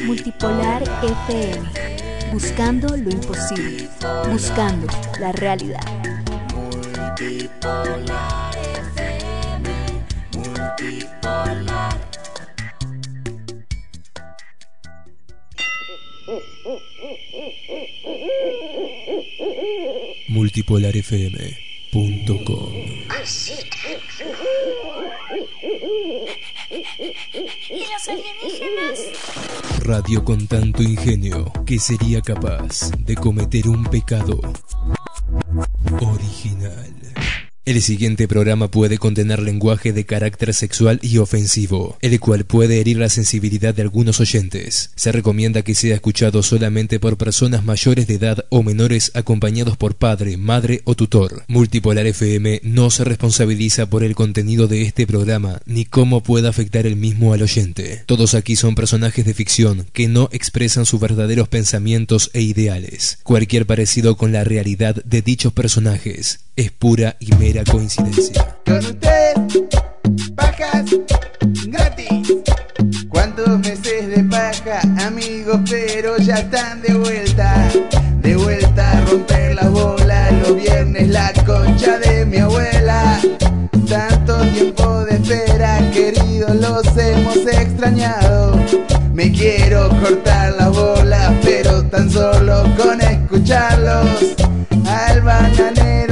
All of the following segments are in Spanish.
Multipolar FM. Buscando lo imposible. Buscando la realidad. Multipolar FM. Multipolar. multipolarfm.com ¿Y los alienígenas? Radio con tanto ingenio que sería capaz de cometer un pecado. El siguiente programa puede contener lenguaje de carácter sexual y ofensivo, el cual puede herir la sensibilidad de algunos oyentes. Se recomienda que sea escuchado solamente por personas mayores de edad o menores acompañados por padre, madre o tutor. Multipolar FM no se responsabiliza por el contenido de este programa ni cómo pueda afectar el mismo al oyente. Todos aquí son personajes de ficción que no expresan sus verdaderos pensamientos e ideales. Cualquier parecido con la realidad de dichos personajes es pura y mera coincidencia. Con usted, pajas gratis. ¿Cuántos meses de paja, amigos, pero ya están de vuelta? De vuelta a romper las bolas los viernes, la concha de mi abuela. Tanto tiempo de espera, queridos, los hemos extrañado. Me quiero cortar las bolas, pero tan solo con escucharlos. Al bananero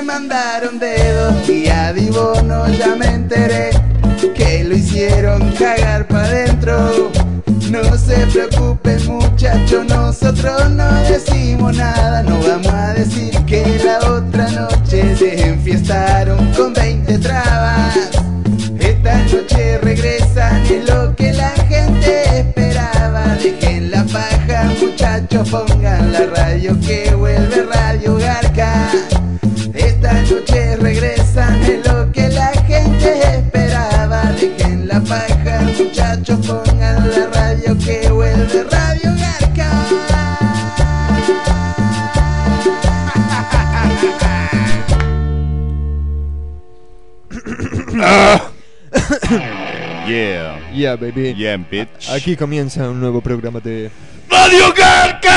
le mandaron dedos. Y a Dibono ya me enteré que lo hicieron cagar pa' dentro. No se preocupen muchachos, nosotros no decimos nada. No vamos a decir que la otra noche se enfiestaron con 20 trabas. Esta noche regresan, es lo que la gente esperaba. Dejen la paja, muchachos, pongan la radio que vuelve Radio Garca. Muchachos, pongan la radio que vuelve Radio Ah. Yeah. Yeah, baby. Yeah, bitch. Aquí comienza un nuevo programa de ¡Radio Garca!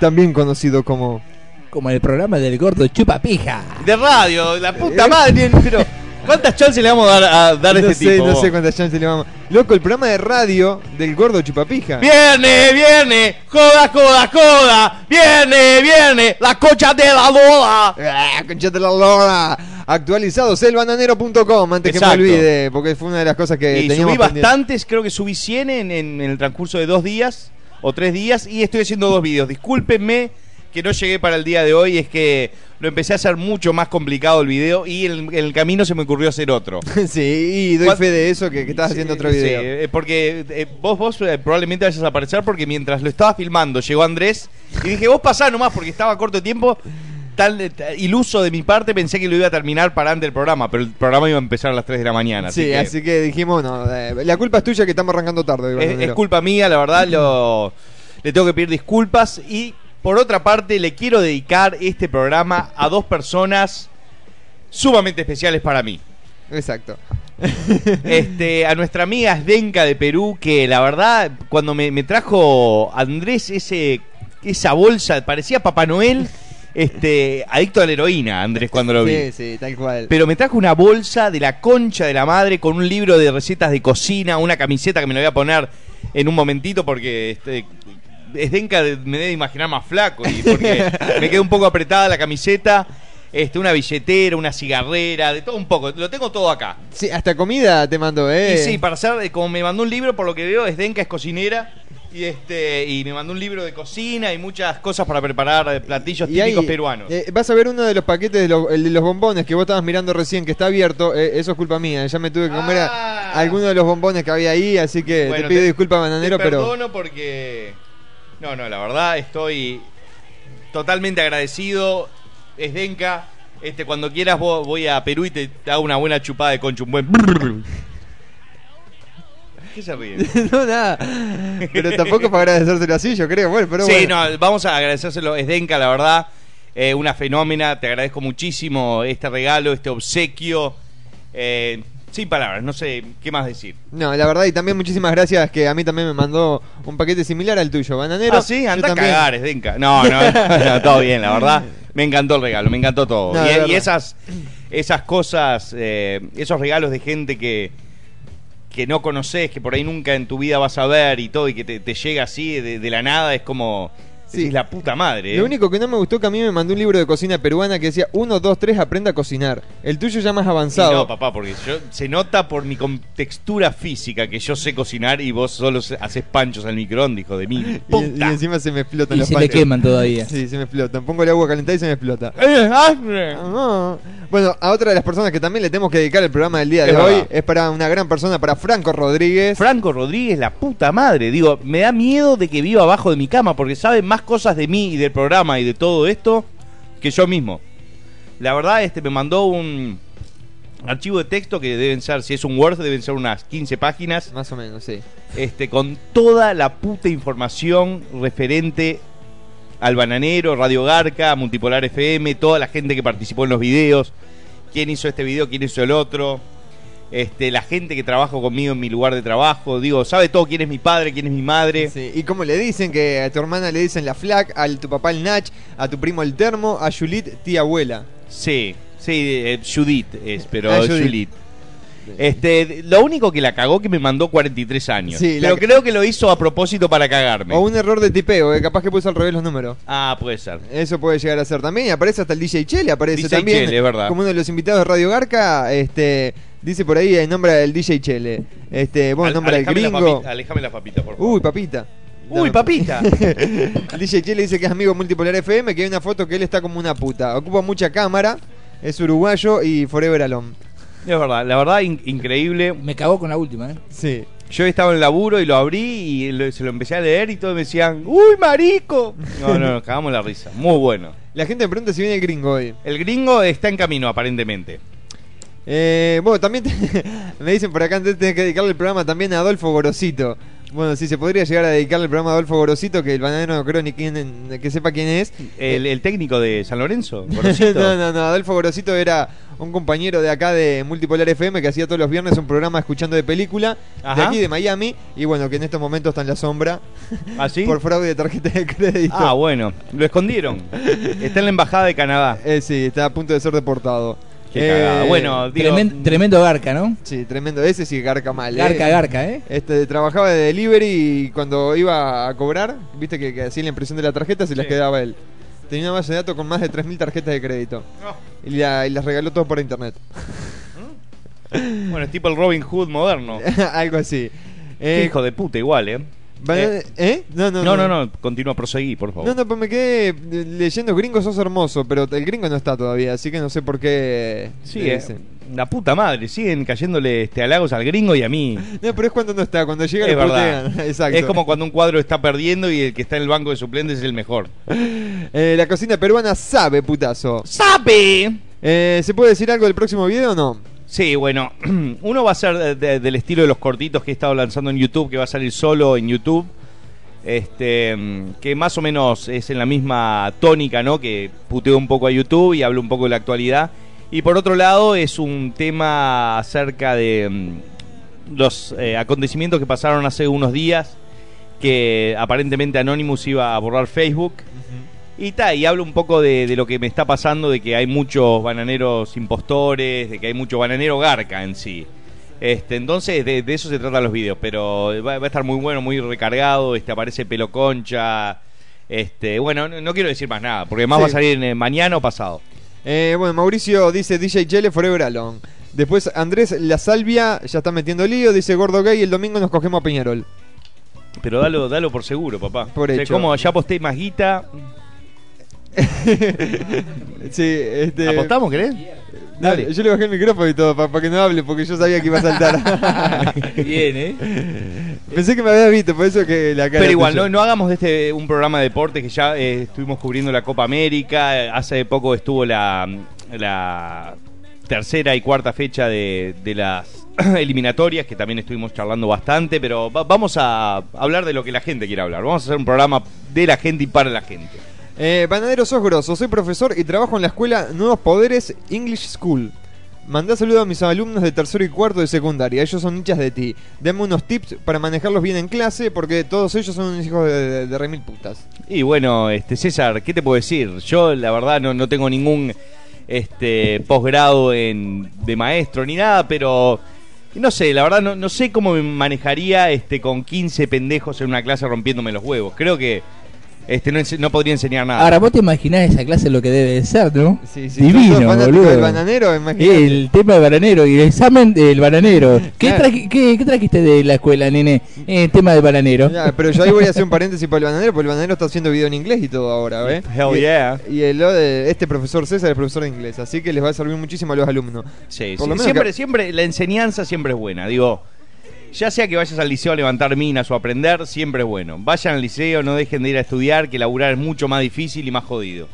también conocido como Como el programa del gordo chupapija. De radio, la puta madre. Pero, ¿cuántas chances le vamos a dar a, dar no este sé, tipo? no sé cuántas chances le vamos. Loco, el programa de radio del gordo chupapija. Viene, viene, joda, joda, joda. Viene, viene, la cocha de la lola. Ah, concha de la lora. Actualizados elbananero.com antes Exacto. que me olvide, porque fue una de las cosas que Y teníamos subí pendiente. bastantes, creo que subí 100 en, en- en el transcurso de dos días o tres días y estoy haciendo dos vídeos. Discúlpenme que no llegué para el día de hoy, es que lo empecé a hacer mucho más complicado el video y en, en el camino se me ocurrió hacer otro. sí, y doy ¿Cuál- fe de eso que, que estás haciendo otro Sí, video. eh, porque eh, vos, vos eh, probablemente vayas a aparecer porque mientras lo estaba filmando llegó Andrés y dije, vos pasá nomás porque estaba a corto tiempo. Tal, tal- iluso de mi parte pensé que lo iba a terminar para antes del programa, pero el programa iba a empezar a las 3 de la mañana. sí, así que así que dijimos, no, eh, la culpa es tuya que estamos arrancando tarde. es, es culpa mía, la verdad, lo, le tengo que pedir disculpas. Y por otra parte, le quiero dedicar este programa a dos personas sumamente especiales para mí. Exacto. este, a nuestra amiga Sdenka de Perú, que la verdad, cuando me, me trajo Andrés ese, esa bolsa, parecía Papá Noel, este, adicto a la heroína, Andrés, cuando lo vi. Sí, sí, tal cual. Pero me trajo una bolsa de la concha de la madre con un libro de recetas de cocina, una camiseta que me la voy a poner en un momentito porque este, Sdenka me debe imaginar más flaco y porque me quedó un poco apretada la camiseta. Este, una billetera, una cigarrera, de todo un poco. Lo tengo todo acá. Sí, hasta comida te mando, ¿eh? Y sí, para hacer, como me mandó un libro, por lo que veo, Sdenka es cocinera. Y este y me mandó un libro de cocina y muchas cosas para preparar platillos Y ahí, típicos peruanos. eh, vas a ver uno de los paquetes de, lo- el de los bombones que vos estabas mirando recién, que está abierto. eh, eso es culpa mía. Ya me tuve que comer a- Ah. alguno de los bombones que había ahí, así que Bueno, te pido te- disculpas, bananero, Te pero. perdono porque. No, no, la verdad estoy totalmente agradecido. Esdenka, este, cuando quieras voy a Perú y te, hago una buena chupada de concho, un buen. ¿Qué se no, nada. Pero tampoco para agradecérselo así, yo creo. Bueno, pero sí, bueno. no, vamos a agradecérselo. Esdenka, la verdad, eh, una fenómena. Te agradezco muchísimo este regalo, este obsequio. Eh, sin palabras, no sé qué más decir. No, la verdad, y también muchísimas gracias que a mí también me mandó un paquete similar al tuyo, bananero. Ah, sí, anda a también- cagar. No, no, no, todo bien, la verdad. Me encantó el regalo, me encantó todo. No, y, verdad. esas, esas cosas, eh, esos regalos de gente que, que no conoces, que por ahí nunca en tu vida vas a ver y todo, y que te, te llega así de, de la nada, es como. Sí. Es la puta madre. ¿eh? Lo único que no me gustó que a mí me mandó un libro de cocina peruana que decía 1, 2, 3, aprenda a cocinar. El tuyo ya más Y avanzado. No, papá, porque yo, se nota por mi contextura física que yo sé cocinar y vos solo se- haces panchos al microondas, hijo de mí. y, y encima se me explotan Y los se le panchos. queman todavía. Sí, se me explotan. Pongo el agua calentada y se me explota. Eh, ah. Bueno, a otra de las personas que también le tenemos que dedicar el programa del día de Es hoy verdad. es para una gran persona, para Franco Rodríguez. Franco Rodríguez, la puta madre. Digo, me da miedo de que viva abajo de mi cama porque sabe más cosas de mí y del programa y de todo esto que yo mismo. La verdad, este me mandó un archivo de texto que deben ser, si es un Word, deben ser unas 15 páginas. Más o menos, sí. Este, con toda la puta información referente al bananero, Radio Garca, Multipolar FM, toda la gente que participó en los videos, quién hizo este video, quién hizo el otro, este, la gente que trabaja conmigo en mi lugar de trabajo, digo, sabe todo quién es mi padre, quién es mi madre. Sí, Y como le dicen que a tu hermana le dicen la flac, a tu papá el Nach, a tu primo el termo, a Julit tía abuela. Sí, sí, eh, Judith es, pero Ah, Judith. Judith. Este, lo único que la cagó que me mandó 43 años. Sí, pero creo que lo hizo a propósito para cagarme. O un error de tipeo, que capaz que puso al revés los números. Ah, puede ser. Eso puede llegar a ser también. Y aparece hasta el DJ Chele, aparece DJ también. Chele, es verdad. Como uno de los invitados de Radio Garca, este, dice por ahí el nombre del DJ Chele. Este, bueno, Al- nombre del la gringo. alejame la papita, por favor. Uy, papita. Uy, papita. El DJ Chele dice que es amigo multipolar FM, que hay una foto que él está como una puta. Ocupa mucha cámara, es uruguayo y forever alone. Es verdad, la verdad, in- increíble. Me cagó con la última, ¿eh? Sí. Yo estaba en el laburo y lo abrí y lo- se lo empecé a leer y todos me decían, ¡Uy, marico! No, no, nos cagamos la risa. Muy bueno. La gente me pregunta si viene el gringo hoy. El gringo está en camino, aparentemente. Eh, bueno, también te- me dicen por acá antes tenés que dedicarle el programa también a Adolfo Gorosito. Bueno, si se podría llegar a dedicarle el programa a Adolfo Gorosito, que el bananero no creo ni quién, que sepa quién es. El, el técnico de San Lorenzo, Gorosito. no, no, no, Adolfo Gorosito era un compañero de acá de Multipolar FM que hacía todos los viernes un programa escuchando de película de aquí de Miami y bueno, que en estos momentos está en la sombra ¿Ah, sí? por fraude de tarjeta de crédito. Ah, bueno, lo escondieron. Está en la embajada de Canadá. Eh, sí, está a punto de ser deportado. Qué Eh, cagada. Bueno, digo, Tremen- tremendo garca, ¿no? Sí, tremendo. Ese sí garca mal. Garca, eh. garca, ¿eh? Este, trabajaba de delivery y cuando iba a cobrar, viste que, que hacía la impresión de la tarjeta, se las quedaba él. Tenía una base de datos con más de 3.000 tarjetas de crédito. Oh. Y, la- y las regaló todo por internet. bueno, es tipo el Robin Hood moderno. Algo así. Eh, hijo de puta, igual, ¿eh? eh, ¿eh? No, no, No, no, no, continúa, proseguí, por favor. No, no, pues me quedé leyendo Gringo sos hermoso, pero el gringo no está todavía, así que no sé por qué. Sí, eh. La puta madre, siguen cayéndole este, halagos al gringo y a mí. No, pero es cuando no está, cuando llega Es lo verdad. putean. Exacto. Es como cuando un cuadro está perdiendo y el que está en el banco de suplentes es el mejor. Eh, la cocina peruana sabe, putazo. ¡Sabe! Eh, ¿Se puede decir algo del próximo video o no? Sí, bueno, uno va a ser de- de- del estilo de los cortitos que he estado lanzando en YouTube, que va a salir solo en YouTube. Este, mm, que más o menos es en la misma tónica, ¿no? Que puteo un poco a YouTube y hablo un poco de la actualidad. Y por otro lado, es un tema acerca de mm, los eh, acontecimientos que pasaron hace unos días. Que aparentemente Anonymous iba a borrar Facebook. Y ta, y hablo un poco de, de lo que me está pasando, de que hay muchos bananeros impostores, de que hay mucho bananero garca en sí. Este, entonces de, de eso se tratan los videos, pero va, va a estar muy bueno, muy recargado, este aparece pelo concha, este, bueno, no, no quiero decir más nada, porque más Sí. va a salir eh, mañana o pasado. Eh, bueno, Mauricio dice DJ Chele Forever Alone. Después Andrés La Salvia ya está metiendo lío, dice Gordo Gay, el domingo nos cogemos a Peñarol. Pero dalo, dalo por seguro, papá. Por O sea, hecho. como ya aposté más guita, sí, este... ¿apostamos, querés? Dale, Dale. yo le bajé el micrófono y todo para que no hable, porque yo sabía que iba a saltar. Bien, ¿eh? Pensé que me había visto, por eso que la cara. Pero igual, no, no hagamos de este un programa de deporte que ya eh, estuvimos cubriendo la Copa América. Hace poco estuvo la, la tercera y cuarta fecha de, de las eliminatorias, que también estuvimos charlando bastante. Pero va- vamos a hablar de lo que la gente quiere hablar. Vamos a hacer un programa de la gente y para la gente. Eh, Banadero sos grosso, soy profesor y trabajo en la escuela Nuevos Poderes English School. Mandá saludos a mis alumnos de tercero y cuarto de secundaria. Ellos son hinchas de ti. Dame unos tips para manejarlos bien en clase porque todos ellos son hijos de, de, de remil putas. Y bueno, este César, ¿qué te puedo decir? Yo la verdad no, no tengo ningún este posgrado en de maestro ni nada, pero no sé, la verdad no, no sé cómo me manejaría este con 15 pendejos en una clase rompiéndome los huevos. Creo que este no, no podría enseñar nada. Ahora, vos te imaginás esa clase lo que debe de ser, ¿no? Sí, sí, Divino, sos fanático boludo. del bananero, imagínate. El tema del bananero y el examen del bananero. ¿Qué, Claro. qué- qué trajiste de la escuela, nene? Eh, tema del bananero. Ya, pero yo ahí voy a hacer un paréntesis para el bananero, porque el bananero está haciendo video en inglés y todo ahora, ¿ves? Hell y, yeah. Y el, de este profesor César es profesor de inglés, así que les va a servir muchísimo a los alumnos. Sí, Por sí. lo menos Siempre, que- siempre, la enseñanza siempre es buena. Digo, ya sea que vayas al liceo a levantar minas o a aprender, siempre es bueno. Vayan al liceo, no dejen de ir a estudiar, que laburar es mucho más difícil y más jodido.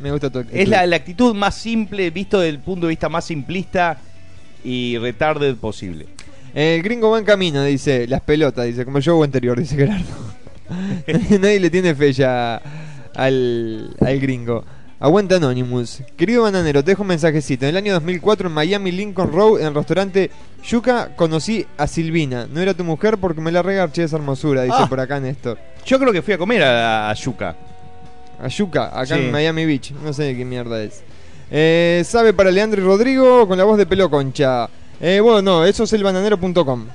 Me gusta tu actitud. Es la, la actitud más simple, visto desde el punto de vista más simplista y retarded posible. El gringo va en camino, dice. Las pelotas, dice. Como show anterior, dice Gerardo. Nadie le tiene fe ya al, al gringo. Aguanta Anonymous. Querido bananero, te dejo un mensajecito. En el año 2004 en Miami Lincoln Road, en el restaurante Yuca, conocí a Silvina. No era tu mujer porque me la regarché esa hermosura, dice Ah. por acá Néstor. Yo creo que fui a comer a, a Yuca. A Yuca, acá Sí. en Miami Beach. No sé de qué mierda es. Eh, ¿Sabe para Leandro y Rodrigo con la voz de pelo concha? Eh, bueno, no, eso es elbananero.com.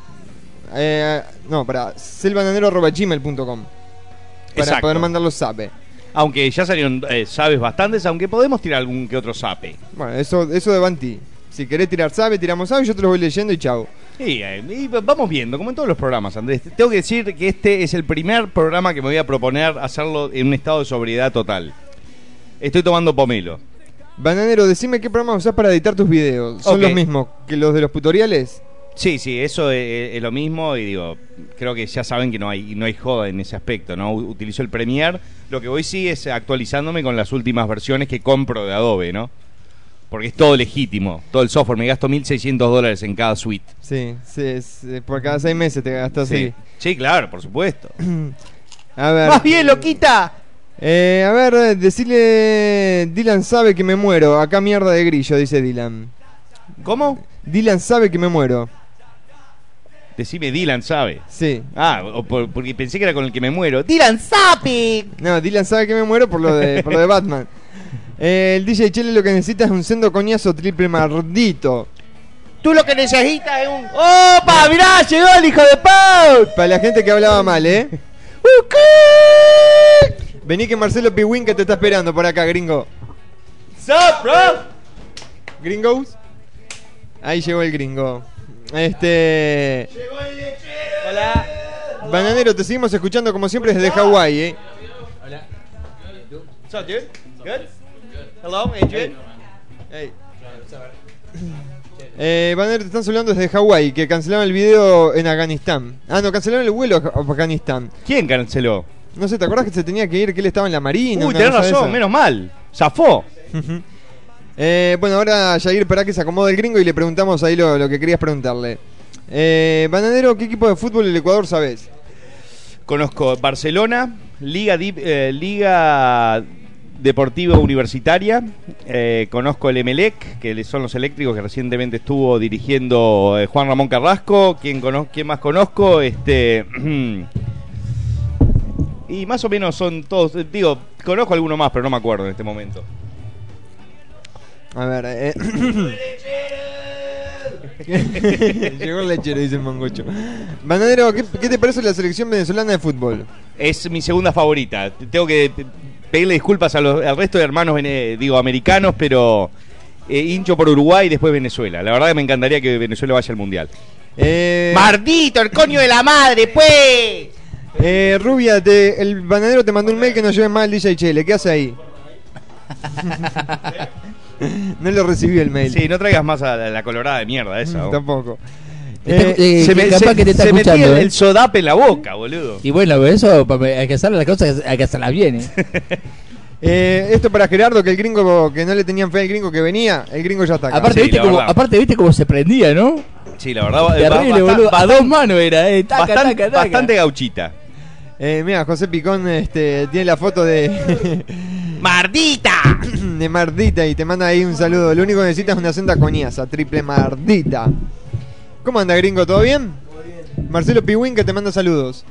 Eh, no, para selbananero.gmail.com. Para Exacto. poder mandarlo sabe. Aunque ya salieron, eh, sabes, bastantes, aunque podemos tirar algún que otro sape. Bueno, eso, eso de Banti. Si querés tirar sabe, tiramos sabe, yo te lo voy leyendo y chao. Y, eh, y vamos viendo, como en todos los programas, Andrés. Tengo que decir que este es el primer programa que me voy a proponer hacerlo en un estado de sobriedad total. Estoy tomando pomelo. Bananero, decime qué programa usás para editar tus videos. ¿Son los mismos que los de los tutoriales? Sí, sí, eso es, es lo mismo y digo, creo que ya saben que no hay no hay joda en ese aspecto, ¿no? Utilizo el Premiere, lo que voy sí es actualizándome con las últimas versiones que compro de Adobe, ¿no? Porque es todo legítimo, todo el software, me gasto 1.600 dólares en cada suite. Sí, sí, es, eh, por cada seis meses te gastas Sí. así. sí, claro, por supuesto. A ver. ¡Más bien, loquita! Eh, a ver, decirle. Dylan sabe que me muero. Acá mierda de grillo, dice Dylan. ¿Cómo? Dylan sabe que me muero. Decime Dylan, ¿sabe? Sí. Ah, o por- porque pensé que era con el que me muero. ¡Dylan sabe! No, Dylan sabe que me muero por lo de, por lo de Batman. Eh, el DJ Chele lo que necesita es un sendo coñazo triple mardito. Tú lo que necesitas es un... ¡Opa! ¡Mirá! ¡Llegó el hijo de Pau! Para la gente que hablaba mal, ¿eh? Vení que Marcelo Piwin que te está esperando por acá, gringo. Sup, bro? ¿Gringos? Ahí llegó el gringo. Este. Hola. Bananero, te seguimos escuchando como siempre desde Hawái, ¿eh? What's up, dude? Good? Hello, Adrian? Hey. Eh, Banner, te están hablando desde Hawái, que cancelaron el video en Afganistán. Ah, no, cancelaron el vuelo a Afganistán. ¿Quién canceló? No sé, ¿te acordás que se tenía que ir, que él estaba en la marina? Uy, tenés razón, menos mal. Zafó. Eh, bueno, ahora Jair, para que se acomode el gringo y le preguntamos ahí lo, que querías preguntarle. Eh, Bananero, ¿qué equipo de fútbol del Ecuador sabes? Conozco Barcelona, Liga, eh, Liga Deportiva Universitaria. eh, conozco el Emelec, que son los eléctricos que recientemente estuvo dirigiendo eh, Juan Ramón Carrasco. ¿Quién, cono- quién más conozco? Este. y más o menos son todos. Digo, conozco alguno más, pero no me acuerdo en este momento. A ver, eh. Llegó el lechero, dice el mongocho. Bananero, ¿qué, qué te parece la selección venezolana de fútbol? Es mi segunda favorita. Tengo que pedirle disculpas a los- al resto de hermanos, vene- digo, americanos, pero eh, hincho por Uruguay y después Venezuela. La verdad que me encantaría que Venezuela vaya al Mundial. Eh, ¡Mardito, el coño de la madre, pues! eh, Rubia, te- el bananero te mandó un mail que no lleves mal al DJ Chele. ¿Qué hace ahí? no lo recibí el mail. Sí, no traigas más a la, la colorada de mierda esa. Mm. Tampoco. Eh, eh, se me, capaz se- que te está se metía el, ¿eh? el sodape en la boca, boludo. Y bueno, eso, hay que hacer las cosas, hay que hacerlas bien, ¿eh? eh, esto para Gerardo, que el gringo, que no le tenían fe al gringo que venía, el gringo ya está acá. Aparte, Sí, viste la como, verdad. aparte, viste cómo se prendía, ¿no? Sí, la verdad. Terrible. A dos manos era, ¿eh? Taca, bastante, taca, taca. bastante gauchita. Eh, mira, José Picón este, tiene la foto de ¡Mardita! De Mardita y te manda ahí un saludo. Lo único que necesitas es una senda coñaza, triple Mardita. ¿Cómo anda, gringo? ¿Todo bien? Marcelo Piwin que te manda saludos.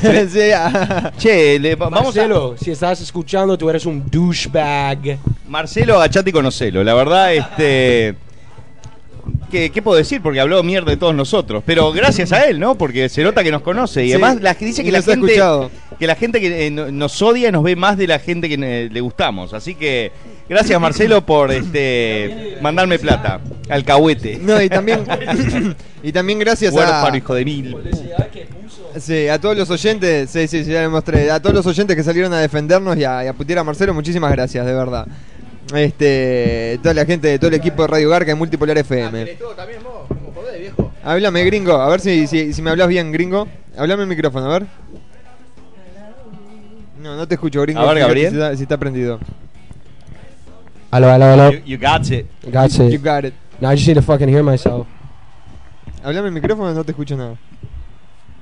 Sí, ah. Che, le- va- vamos a. Marcelo, si estás escuchando, tú eres un douchebag. Marcelo, agachate y conocelo. La verdad, este. ¿Qué, qué puedo decir? Porque habló mierda de todos nosotros. Pero gracias a él, ¿no? Porque se nota que nos conoce. Y Sí, además la, dice que la gente. escuchado. Que la gente que eh, no- nos odia nos ve más de la gente que eh, le gustamos. Así que gracias Marcelo por este mandarme plata. Alcahuete. No, y también, y también gracias a, Huérfano, hijo de mil. sí, a todos los oyentes, sí, sí, sí, ya le mostré, a todos los oyentes que salieron a defendernos y a, y a putear a Marcelo, muchísimas gracias, de verdad. Este, toda la gente, todo el equipo de Radio Garca y Multipolar FM. Háblame, gringo, a ver si, si, si me hablas bien, gringo. Háblame el micrófono, a ver. No, no te escucho, gringo. A ver, Gabriel. Si está, si está prendido. Hello, hello, hello. You, you got it. Got You it. got it. Now I just need to fucking hear myself. Háblame el micrófono, no te escucho nada.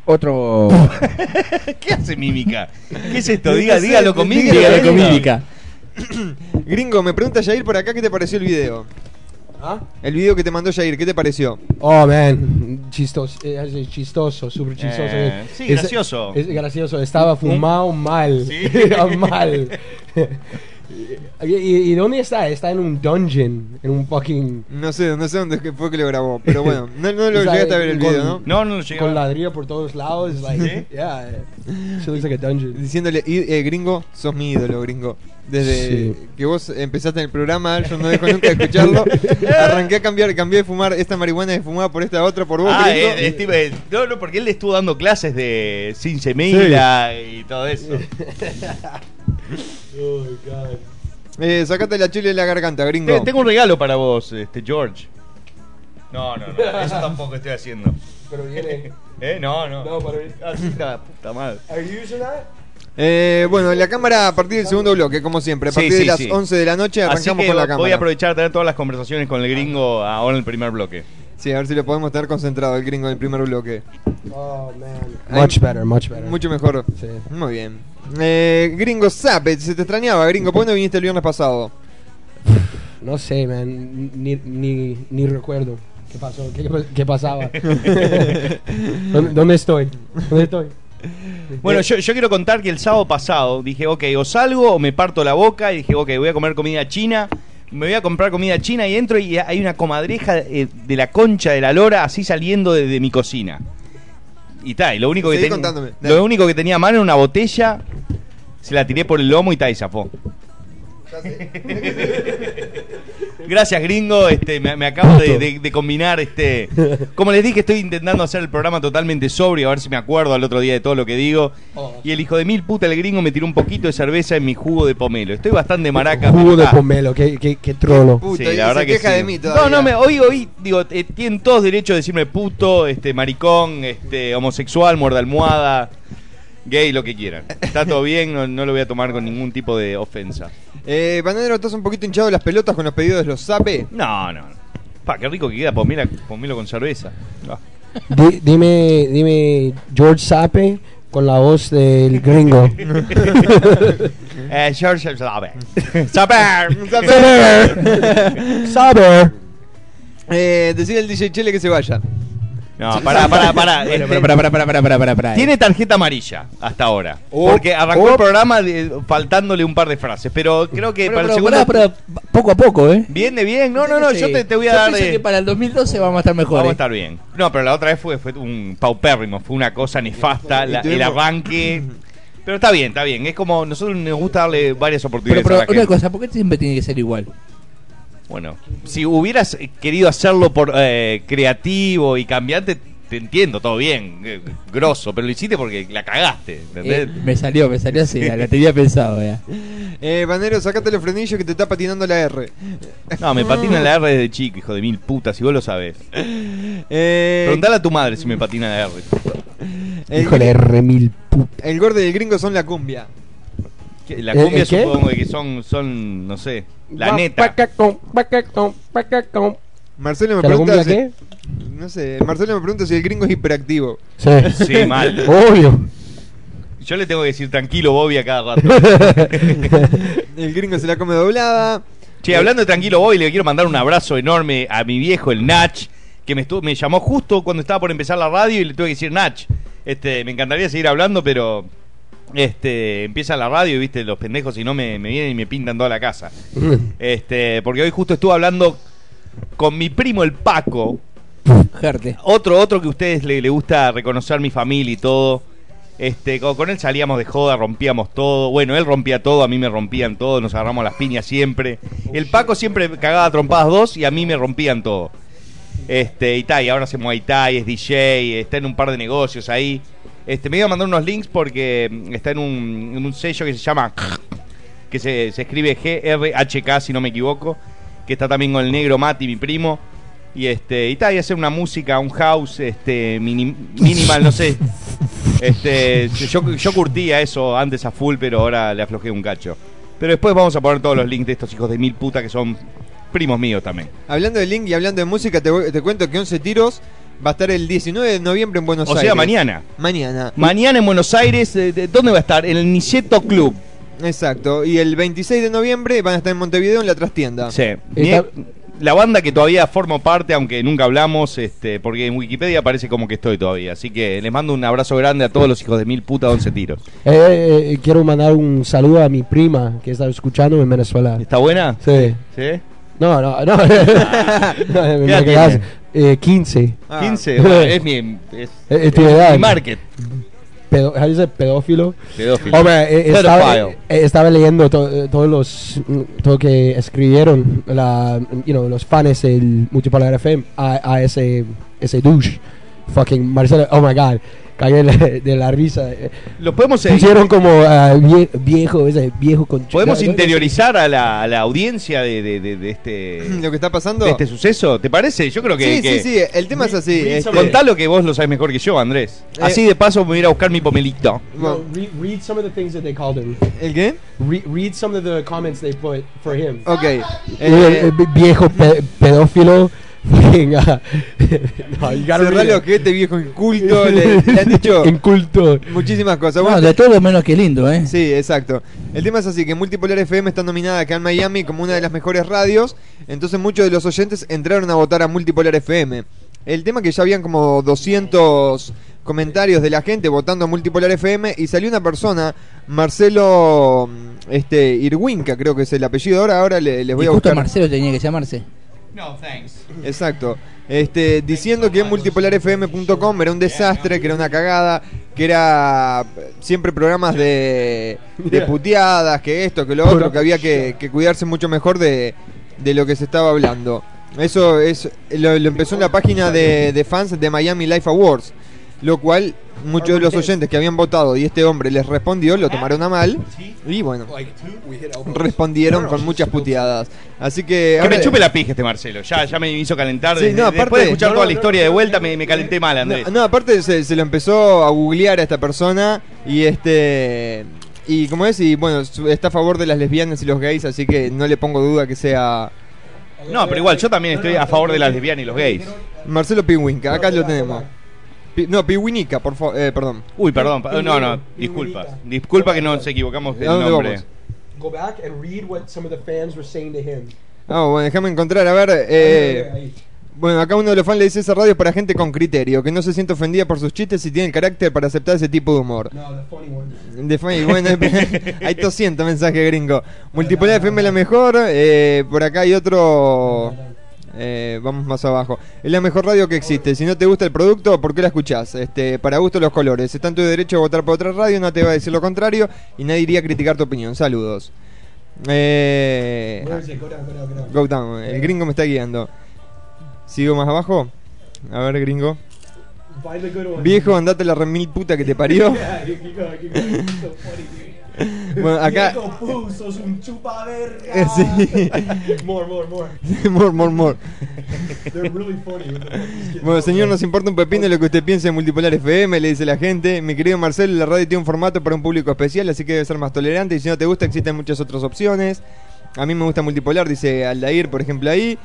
Otro. ¿Qué hace mímica? ¿Qué es esto? Diga, dígalo con mímica. Dígalo con mímica. Gringo, me pregunta Jair por acá qué te pareció el video. ¿Ah? El video que te mandó Jair, ¿qué te pareció? Oh, man. Chistoso. eh, chistoso, súper chistoso. Eh, sí, Es- gracioso. Es gracioso. Estaba fumado mal. Sí. mal. ¿Y, y- y dónde está? Está en un dungeon. En un fucking. No sé, no sé dónde fue que lo grabó, pero bueno, no, no lo llegaste a ver el con- video, ¿no? No, no lo llegué Con ladrillo por todos lados. Like, ¿Sí? Yeah. She looks like a dungeon. Diciéndole, "Y- eh, gringo, sos mi ídolo, gringo. Desde Sí. que vos empezaste en el programa, yo no dejo nunca de escucharlo. Arranqué a cambiar, cambié de fumar esta marihuana de fumada por esta otra por vos, Ah, gringo. eh, Steve, no, no, porque él le estuvo dando clases de sin semilla y todo eso. Eh, sacate la chile de la garganta, gringo. Te- Tengo un regalo para vos, este George. No, no, no, eso tampoco estoy haciendo. Pero viene. ¿Eh? No, no. No, pero- Así está, puta madre. Are you using that? Eh, bueno, la cámara a partir del segundo bloque, como siempre. A Sí, partir sí, de las sí. 11 de la noche Así arrancamos que con la cámara. voy a aprovechar de tener todas las conversaciones con el gringo ahora en el primer bloque. Sí, a ver si lo podemos tener concentrado el gringo en el primer bloque. Oh, man. Ay, Much better, much better. Mucho mejor. Sí. Muy bien. Eh, gringo Zape, se te extrañaba, gringo. ¿Por qué no viniste el viernes pasado? No sé, man. Ni, ni, ni recuerdo. ¿Qué pasó? ¿Qué, qué pasaba? ¿Dónde, dónde estoy? ¿Dónde estoy? Bueno, yo, yo quiero contar que el sábado pasado dije, ok, o salgo o me parto la boca y dije, ok, voy a comer comida china, me voy a comprar comida china y entro y hay una comadreja eh, de la concha de la lora así saliendo de, de mi cocina. Y tal, lo único que Seguí ten- contándome, dale. lo único que tenía a mano era una botella, se la tiré por el lomo y tal, y zafó. Gracias, gringo. Este, me, me acabo de, de- de combinar. Este, como les dije, estoy intentando hacer el programa totalmente sobrio, a ver si me acuerdo al otro día de todo lo que digo. Y el hijo de mil puta, el gringo, me tiró un poquito de cerveza en mi jugo de pomelo. Estoy bastante maraca. Jugo de pomelo, qué, qué, qué trono. Puto, Sí, la verdad se que queja sí. de mí No, todavía. no, me, hoy, hoy, digo, eh, tienen todos derecho a decirme puto, este, maricón, este, homosexual, muerda almohada, gay, lo que quieran. Está todo bien, no, no lo voy a tomar con ningún tipo de ofensa. Eh, Bananero, ¿estás un poquito hinchado de las pelotas con los pedidos de los Zape? No, no. Pa, qué rico que queda pomelo, pomelo con cerveza. Ah. Di- dime, dime George Sape con la voz del gringo. Eh, George Saber. Saber. Saber. Eh, decide al DJ Chele que se vaya. No, pará, pará, pará. Bueno, pero para, para, para, para, para, para, para. Tiene tarjeta amarilla hasta ahora. Oh, porque arrancó oh. el programa de- faltándole un par de frases. Pero creo que Pero, para el pero, segundo. pará, pará, poco a poco, ¿eh? Viene bien. No, no, no. Sí. Yo te, te voy a Yo dar. pienso de- que para el 2012 vamos a estar mejor. Vamos a estar bien. No, pero la otra vez fue, fue un paupérrimo. Fue una cosa nefasta. La- el tuvimos- arranque. Pero está bien, está bien. Es como nosotros nos gusta darle varias Pero, oportunidades pero a la una gente. cosa, ¿por qué siempre tiene que ser igual? Bueno, si hubieras eh, querido hacerlo por eh, creativo y cambiante, te entiendo, todo bien, eh, grosso, pero lo hiciste porque la cagaste, ¿entendés? Eh, me salió, me salió así, la tenía pensado ya. Eh, Banero, sacate los frenillos que te está patinando la R. No, me patina la R desde chico, hijo de mil putas, si vos lo sabés. Eh, Preguntale a tu madre si me patina la R. el, Híjole, R mil puta. el gordo y el gringo son la cumbia. La ¿El- cumbia supongo que son, son, no sé, la neta. Pacacón, pacacón, pacacón. Marcelo me ¿Que la pregunta si, qué? No sé, Marcelo me pregunta si el gringo es hiperactivo. Sí. Sí, mal. Obvio. Yo le tengo que decir tranquilo Bobby a cada rato. El gringo se la come doblada. Che, hablando de tranquilo Bobby, le quiero mandar un abrazo enorme a mi viejo, el Nach, que me, estuvo, me llamó justo cuando estaba por empezar la radio y le tuve que decir Nach. Este, me encantaría seguir hablando, pero este, empieza la radio y viste, los pendejos si no me, me vienen y me pintan toda la casa. Este, porque hoy justo estuve hablando con mi primo el Paco, otro, otro que a ustedes le, le gusta reconocer mi familia y todo. Este, con, con él salíamos de joda, rompíamos todo. Bueno, él rompía todo, a mí me rompían todo, nos agarramos las piñas siempre. El Paco siempre cagaba trompadas dos y a mí me rompían todo. Este, y tal, y ahora hace Muay Thai, es DJ, está en un par de negocios ahí. Este, me iba a mandar unos links porque mm, está en un, un sello que se llama que se, se escribe GRHK si no me equivoco, que está también con el negro Mati, mi primo. Y este, y tal, y hacer una música, un house, este, mini- minimal, no sé. Este, yo, yo curtía eso antes a full, pero ahora le aflojé un cacho. Pero después vamos a poner todos los links de estos hijos de mil puta que son primos míos también. Hablando de link y hablando de música, te, te cuento que 11 tiros va a estar el 19 de noviembre en Buenos O Aires. sea, mañana. Mañana. Mañana en Buenos Aires, eh, de- ¿dónde va a estar? En el Niceto Club. Exacto. Y el 26 de noviembre van a estar en Montevideo en la trastienda. Sí. La banda que todavía formo parte, aunque nunca hablamos, este, porque en Wikipedia parece como que estoy todavía. Así que les mando un abrazo grande a todos los hijos de mil puta 11 tiros. Eh, eh, quiero mandar un saludo a mi prima que está escuchando en Venezuela. ¿Está buena? Sí. ¿Sí? No, no, no. No, quedas, tiene? Eh, 15. Ah. 15. bueno, es mi, es, Eh, eh, tiene edad. mi market. Pedo, say pedófilo. Pedófilo. Hombre, eh, estaba, Pedophile. eh, estaba leyendo to- eh, todos los mm, todo que escribieron la, you know, los fans del Multipolar FM a, a ese ese douche fucking Marcelo. Oh my god, cagué de, de la risa. Lo podemos, Pusieron como vie- viejo ese viejo con podemos interiorizar a la, a la audiencia de, de- de- de este, Lo que está pasando. de este suceso. ¿Te parece? Yo creo que. sí, que- sí, sí. El tema es así. este- Contalo que vos lo sabes mejor que yo, Andrés. Eh, Así de paso me voy a ir a buscar mi pomelito. No, read, read some of the things that they called him. ¿El qué? Re- read some of the comments they put for him. Ok. Eh, Eh, eh, viejo pe- pedófilo. Venga. no, el ojete, viejo inculto. le, le han dicho Inculto. muchísimas cosas. No, Bueno, de todo menos que lindo, ¿eh? Sí, exacto. El tema es así, que Multipolar FM está nominada acá en Miami como una de las mejores radios, entonces muchos de los oyentes entraron a votar a Multipolar FM. El tema que ya habían como 200 comentarios de la gente votando a Multipolar FM y salió una persona, Marcelo este Irwinka, creo que es el apellido ahora, ahora le- les voy y a justo buscar. Marcelo tenía que llamarse. No, thanks. Exacto. Este, diciendo que en multipolarfm.com era un desastre, que era una cagada, que era siempre programas de, de puteadas, que esto, que lo otro, que había que, que cuidarse mucho mejor de, de lo que se estaba hablando. Eso es lo, lo empezó en la página de, de fans de Miami Life Awards, lo cual muchos de los oyentes que habían votado y este hombre les respondió, lo tomaron a mal y bueno, respondieron con muchas puteadas. Así que... Que ahora- me chupe la pija este Marcelo. Ya, ya me hizo calentar. Sí, no, aparte- después de escuchar toda la historia de vuelta, me, me calenté mal, Andrés. No, no, aparte se, se lo empezó a googlear a esta persona y este y como es y bueno su- está a favor de las lesbianas y los gays así que no le pongo duda que sea No, pero igual, yo también estoy a favor de las lesbianas y los gays. Marcelo Piwinka acá lo tenemos Pi- no Piwinica por favor eh, perdón Uy, perdón. pa- No, no, disculpa. Disculpa que nos equivocamos del ¿A dónde nombre. vamos? Go back and read what some of the fans were saying to him. ah bueno déjame encontrar a ver eh, bueno acá uno de los fans le dice esa radio es para gente con criterio que no se siente ofendida por sus chistes y tiene el carácter para aceptar ese tipo de humor No, the funny one. De funny, bueno, hay 200 mensajes gringo. Multipolar FM la mejor. eh, por acá hay otro. Eh, vamos más abajo. Es la mejor radio que existe. Si no te gusta el producto, ¿por qué la escuchás? Este, para gusto los colores. Está en tu derecho a votar por otra radio, no te va a decir lo contrario y nadie iría a criticar tu opinión. Saludos. Eh? Go down. El gringo me está guiando. ¿Sigo más abajo? A ver, gringo. Viejo, andate la remil puta que te parió. Bueno, acá. Viejo, pu, sos un chupaverga. Eh, sí. more, more, more. more, more, more. They're really funny. Bueno, señor, nos importa un pepino lo que usted piense de Multipolar FM, le dice la gente. Mi querido Marcelo, la radio tiene un formato para un público especial, así que debe ser más tolerante. Y si no te gusta, existen muchas otras opciones. A mí me gusta Multipolar, dice Aldair, por ejemplo, ahí.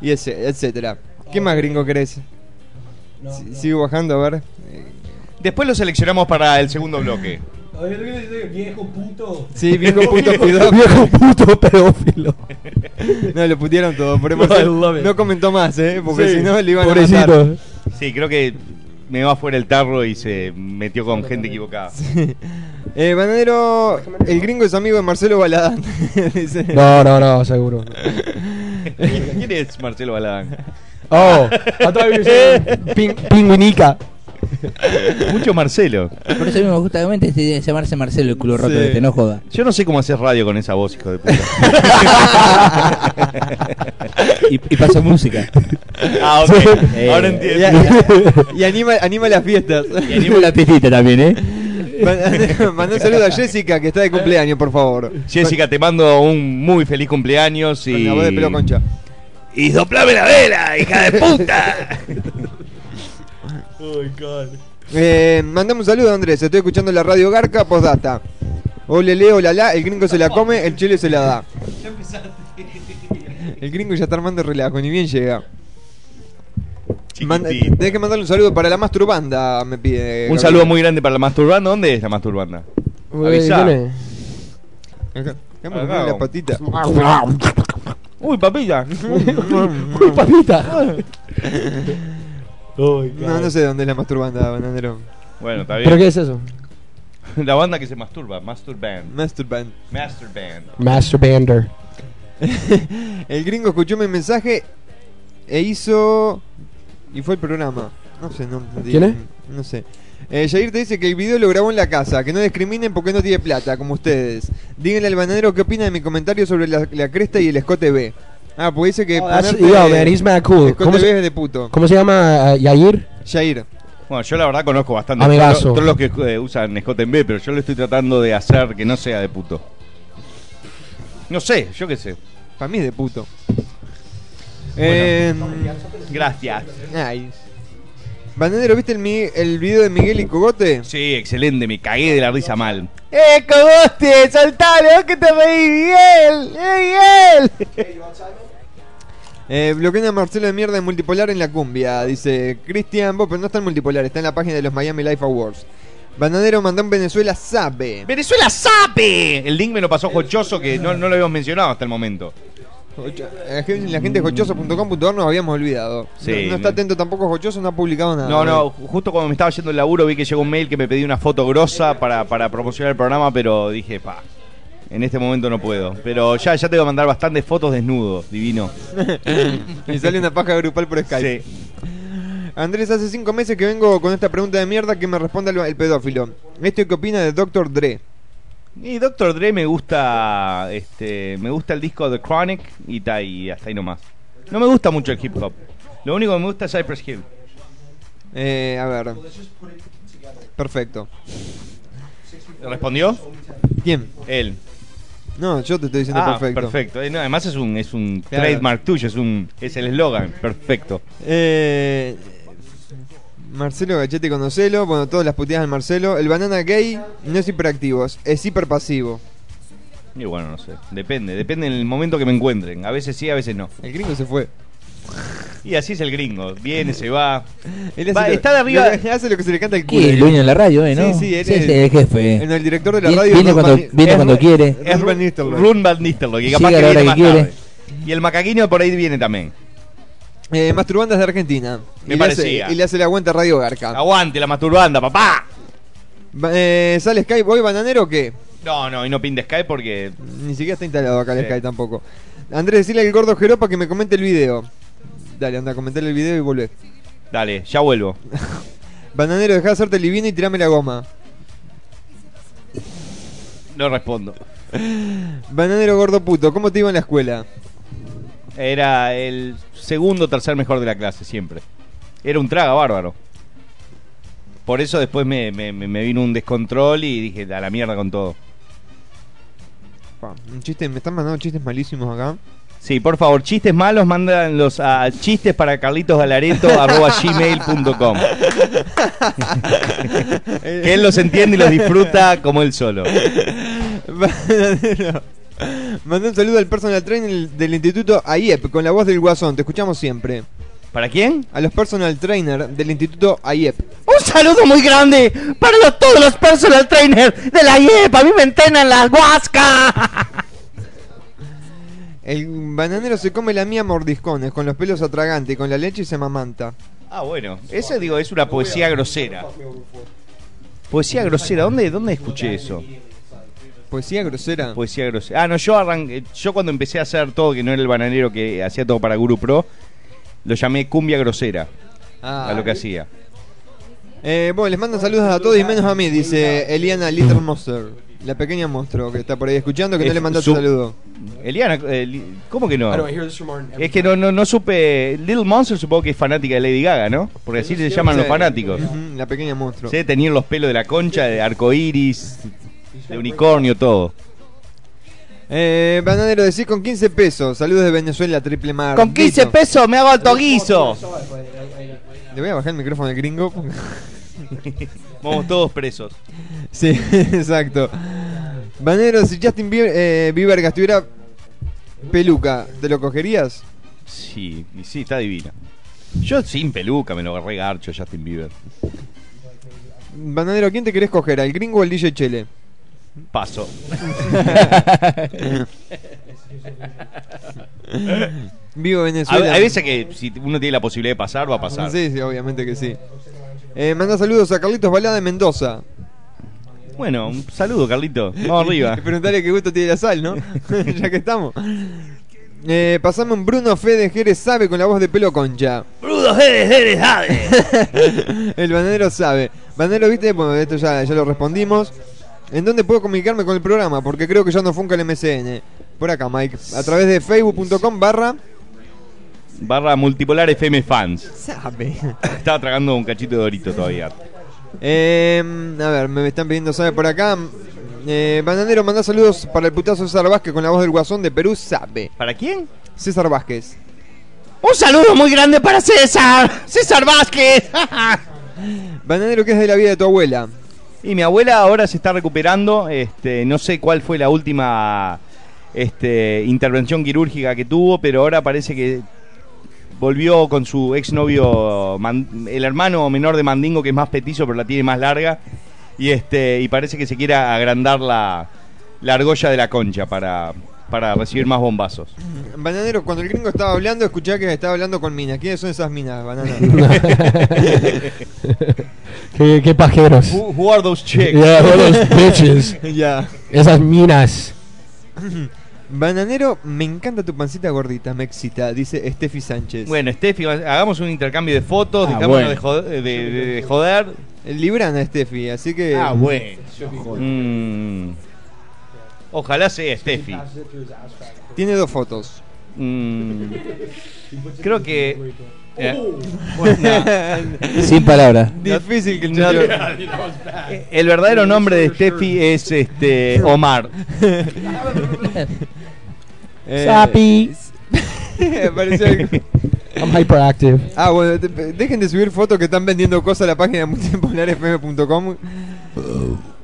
Y ese, etcétera. ¿Qué más gringo querés? No, Si- no. Sigo bajando, a ver. Después lo seleccionamos para el segundo bloque. Viejo puto. Sí, viejo puto pedófilo. Viejo puto pedófilo. No, lo putearon todo. Por eso No, no comentó más, ¿eh? Porque Sí, si no le iban a matar. Pobrecito. Sí, creo que me va fuera el tarro y se metió con gente equivocada. Eh, Bananero, el gringo es amigo de Marcelo Baladán. Dice. No, no, no, seguro. ¿Quién es Marcelo Baladán? Oh, saying ping- pingüinica. Mucho Marcelo. Por eso mismo, justamente, este debe llamarse Marcelo el culo roto Sí. este, no joda. Yo no sé cómo hacer radio con esa voz, hijo de puta. Y, y pasa música. ah, ok. Eh, Ahora Y, entiendo. y- y anima, anima las fiestas. Y animo la piecita también, ¿eh? Mandá un saludo a Jessica que está de cumpleaños, por favor. Jessica, te mando un muy feliz cumpleaños Con y. la voz de pelo concha. Y soplame la vela, hija de puta. Eh, mandame un saludo, Andrés. Estoy escuchando la radio Garca, postdata. Ole, le, hola, la. El gringo se la come, el chile se la da. El gringo ya está armando relajo, ni bien llega. Manda- Chiquitito. tenés que mandarle un saludo para la masturbanda, me pide. Un Gabriel. saludo muy grande para la masturbanda. ¿Dónde es la masturbanda? Avisá. ¿Quién Acá, acá me Acá, comí la patita. Uy, papilla. Uy, papita. No, no sé dónde es la masturbanda, bananero. Bueno, está ¿Pero bien. qué es eso? La banda que se masturba, Masturband. Masturband. Masturband. Masturbander. El gringo escuchó mi mensaje e hizo. Y fue el programa. No sé, no. ¿Quién es? No sé. Eh, Jair te dice que el video lo grabó en la casa, que no discriminen porque no tiene plata, como ustedes. Díganle al bananero qué opina de mi comentario sobre la, la cresta y el escote B. Ah, pues dice que. Oh, ponerte yo, man, he's mad cool. ¿Cómo B se- de puto. ¿Cómo se llama? uh, Yair. Jair. Bueno, yo la verdad conozco bastante. Amigazo. Todos los que eh, usan SJB, pero yo lo estoy tratando de hacer que no sea de puto. No sé, yo qué sé. Para mí es de puto. Eh, Gracias. ay. Bananero, ¿viste el, mi- el video de Miguel y Cogote? Sí, excelente, me cagué de la risa mal. ¡Eh, Cogote! ¡Soltale! ¡Oh, que te reí, Miguel! ¡Eh, Miguel! Eh, bloquean a Marcelo de mierda en multipolar en la cumbia. Dice Cristian, vos, pero no está en multipolar, está en la página de los Miami Life Awards. Bananero mandó en Venezuela sabe. ¡Venezuela sabe! El link me lo pasó Jochoso que no, no lo habíamos mencionado hasta el momento. La gente de jochoso.com.ar nos habíamos olvidado. Sí. no, no está atento tampoco Jochoso, no ha publicado nada. No, no, justo cuando me estaba yendo el laburo vi que llegó un mail que me pedía una foto grosa para, para promocionar el programa, pero dije, pa, en este momento no puedo. Pero ya, ya te voy a mandar bastantes fotos desnudo, divino. y sale una paja grupal por Skype. Sí. Andrés, hace cinco meses que vengo con esta pregunta de mierda que me responde el, el pedófilo. ¿Esto qué opina de Dr. Dre? Y Dr. Dre me gusta, este, me gusta el disco The Chronic y, ta, y hasta ahí nomás. No me gusta mucho el hip hop. Lo único que me gusta es Cypress Hill. Eh, a ver. Perfecto. ¿Respondió? ¿Quién? Él. No, yo te estoy diciendo Ah, perfecto. perfecto. Eh, no, además es un, es un Claro. trademark tuyo, es un, es el eslogan. Perfecto. Eh, Marcelo Gachete conocelo. Bueno, todas las puteadas del Marcelo. El banana gay no es hiperactivo, es hiperpasivo. Y bueno, no sé. Depende, depende del momento que me encuentren. A veces sí, a veces no. El gringo se fue. Y así es el gringo. Viene, se va. Él Va, hace lo- está de arriba- lo- hace lo que se le canta el culo. El dueño de la radio, ¿eh? ¿no? Sí, sí, él sí, es- sí, el jefe. No, el director de la Viene- radio. viene cuando, Van- viene es cuando quiere. Es Van Nistelrooy. Run Van Nistelrooy, que Llega capaz a que la viene hora más que quiere. tarde. Y el macaquino por ahí viene también. Eh, Masturbandas de Argentina. Me y le hace- y le hace la aguanta a Radio Garca. Aguante la masturbanda, papá. Eh, ¿Sale Skype hoy, bananero o qué? No, no, y no pinte Sky porque. Ni siquiera está instalado acá el Sí. Skype tampoco. Andrés, decirle al gordo Jeropa que me comente el video. Dale, anda a comentarle el video y volvé. Dale, ya vuelvo. Bananero, dejá de hacerte el divino y tirame la goma. No respondo. Bananero gordo puto, ¿cómo te iba en la escuela? Era el segundo o tercer mejor de la clase, siempre. Era un traga bárbaro. Por eso después me, me- vino un descontrol y dije, a la mierda con todo. Pa, un chiste, me están mandando chistes malísimos acá. Sí, por favor, chistes malos, mándanlos a chistes para carlitosgalareto.gmail.com Que él los entiende y los disfruta como él solo. Mandé un saludo al personal trainer del instituto AIEP con la voz del guasón, te escuchamos siempre. ¿Para quién? A los personal trainer del Instituto AIEP. Un saludo muy grande para los- todos los personal trainers de la IEP. A mí me entrenan las guascas. El bananero se come la mía a mordiscones, con los pelos atragantes, con la leche y se mamanta. Ah, bueno. Ese, digo, es una poesía grosera. Poesía grosera. ¿Dónde, dónde escuché eso? Poesía grosera. Poesía grosera. Ah, no, yo arranqué. Yo cuando empecé a hacer todo, que no era el bananero que hacía todo para Guru Pro, lo llamé cumbia grosera. Ah. A lo que hacía. Eh, bueno, les mandan saludos a todos y menos a mí, dice Eliana Little Monster. La pequeña monstruo que está por ahí escuchando, que no Es le mandaste su- saludo. Eliana, eh, ¿cómo que no? Es que no, no, no supe. Little Monster supongo que es fanática de Lady Gaga, ¿no? Porque así se llaman los fanáticos. La pequeña monstruo. Sí, tenían los pelos de la concha, de arcoiris, de unicornio, todo. Eh, bananero, decís con 15 pesos. Saludos de Venezuela, triple mar. Con 15 Listo. pesos me hago alto guiso. Le voy a bajar el micrófono al gringo. Vamos todos presos. sí, exacto. Bananero, si Justin Bieber, eh, Bieber estuviera peluca, ¿te lo cogerías? Sí, y sí, está divina. Yo sin peluca me lo agarré garcho Justin Bieber. Bananero, ¿quién te querés coger? ¿Al gringo o al DJ Chele? Paso. Vivo A- Venezuela. Hay veces que si uno tiene la posibilidad de pasar, va a pasar. Sí, sí, obviamente que sí. Eh, manda saludos a Carlitos Balada de Mendoza. Bueno, un saludo, Carlito. Vamos arriba. Preguntarle qué gusto tiene la sal, ¿no? ya que estamos. Eh, pasame un Bruno Fede Jerez sabe con la voz de pelo concha. Bruno Jerez, Jerez, Jerez. El bananero sabe. Bananero, viste, bueno, esto ya, ya lo respondimos. ¿En dónde puedo comunicarme con el programa? Porque creo que ya no funca el MCN. Por acá, Mike. A través de facebook.com barra... Barra multipolar FM fans. Sabe. Estaba tragando un cachito de dorito todavía. Eh, a ver, me están pidiendo sabe por acá. Eh, bananero, manda saludos para el putazo César Vázquez con la voz del guasón de Perú, sabe. ¿Para quién? César Vázquez. Un saludo muy grande para César. César Vázquez. Bananero, ¿qué es de la vida de tu abuela? Y mi abuela ahora se está recuperando. Este, no sé cuál fue la última este, intervención quirúrgica que tuvo, pero ahora parece que volvió con su exnovio, el hermano menor de Mandingo, que es más petizo, pero la tiene más larga. Y este, y parece que se quiere agrandar la, la argolla de la concha para, para recibir más bombazos. Bananero, cuando el gringo estaba hablando, escuché que estaba hablando con minas. ¿Quiénes son esas minas, banana? qué, qué pajeros. Who, who are those chicks? Yeah, all those bitches. ya. Esas minas. Bananero, me encanta tu pancita gordita, me excita, dice Steffi Sánchez. Bueno, Steffi, hagamos un intercambio de fotos, Ah, bueno. de, joder, de- de- de joder. Librana Steffi, así que. Ah, bueno. Mm. Ojalá sea Steffi. Tiene dos fotos. Mm. Creo que. Eh, Sin palabras. Difícil que el no, eh, el verdadero nombre de Steffi es este Omar. Eh, Sapi. I'm hyperactive. Ah, bueno, te- dejen de subir fotos que están vendiendo cosas a la página multipolarfm.com.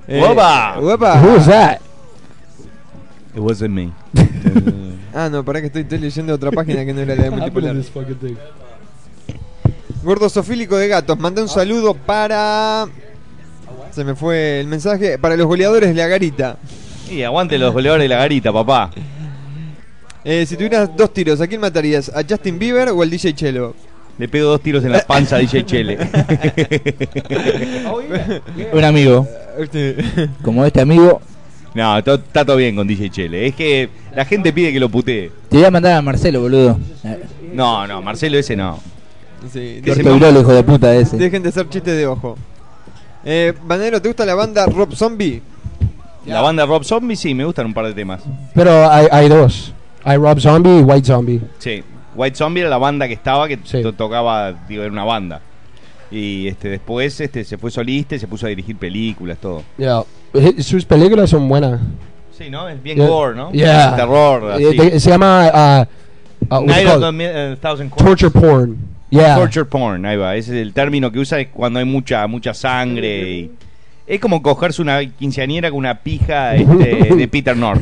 Eh, ¡Opa! ¡Opa! Who is that? It wasn't me. Ah, no, para que estoy, estoy leyendo otra página que no era la de multipolar. Gordo sofílico de gatos, mandé un saludo para. Se me fue el mensaje. Para los goleadores de la garita. Y aguante los goleadores de la garita, papá. Eh, si tuvieras dos tiros, ¿a quién matarías? ¿A Justin Bieber o al DJ Chelo? Le pego dos tiros en la panza a DJ Chele. Un amigo. Como este amigo, No, to- está todo bien con DJ Chele. Es que la gente pide que lo putee. te voy a mandar a Marcelo, boludo. No, no, Marcelo ese no. Sí, virolo, hijo de puta ese. dejen de hacer chistes de ojo. Eh, Banero, ¿te gusta la banda Rob Zombie? La banda Rob Zombie sí, me gustan un par de temas. Pero hay, hay dos. Hay Rob Zombie y White Zombie. Sí, White Zombie era la banda que estaba, que Sí. to- tocaba, digo, era una banda. Y este después este se fue solista y se puso a dirigir películas, todo. Yeah. Eh, Sus películas son buenas. Sí, ¿no? Es bien Yeah. gore, ¿no? Yeah. Terror, Eh, así. de- se llama uh, uh, what's it Night of called? the Mi- eh, Thousand Corpses. torture porn. Yeah. Torture porn, ahí va. Ese es el término que usa es cuando hay mucha mucha sangre. Y... Es como cogerse una quinceañera con una pija este, de Peter North.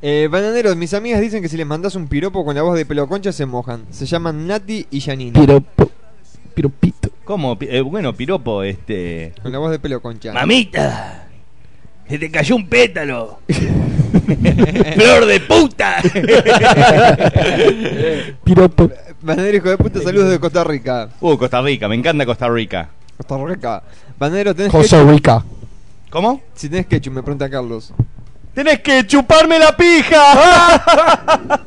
Eh, bananeros, mis amigas dicen que si les mandas un piropo con la voz de pelo concha se mojan. Se llaman Nati y Janine. Piropo. Piropito. ¿Cómo? Eh, bueno, piropo, este. Con la voz de pelo concha. Mamita, se te cayó un pétalo. Flor de puta. Piropo. Bananero, hijo de puta, saludos de Costa Rica. uh, Costa Rica, me encanta Costa Rica. Costa Rica. Bananero, tenés Costa? Rica. ¿Cómo? Si tenés ketchup, me pregunta Carlos. Tenés que chuparme la pija.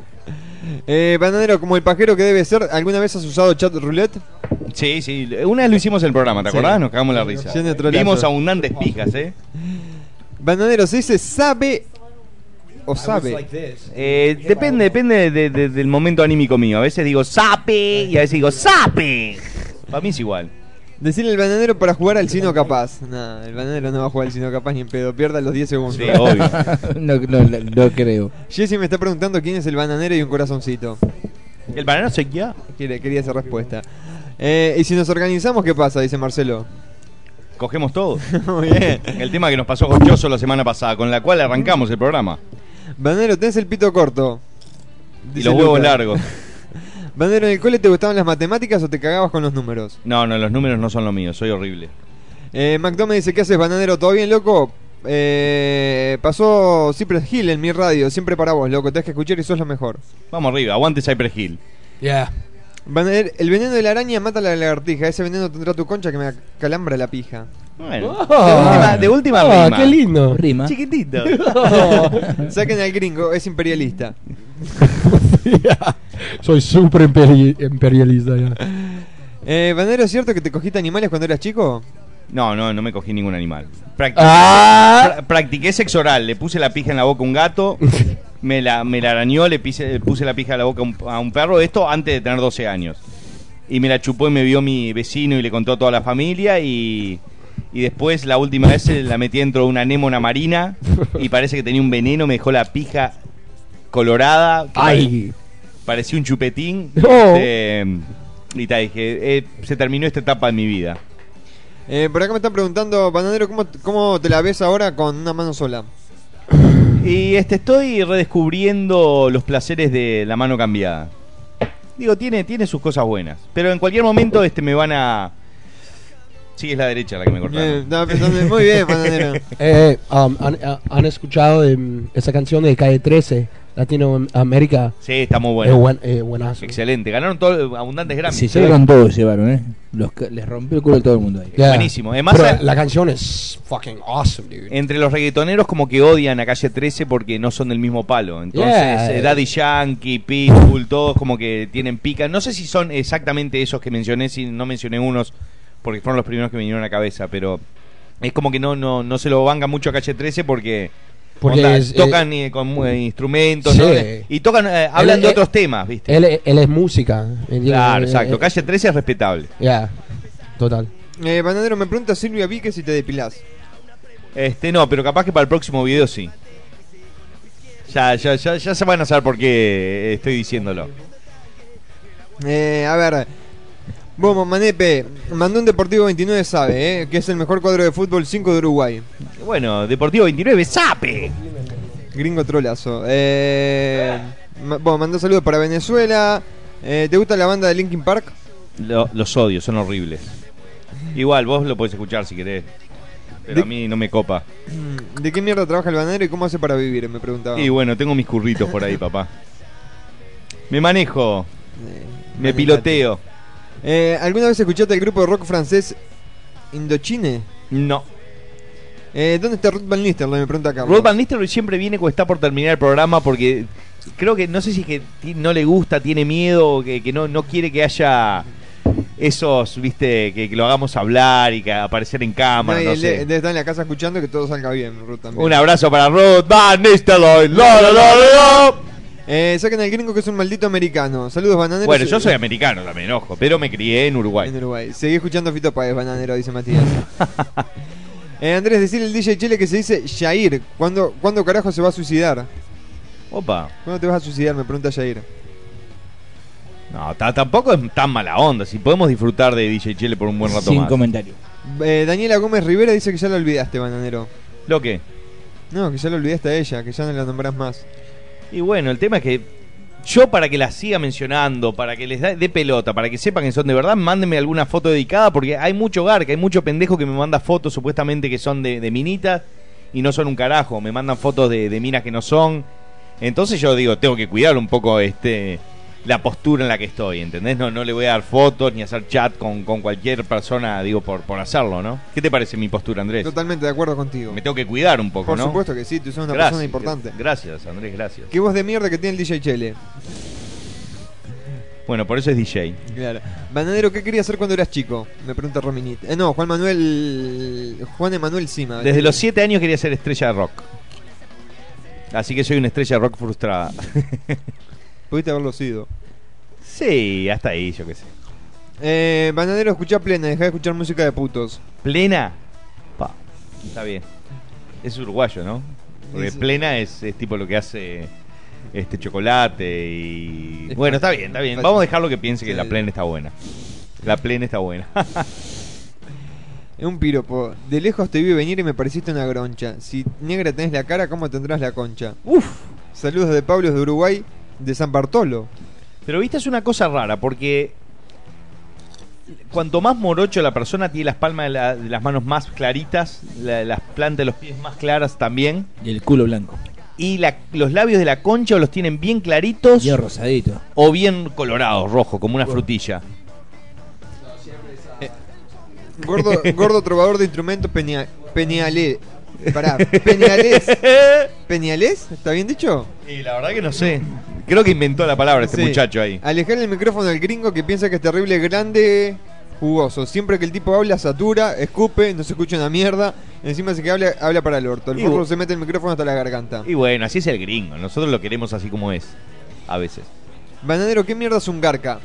Eh, bananero, como el pajero que debe ser, ¿alguna vez has usado chat roulette? sí, sí, una vez lo hicimos en el programa, ¿te Sí. acordás? Nos cagamos la risa. Vimos abundantes pijas, ¿eh? Bananero, ¿se dice sabe o sabe? Eh, depende, depende de- de- del momento anímico mío. A veces digo sape y a veces digo sape. Para mí es igual. Decirle al bananero para jugar al sino capaz. No, el bananero no va a jugar al sino capaz ni en pedo. Pierda los 10 segundos. Sí, obvio. no, no, no, no creo. Jesse me está preguntando quién es el bananero y un corazoncito. El banano se. Quiere- quería esa respuesta. Eh, y si nos organizamos, ¿qué pasa? Dice Marcelo. Cogemos todo. Muy bien. El tema que nos pasó Gochoso la semana pasada, con la cual arrancamos el programa. Bananero, tenés el pito corto. Y los huevos largos. Bananero, ¿en el cole te gustaban las matemáticas o te cagabas con los números? No, no, los números no son lo mío, soy horrible. Eh, McDonald dice, ¿qué haces, bananero? ¿Todo bien, loco? Eh, pasó Cypress Hill en mi radio, siempre para vos, loco. Tenés que escuchar y sos lo mejor. Vamos arriba, aguante Cypress Hill. Yeah. Bananero, el veneno de la araña mata a la lagartija. Ese veneno tendrá tu concha que me calambra la pija. Bueno, Oh. de última, de última Ah, rima. qué lindo. Rima. Chiquitito. Saquen al gringo, es imperialista. Soy súper imperi- imperialista ya. Eh, Bananero, ¿es cierto que te cogiste animales cuando eras chico? No, no, no me cogí ningún animal. Practiqué, Ah. pra- practiqué sexo oral, le puse la pija en la boca a un gato, me la, me la arañó, le pise- le puse la pija en la boca a un, a un perro, esto antes de tener 12 años. Y me la chupó y me vio mi vecino y le contó a toda la familia y, y después la última vez eh, la metí dentro de una anémona marina y parece que tenía un veneno, me dejó la pija colorada, que Ay. parecía un chupetín. No. Este, y ta, dije, eh, se terminó esta etapa de mi vida. Eh, por acá me están preguntando, Bananero, ¿cómo, ¿cómo te la ves ahora con una mano sola? Y este estoy redescubriendo los placeres de la mano cambiada. Digo, tiene, tiene sus cosas buenas. Pero en cualquier momento este me van a. Sí, es la derecha la que me Eh, cortaron. estaba pensando, muy bien, Bananero. Eh, um, ¿han, han escuchado em, esa canción de Calle 13, Latinoamérica? Sí, está muy Es bueno. buen, eh, buenazo. Excelente. Ganaron todo, abundantes Grammys. Si se llevan todos, llevaron, ¿eh? Los, que- les rompió el culo a todo el mundo ahí. Yeah. Buenísimo. Además, Pero a- la canción es fucking awesome, dude. Entre los reggaetoneros como que odian a Calle 13 porque no son del mismo palo. Entonces, Yeah. eh, Daddy Yankee, Pitbull, todos como que tienen pica. No sé si son exactamente esos que mencioné, si no mencioné unos porque fueron los primeros que me vinieron a la cabeza, pero es como que no no no se lo banca mucho a Calle 13 porque Porque onda, es- tocan eh, con eh, instrumentos Sí. ¿no? y tocan eh, hablan Él- de él- otros temas, ¿viste? Él, él es música. Claro, exacto. eh, Calle 13 es respetable. Ya, total. Eh, Bananero, me pregunta Silvia Vique si te depilás. Este no, pero capaz que para el próximo video sí. Ya, ya, ya, ya se van a saber por qué estoy diciéndolo. Eh, a ver. Vos, Manepe, Mandón Deportivo 29 sabe, eh, que es el mejor cuadro de fútbol 5 de Uruguay. Bueno, Deportivo 29, ¡sape! Gringo trolazo. Eh, bueno, mandó saludos para Venezuela. Eh, ¿Te gusta la banda de Linkin Park? Lo- los odios, son horribles. Igual, vos lo podés escuchar si querés. Pero De- a mí no me copa. ¿De qué mierda trabaja el bananero y cómo hace para vivir? Me preguntaba. Y bueno, tengo mis curritos por ahí, papá. Me manejo, Eh, me manejate. piloteo. Eh, ¿Alguna vez escuchaste el grupo de rock francés Indochine? No. Eh, ¿Dónde está Ruth Van Nistelrooy? Me pregunta Carlos. Rod Van Nistelrooy siempre viene cuando está por terminar el programa porque creo que, no sé si es que no le gusta, tiene miedo, que, que no, no quiere que haya esos, viste, que, que lo hagamos hablar y que aparecer en No, cámara, no de- sé. debe estar en la casa escuchando que todo salga bien, Ruth también. Un abrazo para Rod Van Nistelrooy. Eh, saquen al gringo que es un maldito americano. Saludos, bananeros. Bueno, yo soy americano también, ojo, pero me crié en Uruguay. En Uruguay. Seguí escuchando Fito Páez, bananero, dice Matías. eh, Andrés, decirle al DJ Chile que se dice Jair. ¿Cuándo, ¿Cuándo carajo se va a suicidar? Opa. ¿Cuándo te vas a suicidar? Me pregunta Jair. No, ta- tampoco es tan mala onda. Si podemos disfrutar de DJ Chile por un buen rato Sin más. comentario. Eh, Daniela Gómez Rivera dice que ya lo olvidaste, bananero. ¿Lo qué? No, que ya lo olvidaste a ella, que ya no la nombrás más. Y bueno, el tema es que yo para que la siga mencionando, para que les dé pelota, para que sepan que son de verdad, mándenme alguna foto dedicada, porque hay mucho garca, hay mucho pendejo que me manda fotos supuestamente que son de, de minitas y no son un carajo, me mandan fotos de, de minas que no son. Entonces yo digo, tengo que cuidar un poco este la postura en la que estoy, ¿entendés? No, no le voy a dar fotos ni hacer chat con, con cualquier persona, digo, por, por hacerlo, ¿no? ¿Qué te parece mi postura, Andrés? Totalmente de acuerdo contigo. Me tengo que cuidar un poco, Por ¿no? supuesto que sí, tú sos una Gracias, persona importante. Gracias, Andrés, gracias. ¿Qué voz de mierda que tiene el DJ Chele? Bueno, por eso es DJ. Claro. Bananero, ¿qué querías hacer cuando eras chico? Me pregunta Rominit. Eh, no, Juan Manuel. Juan Emanuel Sima. Desde los 7 años quería ser estrella de rock. Así que soy una estrella de rock frustrada. Pudiste haberlo sido. sí, hasta ahí, yo qué sé. Eh, Bananero, escucha plena, deja de escuchar música de putos. Plena. Pa, está bien. Es uruguayo, ¿no? Porque Es- plena es, es tipo lo que hace este chocolate y. Es Bueno, está fácil, bien, está bien. fácil. Vamos a dejarlo que piense que Sí. la plena está buena. La plena está buena. Es un piropo. De lejos te vi venir y me pareciste una groncha. Si negra tenés la cara, ¿cómo tendrás la concha? Uf. Saludos de Pablo de Uruguay, de San Bartolo. Pero viste, es una cosa rara porque cuanto más morocho la persona tiene las palmas de, la- de las manos más claritas, la- las plantas de los pies más claras también, Y el culo blanco. y la- los labios de la concha los tienen bien claritos Y el rosadito. o bien colorados, rojo, como una frutilla. Gordo, gordo trovador de instrumentos penia, penialé. Pará, penialés. ¿Penialés? ¿Está bien dicho? Y la verdad que no sé. Creo que inventó la palabra este Sí. muchacho ahí. Alejar el micrófono del gringo que piensa que es terrible, grande, jugoso. Siempre que el tipo habla, satura, escupe, no se escucha una mierda. Encima se que habla, habla para el orto. El bu- se mete el micrófono hasta la garganta. Y bueno, así es el gringo. Nosotros lo queremos así como es. A veces. Bananero, ¿qué mierda es un garca?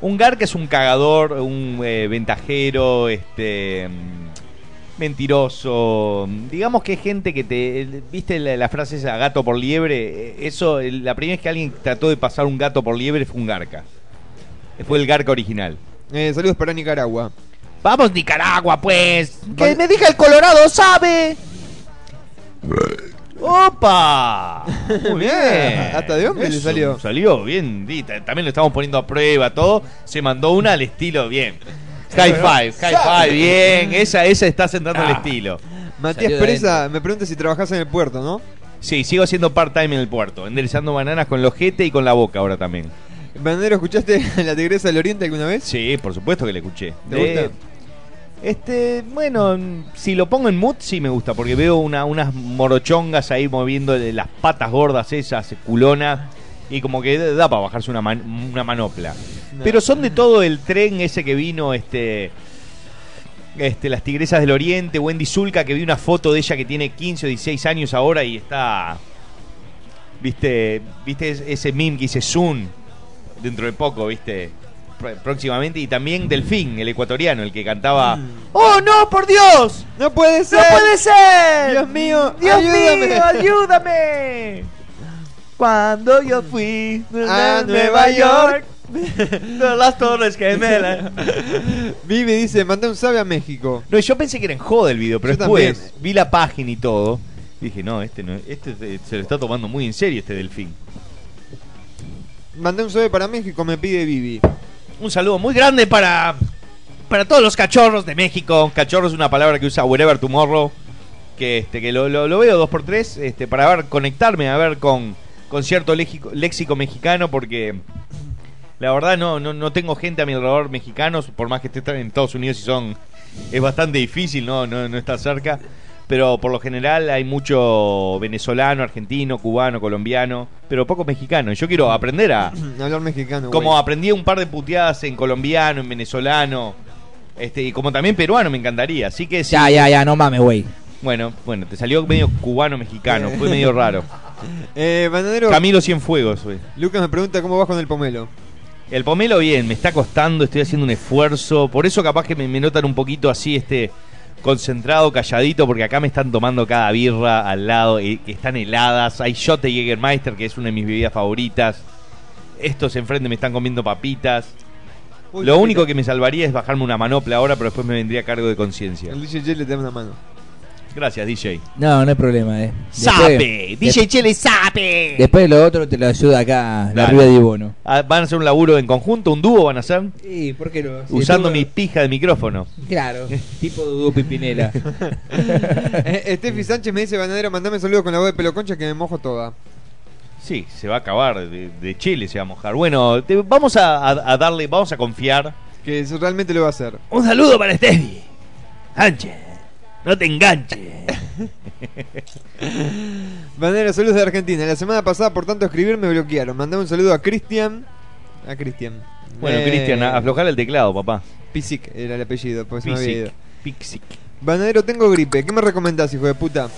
Un garca es un cagador, un eh, ventajero, este mentiroso. Digamos que es gente que te. ¿Viste la, la frase esa, gato por liebre? Eh, Eso, la primera vez que alguien trató de pasar un gato por liebre fue un garca. Fue el garca original. Eh, saludos para Nicaragua. Vamos, Nicaragua, pues. Que me diga el Colorado, ¿sabe? ¡Opa! Muy bien. Hasta de hombre le salió. Salió bien. También lo estamos poniendo a prueba, todo. Se mandó una al estilo bien. High five, high five, bien. Esa, esa está sentando el estilo. Matías Salió de Presa me pregunta si trabajás en el puerto, ¿no? Sí, sigo haciendo part-time en el puerto. Enderezando bananas con los ojete y con la boca ahora también. Bananero, ¿escuchaste la Tigresa del Oriente alguna vez? Sí, por supuesto que le escuché. ¿Te De- gusta? Este, bueno, si lo pongo en mood sí me gusta, porque veo una, unas morochongas ahí moviendo las patas gordas esas, culonas, y como que da para bajarse una, man- una manopla. No. Pero son de todo el tren ese que vino, este, este, las Tigresas del Oriente, Wendy Zulka, que vi una foto de ella que tiene 15 o 16 años ahora y está, viste, viste es- ese meme que dice Zoom, dentro de poco, viste, Pr- próximamente, y también Delfín, el ecuatoriano, el que cantaba, ¡Oh no, por Dios! ¡No puede ser! ¡No puede ser! Dios mío, ¡Dios ayúdame. mío, ayúdame! Cuando yo fui A Nueva York. de las Torres Gemelas. Vivi dice, manda un sabe a México. No, yo pensé que era en joda el video, pero Yo después también. vi la página y todo. Dije, no, este no, este se- se lo está tomando muy en serio este delfín. Mandé un sabe para México, me pide Vivi. Un saludo muy grande para para todos los cachorros de México. Cachorro es una palabra que usa Wherever Tomorrow. Que este que lo, lo, lo veo dos por tres este, para ver, conectarme a ver con, con cierto léxico, léxico mexicano porque la verdad no, no, no tengo gente a mi alrededor mexicanos, por más que esté en Estados Unidos y son es bastante difícil, no, no, no está cerca. Pero por lo general hay mucho venezolano, argentino, cubano, colombiano, pero poco mexicano. Yo quiero aprender a, Hablar mexicano. como güey. aprendí un par de puteadas en colombiano, en venezolano, este, y como también peruano me encantaría. Así que sí. Ya, ya, ya, no mames, güey. Bueno, bueno, te salió medio cubano mexicano, fue medio raro. Eh, Bananero, Camilo Cienfuegos, güey. Lucas me pregunta cómo vas con el pomelo. El pomelo bien, me está costando, estoy haciendo un esfuerzo, por eso capaz que me, me notan un poquito así, este concentrado, calladito, porque acá me están tomando cada birra al lado, y, que están heladas, hay shot de Jägermeister, que es una de mis bebidas favoritas, estos enfrente me están comiendo papitas, Uy, Lo único que me salvaría es bajarme una manopla ahora, pero después me vendría a cargo de conciencia. El DJ le da una mano. Gracias, DJ. No, no hay problema, eh. ¡Sape! DJ Chele Sape. Después lo otro te lo ayuda acá, la Dale. rubia de Bono. Ah, ¿Van a hacer un laburo en conjunto? ¿Un dúo van a hacer? Sí, ¿por qué no? Usando mi pija de micrófono. Claro, tipo Dudú Pipinela. Eh, Steffi Sánchez me dice, Banadero, mandame saludos con la voz de pelo concha que me mojo toda. Sí, se va a acabar. De, de Chile se va a mojar. Bueno, te- vamos a, a- a darle, vamos a confiar. Que eso realmente lo va a hacer. Un saludo para Steffi. Sánchez, no te enganches. Banadero, saludos de Argentina. La semana pasada, por tanto escribir, me bloquearon. Mandame un saludo a Cristian. A Cristian. Bueno, Eh, Cristian, aflojar el teclado, papá. Pisic era el apellido, pues se me había ido. Pixi. Banadero, tengo gripe. ¿Qué me recomendás, hijo de puta?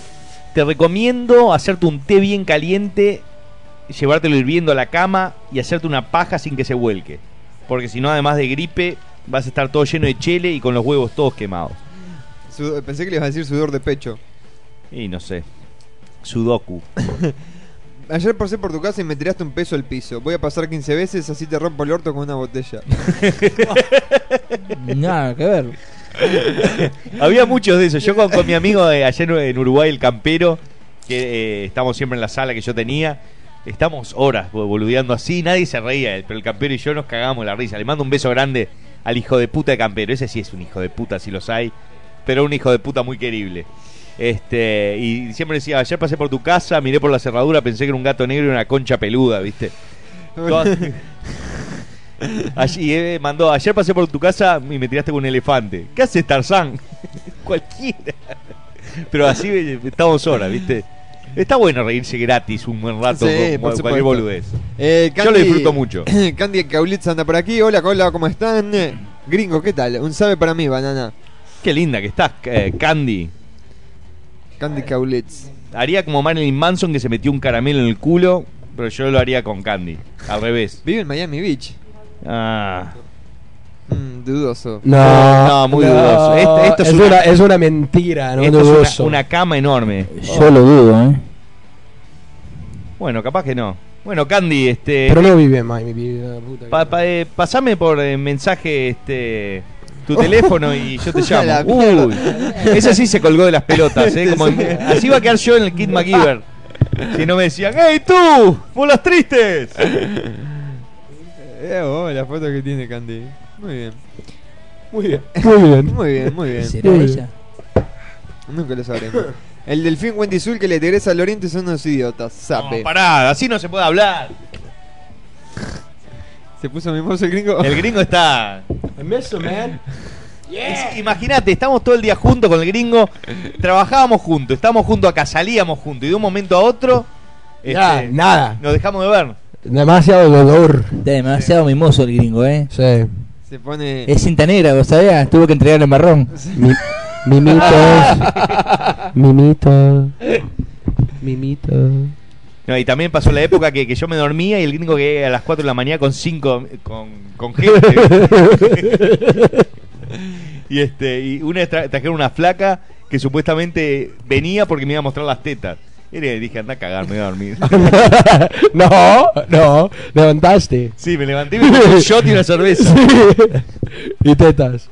Te recomiendo hacerte un té bien caliente, llevártelo hirviendo a la cama y hacerte una paja sin que se vuelque. Porque si no, además de gripe, vas a estar todo lleno de chele y con los huevos todos quemados. Pensé que le ibas a decir sudor de pecho. Y no sé. Sudoku. Ayer pasé por tu casa y me tiraste un peso al piso. Voy a pasar 15 veces, así te rompo el orto con una botella. Nada que ver. Había muchos de esos. Yo con, con mi amigo de ayer en Uruguay, el campero, que eh, estamos siempre en la sala que yo tenía, estamos horas bo- boludeando así, nadie se reía, pero el campero y yo nos cagamos la risa. Le mando un beso grande al hijo de puta de campero. Ese sí es un hijo de puta, si los hay, pero un hijo de puta muy querible. Este, y siempre decía, ayer pasé por tu casa, miré por la cerradura, pensé que era un gato negro y una concha peluda, ¿viste? Allí, eh, mandó, ayer pasé por tu casa y me tiraste con un elefante. ¿Qué haces, Tarzán? Cualquiera. Pero así eh, estamos horas, ¿viste? Está bueno reírse gratis un buen rato Sí, con por cualquier boludez. Eh, Yo lo disfruto mucho. Candy Caulitz anda por aquí. Hola, hola, ¿cómo están? Gringo, ¿qué tal? Un sabe para mí, banana. Qué linda que estás, eh, Candy. Candy Caulitz. Haría como Marilyn Manson que se metió un caramelo en el culo, pero yo lo haría con Candy. Al revés. Vive en Miami Beach. Ah. Mm, dudoso. No, No, muy dudoso. Esto- esto es es, una- una, es una mentira, no Esto es una, una cama enorme. Yo lo dudo, ¿eh? Bueno, capaz que no. Bueno, Candy, este. Pero no vive en Miami, Pa- pa- eh, pasame por eh, mensaje este tu teléfono y yo te llamo. Uy, ese sí se colgó de las pelotas, ¿eh? Como en- así va a quedar yo en el Kid MacGyver. Si no me decían, ¡Hey tú! ¡Bolas tristes! Eh, oh, la foto que tiene Candy. Muy bien. Muy bien. Muy bien. Muy bien, muy bien. ¿Será ella? Nunca lo sabremos. El delfín Wendy Zul que le regresa al oriente son unos idiotas. Sape. No, pará, así no se puede hablar. ¿Se puso mimoso el gringo? El gringo está. I miss him, man. Es- Imagínate, estamos todo el día juntos con el gringo, trabajábamos juntos, estábamos juntos acá, salíamos juntos y de un momento a otro Ya, este, nada. nos dejamos de ver. Demasiado dolor. Está demasiado mimoso el gringo, ¿eh? Sí. Se pone. Es cinta negra, ¿vos sabías? Tuvo que entregar el marrón. Mi- mimitos. Mimitos. Mimitos. No, y también pasó la época que, que yo me dormía y el gringo que a las 4 de la mañana con 5 con, con gente. y este y una vez tra- trajeron una flaca que supuestamente venía porque me iba a mostrar las tetas. Y le dije, anda a cagar, me voy a dormir. no, no. Levantaste. sí, me levanté y me un shot y una cerveza. y tetas.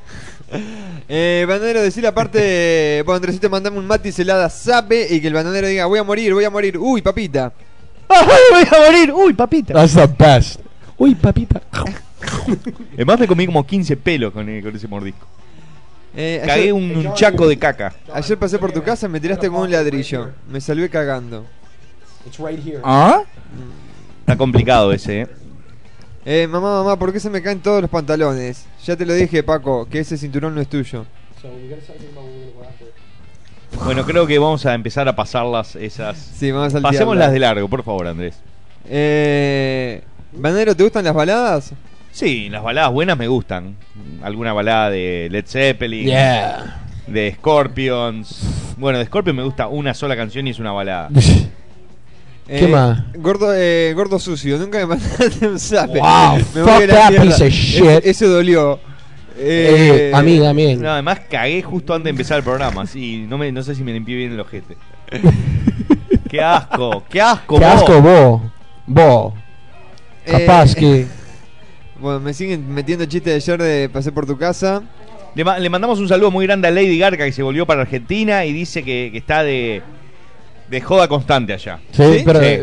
Eh, bananero, decir aparte. Bueno, Andresito, mandame un mati helada sape y que el bananero diga: Voy a morir, voy a morir. Uy, papita. ¡Ay, voy a morir! ¡Uy, papita! That's the best. Uy, papita. Además me comí como 15 pelos con, eh, con ese mordisco. Eh, Cagué ayer, un, un chaco de caca. ayer pasé por tu casa y me tiraste con un ladrillo. Me salvé cagando. It's right here. ¿Ah? Está complicado ese, ¿eh? Eh, mamá, mamá, ¿por qué se me caen todos los pantalones? Ya te lo dije, Paco, que ese cinturón no es tuyo. Bueno, creo que vamos a empezar a pasarlas esas. Sí, vamos a. Pasémoslas de largo, por favor, Andrés. Eh, Bananero, ¿te gustan las baladas? Sí, las baladas buenas me gustan. Alguna balada de Led Zeppelin, Yeah. de Scorpions. Bueno, de Scorpions me gusta una sola canción y es una balada. ¿Qué Eh, más? Gordo, eh, gordo sucio, nunca me mandaste un zape. Wow, me fuck voy a la piece of Ese- shit. Eso, dolió. Eh, a mí también. No, además cagué justo antes de empezar el programa, así no me no sé si me limpié bien el ojete. qué asco, qué asco, Qué vos. asco vos. Vos. Capaz Eh, que. Bueno, me siguen metiendo chistes de ayer de pasé por tu casa. Le, ma- le mandamos un saludo muy grande a Lady Garca que se volvió para Argentina y dice que, que está de, de joda constante allá. Sí, pero, Sí.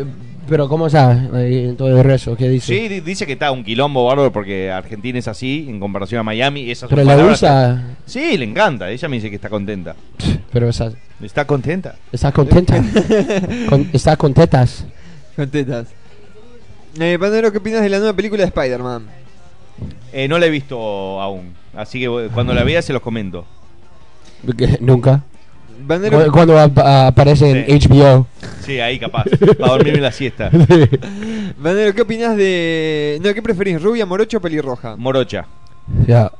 Pero ¿cómo está en todo el resto? ¿Qué dice? Sí, di- dice que está un quilombo bárbaro porque Argentina es así en comparación a Miami. Esas Pero la usa, Sí, le encanta. Ella me dice que está contenta. pero está, ¿Está contenta? está contenta. Con- está con tetas. Con tetas. Eh, Panadero, ¿qué opinas de la nueva película de Spider-Man? Eh, no la he visto aún. Así que cuando la vea se los comento. Nunca. Panadero, Cu- Cuando ap- aparece en Sí. HBO. Sí, ahí capaz. Para dormirme la siesta. Panadero, ¿qué opinas de. No, ¿qué preferís? ¿Rubia, morocha o pelirroja? Morocha. Ya.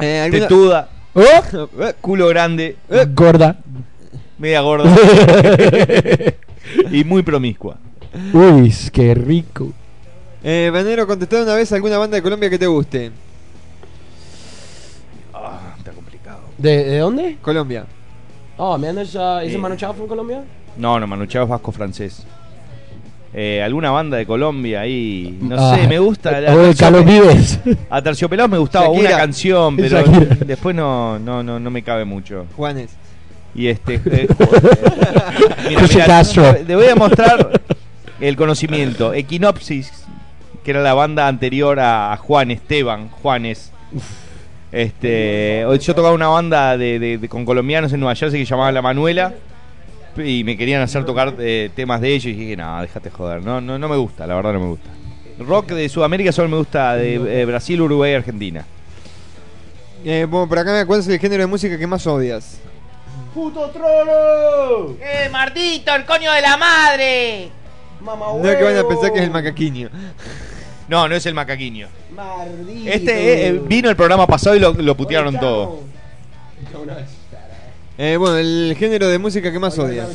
Eh, ¿alguna- Tetuda. Oh, Eh, Culo grande. gorda. Media gorda. y muy promiscua. Uy, qué rico. Eh, Panadero, contestad una vez alguna banda de Colombia que te guste. Ah, está complicado. ¿De, de dónde? Colombia. Oh, man, is, uh, is Eh. Manu Chao from Colombia? No, no, Manu Chao es vasco-francés. Eh, ¿Alguna banda de Colombia ahí? No Ah, sé, me gusta. o de Carlos Vives. A Terciopelados me gustaba Shakira. una canción, pero Shakira. después no, no, no, no me cabe mucho. Juanes. Y este. eh, mira, mira, Castro. le voy a mostrar el conocimiento. Equinopsis, que era la banda anterior a, a Juan Esteban, Juanes. Este, yo tocaba una banda de, de- de- con colombianos en Nueva Jersey que se llamaba La Manuela y me querían hacer tocar eh, temas de ellos y dije, no, déjate joder, no, no, no me gusta, la verdad no me gusta. Rock de Sudamérica solo me gusta de eh, Brasil, Uruguay y Argentina. Eh, bueno, por acá, ¿cuál es el género de música que más odias? ¡Eh, Martito, el coño de la madre! No es que van a pensar que es el macaquiño. No, no es el macaquiño. Este eh, vino el programa pasado y lo, lo putearon todo. Eh, bueno, el género de música que más odias.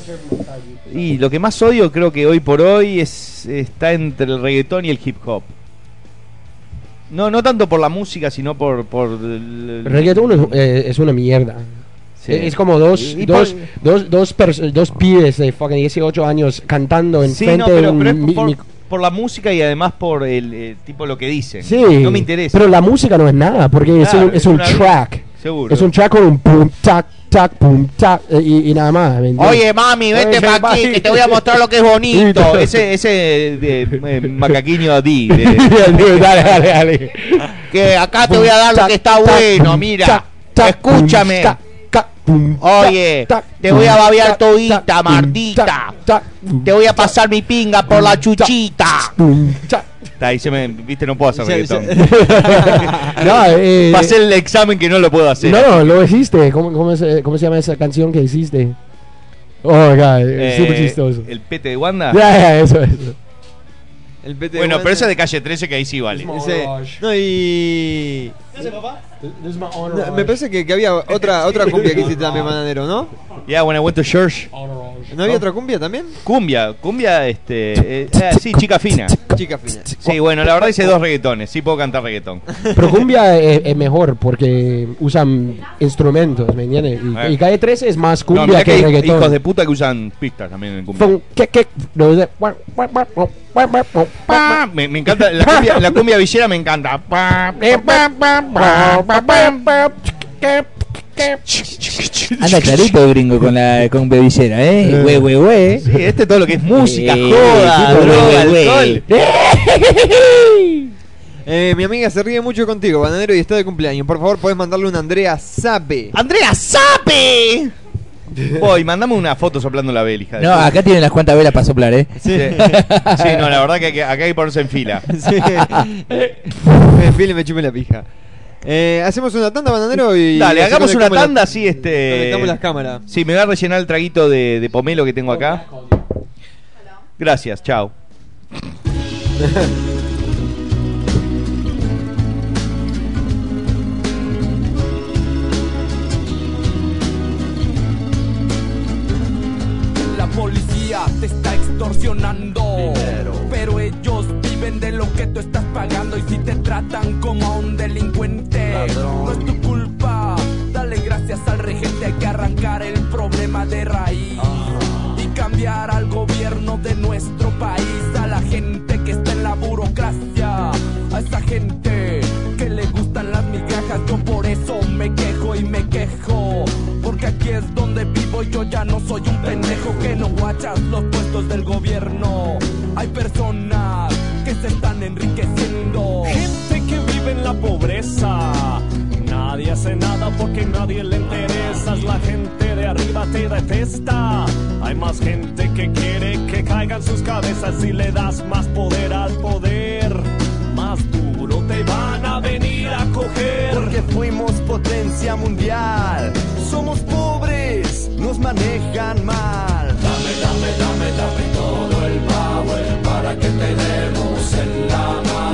Y lo que más odio creo que hoy por hoy es está entre el reggaetón y el hip hop. No, no tanto por la música, sino por... por el- Reggaetón es, eh, es una mierda. Sí. Es como dos, Y- y dos, por- dos, dos, pers- dos pibes de fucking 18 años cantando en Sí, frente no, pero, de un pero es mi- por, mi- por la música y además por el eh, tipo lo que dicen. Sí, No me interesa. Pero la música no es nada, porque es un, es es un una- track. Seguro. Es un track con un pum, tac, tac, pum, tac, eh, y, y nada más. Oye, mami, vete Oye, pa' aquí, que te voy a mostrar lo que es bonito. ese ese de, eh, macaquiño D. de- dale, dale, dale. Que acá te voy a dar lo que está bueno, mira. Escúchame. Oye, te voy a babear todita, Martita. Te voy a pasar mi pinga por la chuchita. Está, ahí se me, viste, no puedo hacer reggaetón. No, eh, Pasé el examen que no lo puedo hacer. no, no, lo hiciste. ¿Cómo, cómo, se, ¿Cómo se llama esa canción que hiciste? Oh my god, Eh, súper chistoso. El pete de Wanda. Ya, ya, eso, eso. El Bueno, pero ese de calle 13 que ahí sí vale. Ese- No, y. This is my no, me parece que, que había otra otra cumbia que hiciste también, Bananero, ¿no? Yeah, when I went to church. ¿No había otra cumbia también? Cumbia, cumbia, este. eh, eh, sí, chica fina. Chica fina. Sí, bueno, la verdad hice dos reggaetones. Sí puedo cantar reggaetón. Pero cumbia es, es mejor porque usan instrumentos, ¿me entiendes? Y, y Calle 13 es más cumbia mirá que que hay reggaetón. hijos de puta que usan pistas también en cumbia. Fun- que- que- no, de- Pa, Me, me encanta, la cumbia, la cumbia villera me encanta. Pa, Anda clarito gringo con la con bebillera, ¿eh? Güey, güey, güey. Sí, este todo lo que es música, Eh, joda, droga, alcohol. Eh, mi amiga se ríe mucho contigo, Bananero, y está de cumpleaños. Por favor, podés mandarle un Andrea Sape. ¡Andrea Sape! Voy, mandame una foto soplando la vela, hija de No, puta. acá tienen las cuantas velas para soplar, ¿eh? Sí. Sí, no, la verdad que acá hay que ponerse en fila. Sí. me file, me chupe la pija. Eh, hacemos una tanda, Bananero, y. Dale, así hagamos una conectamos la- tanda así, este. Conectamos las cámaras. Sí, me voy a rellenar el traguito de, de pomelo que tengo acá. Gracias, chao. Extorsionando. Pero ellos viven de lo que tú estás pagando. Y si te tratan como a un delincuente, no es tu culpa. Dale gracias al regente. Hay que arrancar el problema de raíz. Y cambiar al gobierno de nuestro país. A la gente que está en la burocracia. A esa gente que le gustan las migajas. Yo por eso me quejo. y me quejo. Porque aquí es donde vivo y yo ya no soy que no guachas los puestos del gobierno. Hay personas que se están enriqueciendo. Gente que vive en la pobreza. Nadie hace nada porque nadie le interesa. La gente de arriba te detesta. Hay más gente que quiere que caigan sus cabezas si le das más poder al poder. Más duro te van a venir a coger. Porque fuimos potencia mundial. Somos pobres, nos manejan mal. Dame, dame, dame, dame todo el power para que te demos en la madre.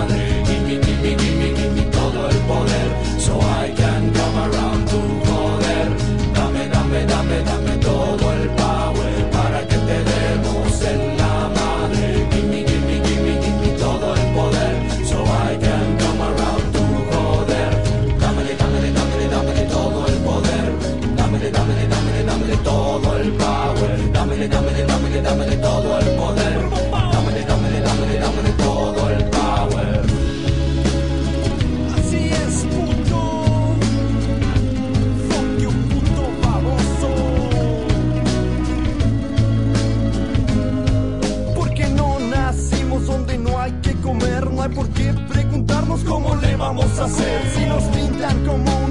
Dámele, dámele todo el poder. Dámele, dámele, dámele, dámele todo el power. Así es, puto. Fuck you, puto baboso. Porque no nacimos donde no hay que comer, no hay por qué preguntarnos cómo le vamos a hacer. Si nos pintan como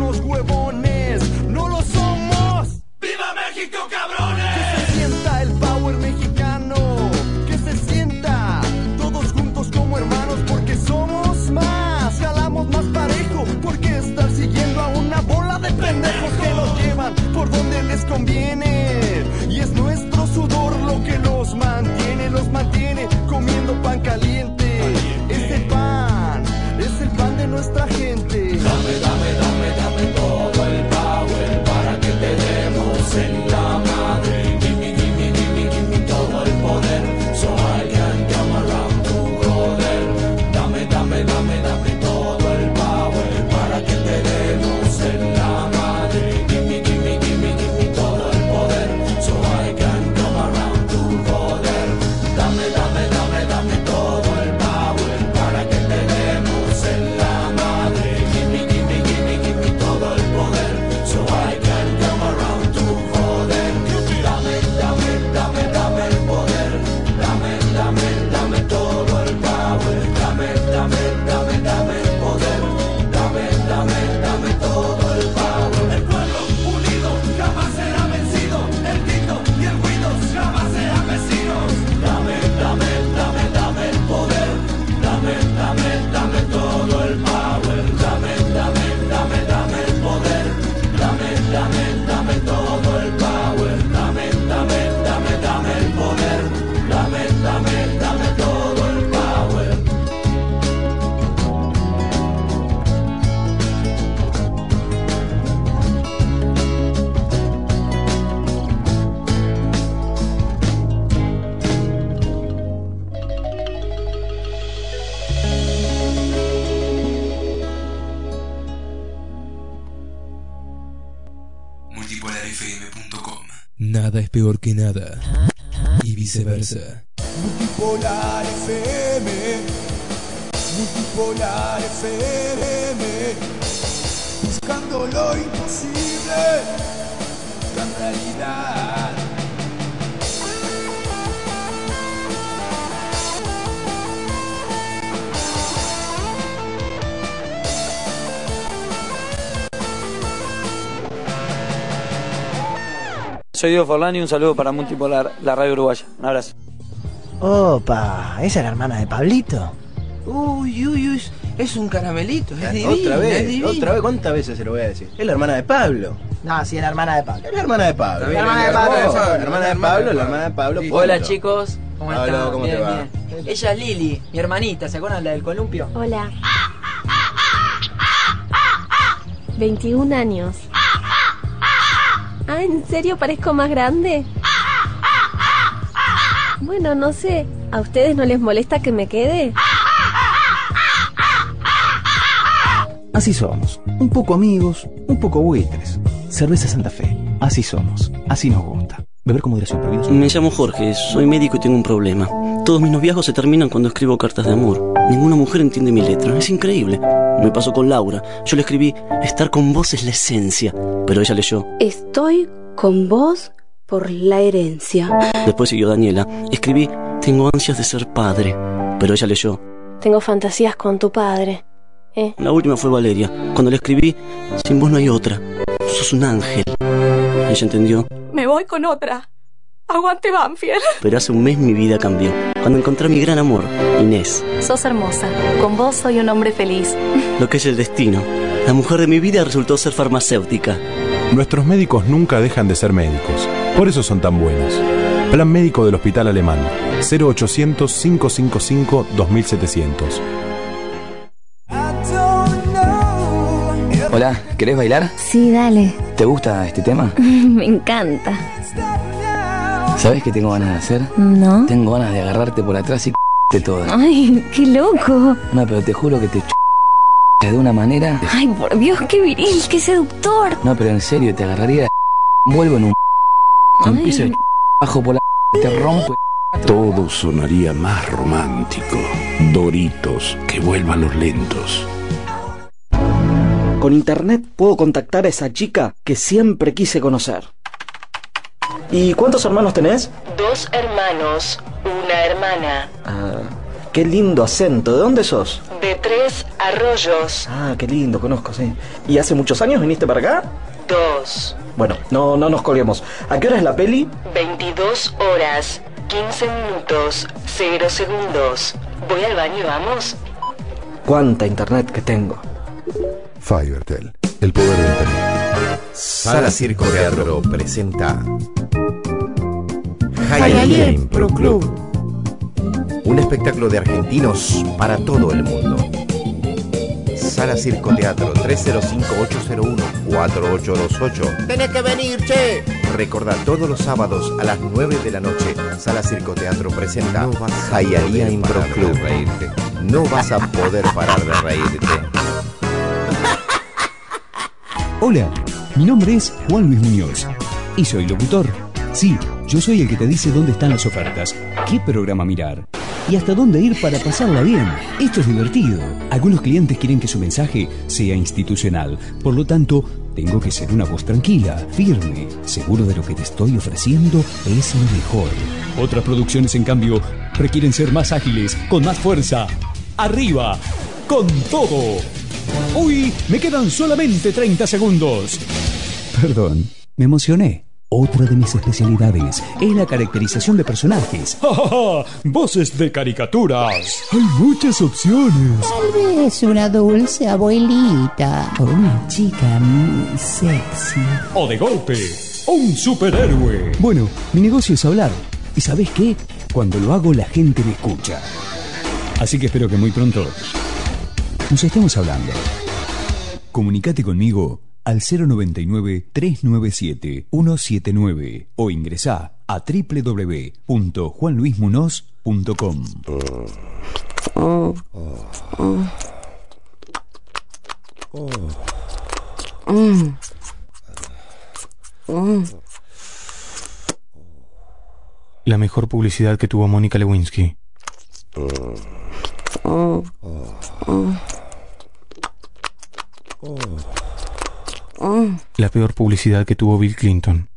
nada. Y viceversa. Multipolar FM, Multipolar FM, buscando lo imposible, la realidad. Soy Diego Forlani, un saludo para Multipolar, la radio uruguaya. Un abrazo. Opa, ¿esa es la hermana de Pablito? Uy, uy, uy, es un caramelito, es divino, otra es vez, divino. otra vez, ¿cuántas veces se lo voy a decir? Es la hermana de Pablo. No, sí, es la hermana de Pablo. Es la hermana de Pablo. La hermana de Pablo. La hermana de Pablo, la hermana de Pablo. Hola chicos, ¿cómo están? ¿cómo Bien, te va? Ella es Lili, mi hermanita, ¿se acuerdan la del columpio? Hola. 21 años. Ah, ¿en serio parezco más grande? Bueno, no sé. ¿A ustedes no les molesta que me quede? Así somos, un poco amigos, un poco buitres. Cerveza Santa Fe, así somos, así nos gusta. Beber con moderación, prohibido. Me llamo Jorge, soy médico y tengo un problema. Todos mis noviazgos se terminan cuando escribo cartas de amor. Ninguna mujer entiende mi letra, es increíble. Me pasó con Laura. Yo le escribí, estar con vos es la esencia. Pero ella leyó. Estoy con vos por la herencia. Después siguió Daniela. Escribí, tengo ansias de ser padre. Pero ella leyó. Tengo fantasías con tu padre. ¿Eh? La última fue Valeria. Cuando le escribí, sin vos no hay otra. Sos un ángel. Ella entendió. Me voy con otra. Aguante Banfield. Pero hace un mes mi vida cambió. Cuando encontré a mi gran amor, Inés. Sos hermosa. Con vos soy un hombre feliz. Lo que es el destino. La mujer de mi vida resultó ser farmacéutica. Nuestros médicos nunca dejan de ser médicos. Por eso son tan buenos. Plan médico del Hospital Alemán. 0800 555 2700. Hola, ¿querés bailar? Sí, dale. ¿Te gusta este tema? Me encanta. ¿Sabes qué tengo ganas de hacer? ¿No? Tengo ganas de agarrarte por atrás y de todo. Ay, qué loco. No, pero te juro que te de una manera. Ay, por Dios, qué viril, qué seductor. No, pero en serio, te agarraría vuelvo en un Ay. empiezo de bajo por la te rompo. Todo sonaría más romántico. Doritos, que vuelvan los lentos. Con internet puedo contactar a esa chica que siempre quise conocer. ¿Y cuántos hermanos tenés? Dos hermanos, una hermana. Ah, qué lindo acento. ¿De dónde sos? De tres arroyos. Ah, qué lindo, conozco, sí. ¿Y hace muchos años viniste para acá? Dos. Bueno, no, no nos colguemos. ¿A qué hora es la peli? 22 horas, 15 minutos, 0 segundos. Voy al baño, vamos. ¿Cuánta internet que tengo? Fivertel, el poder de Internet. Sala Circo Teatro presenta Hialeah Impro Club. Un espectáculo de argentinos para todo el mundo. Sala Circo Teatro 305-801-4828. Tenés que venir, che. Recordá todos los sábados a las 9 de la noche. Sala Circo Teatro presenta Hialeah Impro Club. No vas a poder parar de reírte. Hola, mi nombre es Juan Luis Muñoz y soy locutor. Sí, yo soy el que te dice dónde están las ofertas, qué programa mirar y hasta dónde ir para pasarla bien. Esto es divertido. Algunos clientes quieren que su mensaje sea institucional, por lo tanto, tengo que ser una voz tranquila, firme, seguro de lo que te estoy ofreciendo es lo mejor. Otras producciones, en cambio, requieren ser más ágiles, con más fuerza. ¡Arriba! ¡Con todo! Uy, me quedan solamente 30 segundos. Perdón, me emocioné. Otra de mis especialidades es la caracterización de personajes. ¡Ja, ja, ja! voces de caricaturas! Hay muchas opciones. Tal vez una dulce abuelita o una chica muy sexy. O de golpe, un superhéroe. Bueno, mi negocio es hablar. ¿Y sabes qué? Cuando lo hago la gente me escucha. Así que espero que muy pronto nos estemos hablando. Comunicate conmigo al 099-397-179 o ingresá a www.juanluismunoz.com. La mejor publicidad que tuvo Mónica Lewinsky. La peor publicidad que tuvo Bill Clinton.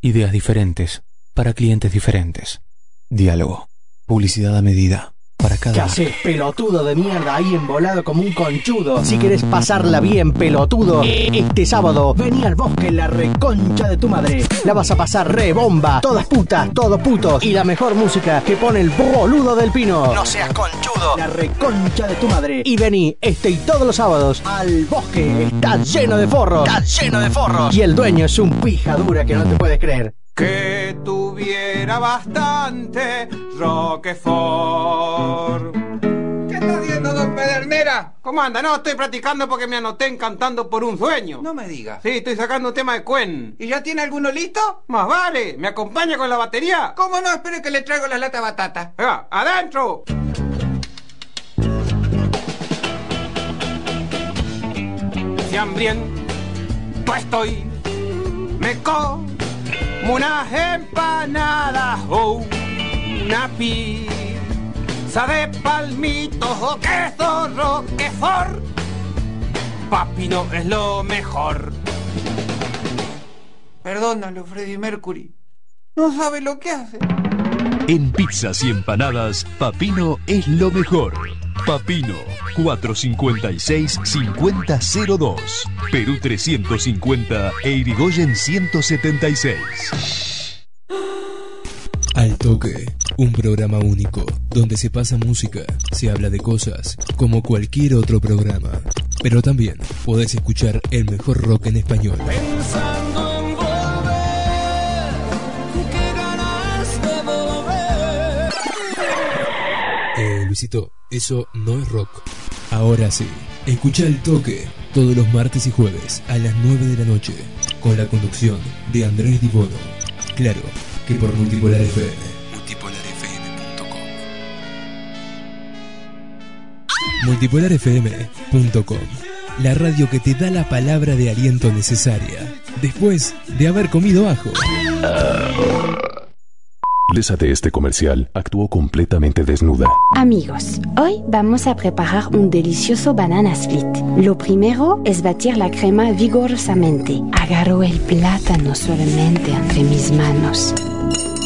Ideas diferentes, para clientes diferentes. Diálogo. Publicidad a medida. Para ¿Qué cada... haces, pelotudo de mierda, ahí embolado como un conchudo? Si querés pasarla bien, pelotudo, este sábado vení al bosque la reconcha de tu madre. La vas a pasar re bomba, todas putas, todos putos. Y la mejor música que pone el boludo del pino. No seas conchudo. La reconcha de tu madre. Y vení este y todos los sábados al bosque. Está lleno de forros. Está lleno de forros. Y el dueño es un pija dura que no te puedes creer. Que tuviera bastante Roquefort. ¿Qué está haciendo, don Pedernera? ¿Cómo anda? No, estoy practicando porque me anoté en cantando por un sueño. No me diga. Sí, estoy sacando un tema de Cuen. ¿Y ya tiene alguno listo? Más vale, ¿me acompaña con la batería? ¿Cómo no? Espere que le traigo la lata batata. Venga, adentro. Si hambriento estoy, me como unas empanadas o una pizza de palmitos o queso roquefort. Papino es lo mejor. Perdónalo, Freddie Mercury. No sabe lo que hace. En pizzas y empanadas, Papino es lo mejor. Papino 456-5002. Perú 350 e Irigoyen 176. Al Toque, un programa único, donde se pasa música, se habla de cosas, como cualquier otro programa. Pero también podés escuchar el mejor rock en español. Pensando en volver, qué ganas de volver. Eh, Luisito, eso no es rock. Ahora sí, escucha El Toque todos los martes y jueves a las 9 de la noche, con la conducción de Andrés Dibono. Claro, que por Multipolar FM. Multipolarfm.com Multipolarfm.com La radio que te da la palabra de aliento necesaria después de haber comido ajo. Lesa de este comercial actuó completamente desnuda. Amigos, hoy vamos a preparar un delicioso banana split. Lo primero es batir la crema vigorosamente. Agarro el plátano suavemente entre mis manos.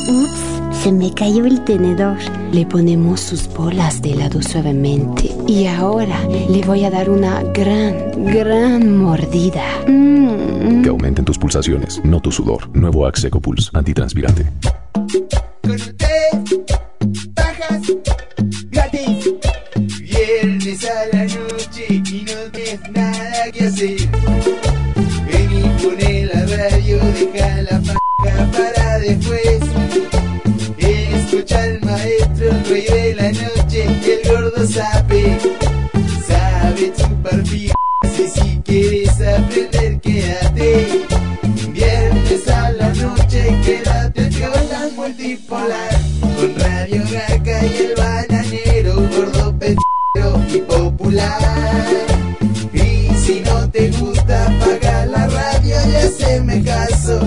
Ups, se me cayó el tenedor. Le ponemos sus bolas de helado suavemente. Y ahora le voy a dar una gran, gran mordida. Mm. Que aumenten tus pulsaciones, no tu sudor. Nuevo Axe Eco Pulse, antitranspirante. Y el bananero, gordo pendejo y popular. Y si no te gusta, apaga la radio y haceme caso.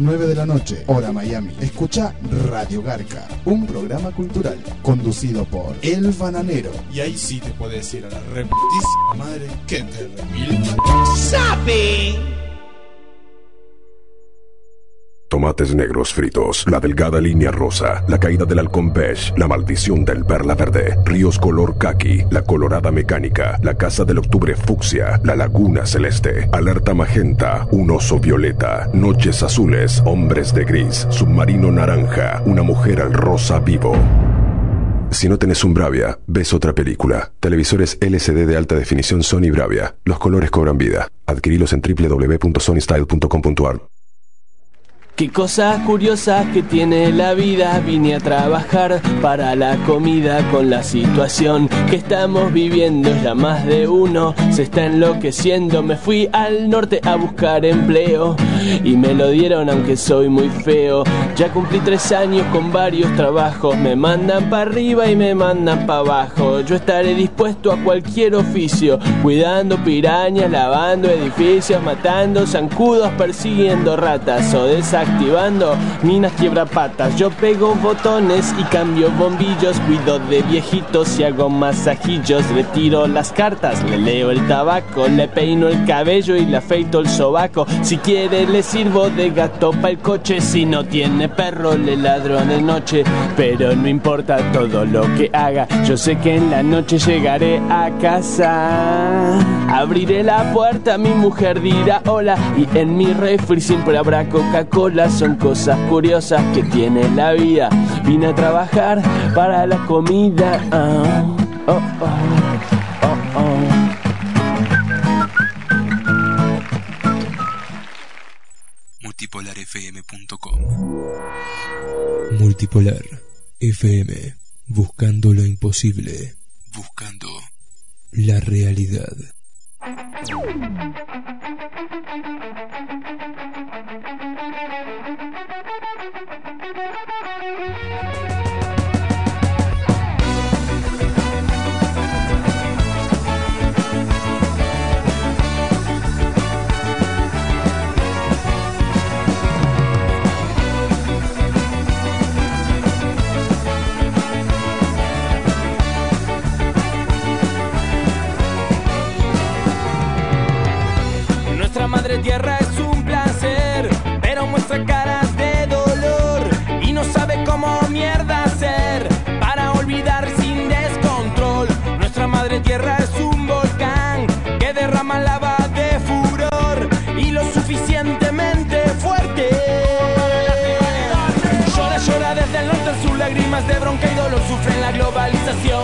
9 de la noche, hora Miami. Escucha Radio Garca, un programa cultural conducido por El Bananero. Y ahí sí te puedes ir a la reputísima madre que te remil. ¡Sabe! Tomates negros fritos, la delgada línea rosa, la caída del halcón beige, la maldición del perla verde, ríos color kaki, la colorada mecánica, la casa del octubre fucsia, la laguna celeste, alerta magenta, un oso violeta, noches azules, hombres de gris, submarino naranja, una mujer al rosa vivo. Si no tenés un Bravia, ves otra película. Televisores LCD de alta definición Sony Bravia. Los colores cobran vida. Adquirilos en www.sonystyle.com.ar. Qué cosas curiosas que tiene la vida. Vine a trabajar para la comida con la situación que estamos viviendo. Ya más de uno se está enloqueciendo. Me fui al norte a buscar empleo y me lo dieron aunque soy muy feo. Ya cumplí tres años con varios trabajos. Me mandan para arriba y me mandan para abajo. Yo estaré dispuesto a cualquier oficio. Cuidando pirañas, lavando edificios, matando zancudos, persiguiendo ratas o desactivando minas quiebrapatas. Yo pego botones y cambio bombillos, cuido de viejitos y hago masajillos. Retiro las cartas, le leo el tabaco, le peino el cabello y le afeito el sobaco. Si quiere le sirvo de gato pa' el coche, si no tiene perro le ladro de noche. Pero no importa todo lo que haga, yo sé que en la noche llegaré a casa. Abriré la puerta, mi mujer dirá hola y en mi refri siempre habrá Coca-Cola. Son cosas curiosas que tiene la vida. Vine a trabajar para la comida. Ah, oh, oh, oh, oh. multipolarfm.com Multipolar FM buscando lo imposible buscando la realidad Nuestra madre tierra es un placer, pero muestra caras de dolor y no sabe cómo mierda hacer para olvidar sin descontrol. Nuestra madre tierra es un volcán que derrama lava de furor y lo suficientemente fuerte. Llora, llora desde el norte al sur, lágrimas de bronca y dolor sufren la globalización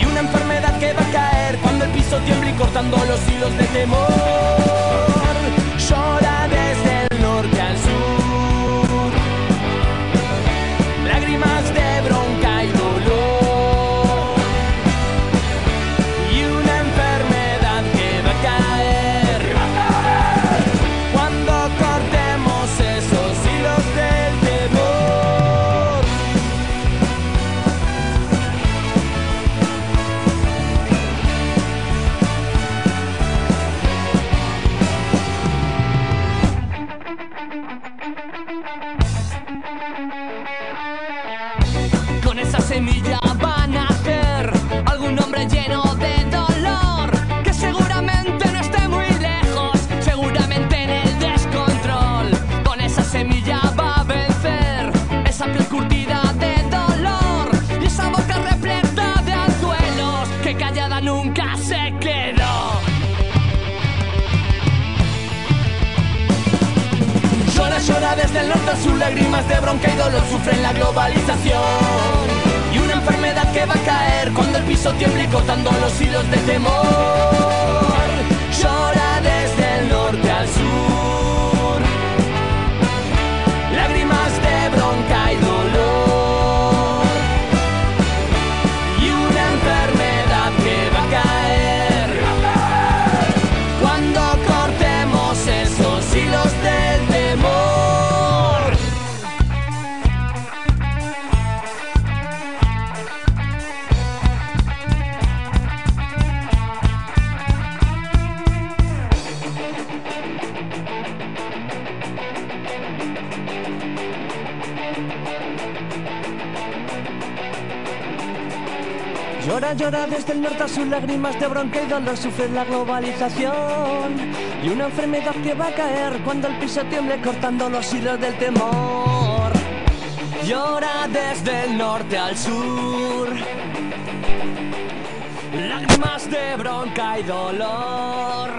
y una enfermedad que va a caer cuando el piso tiemble y cortando los hilos de temor. Llora sur, lágrimas de bronca y dolor sufren la globalización. Y una enfermedad que va a caer cuando el piso tiemble cortando los hilos de temor. Llora desde el norte al sur. Llora, llora desde el norte a sur, lágrimas de bronca y dolor sufre la globalización. Y una enfermedad que va a caer cuando el piso tiemble cortando los hilos del temor. Llora desde el norte al sur. Lágrimas de bronca y dolor.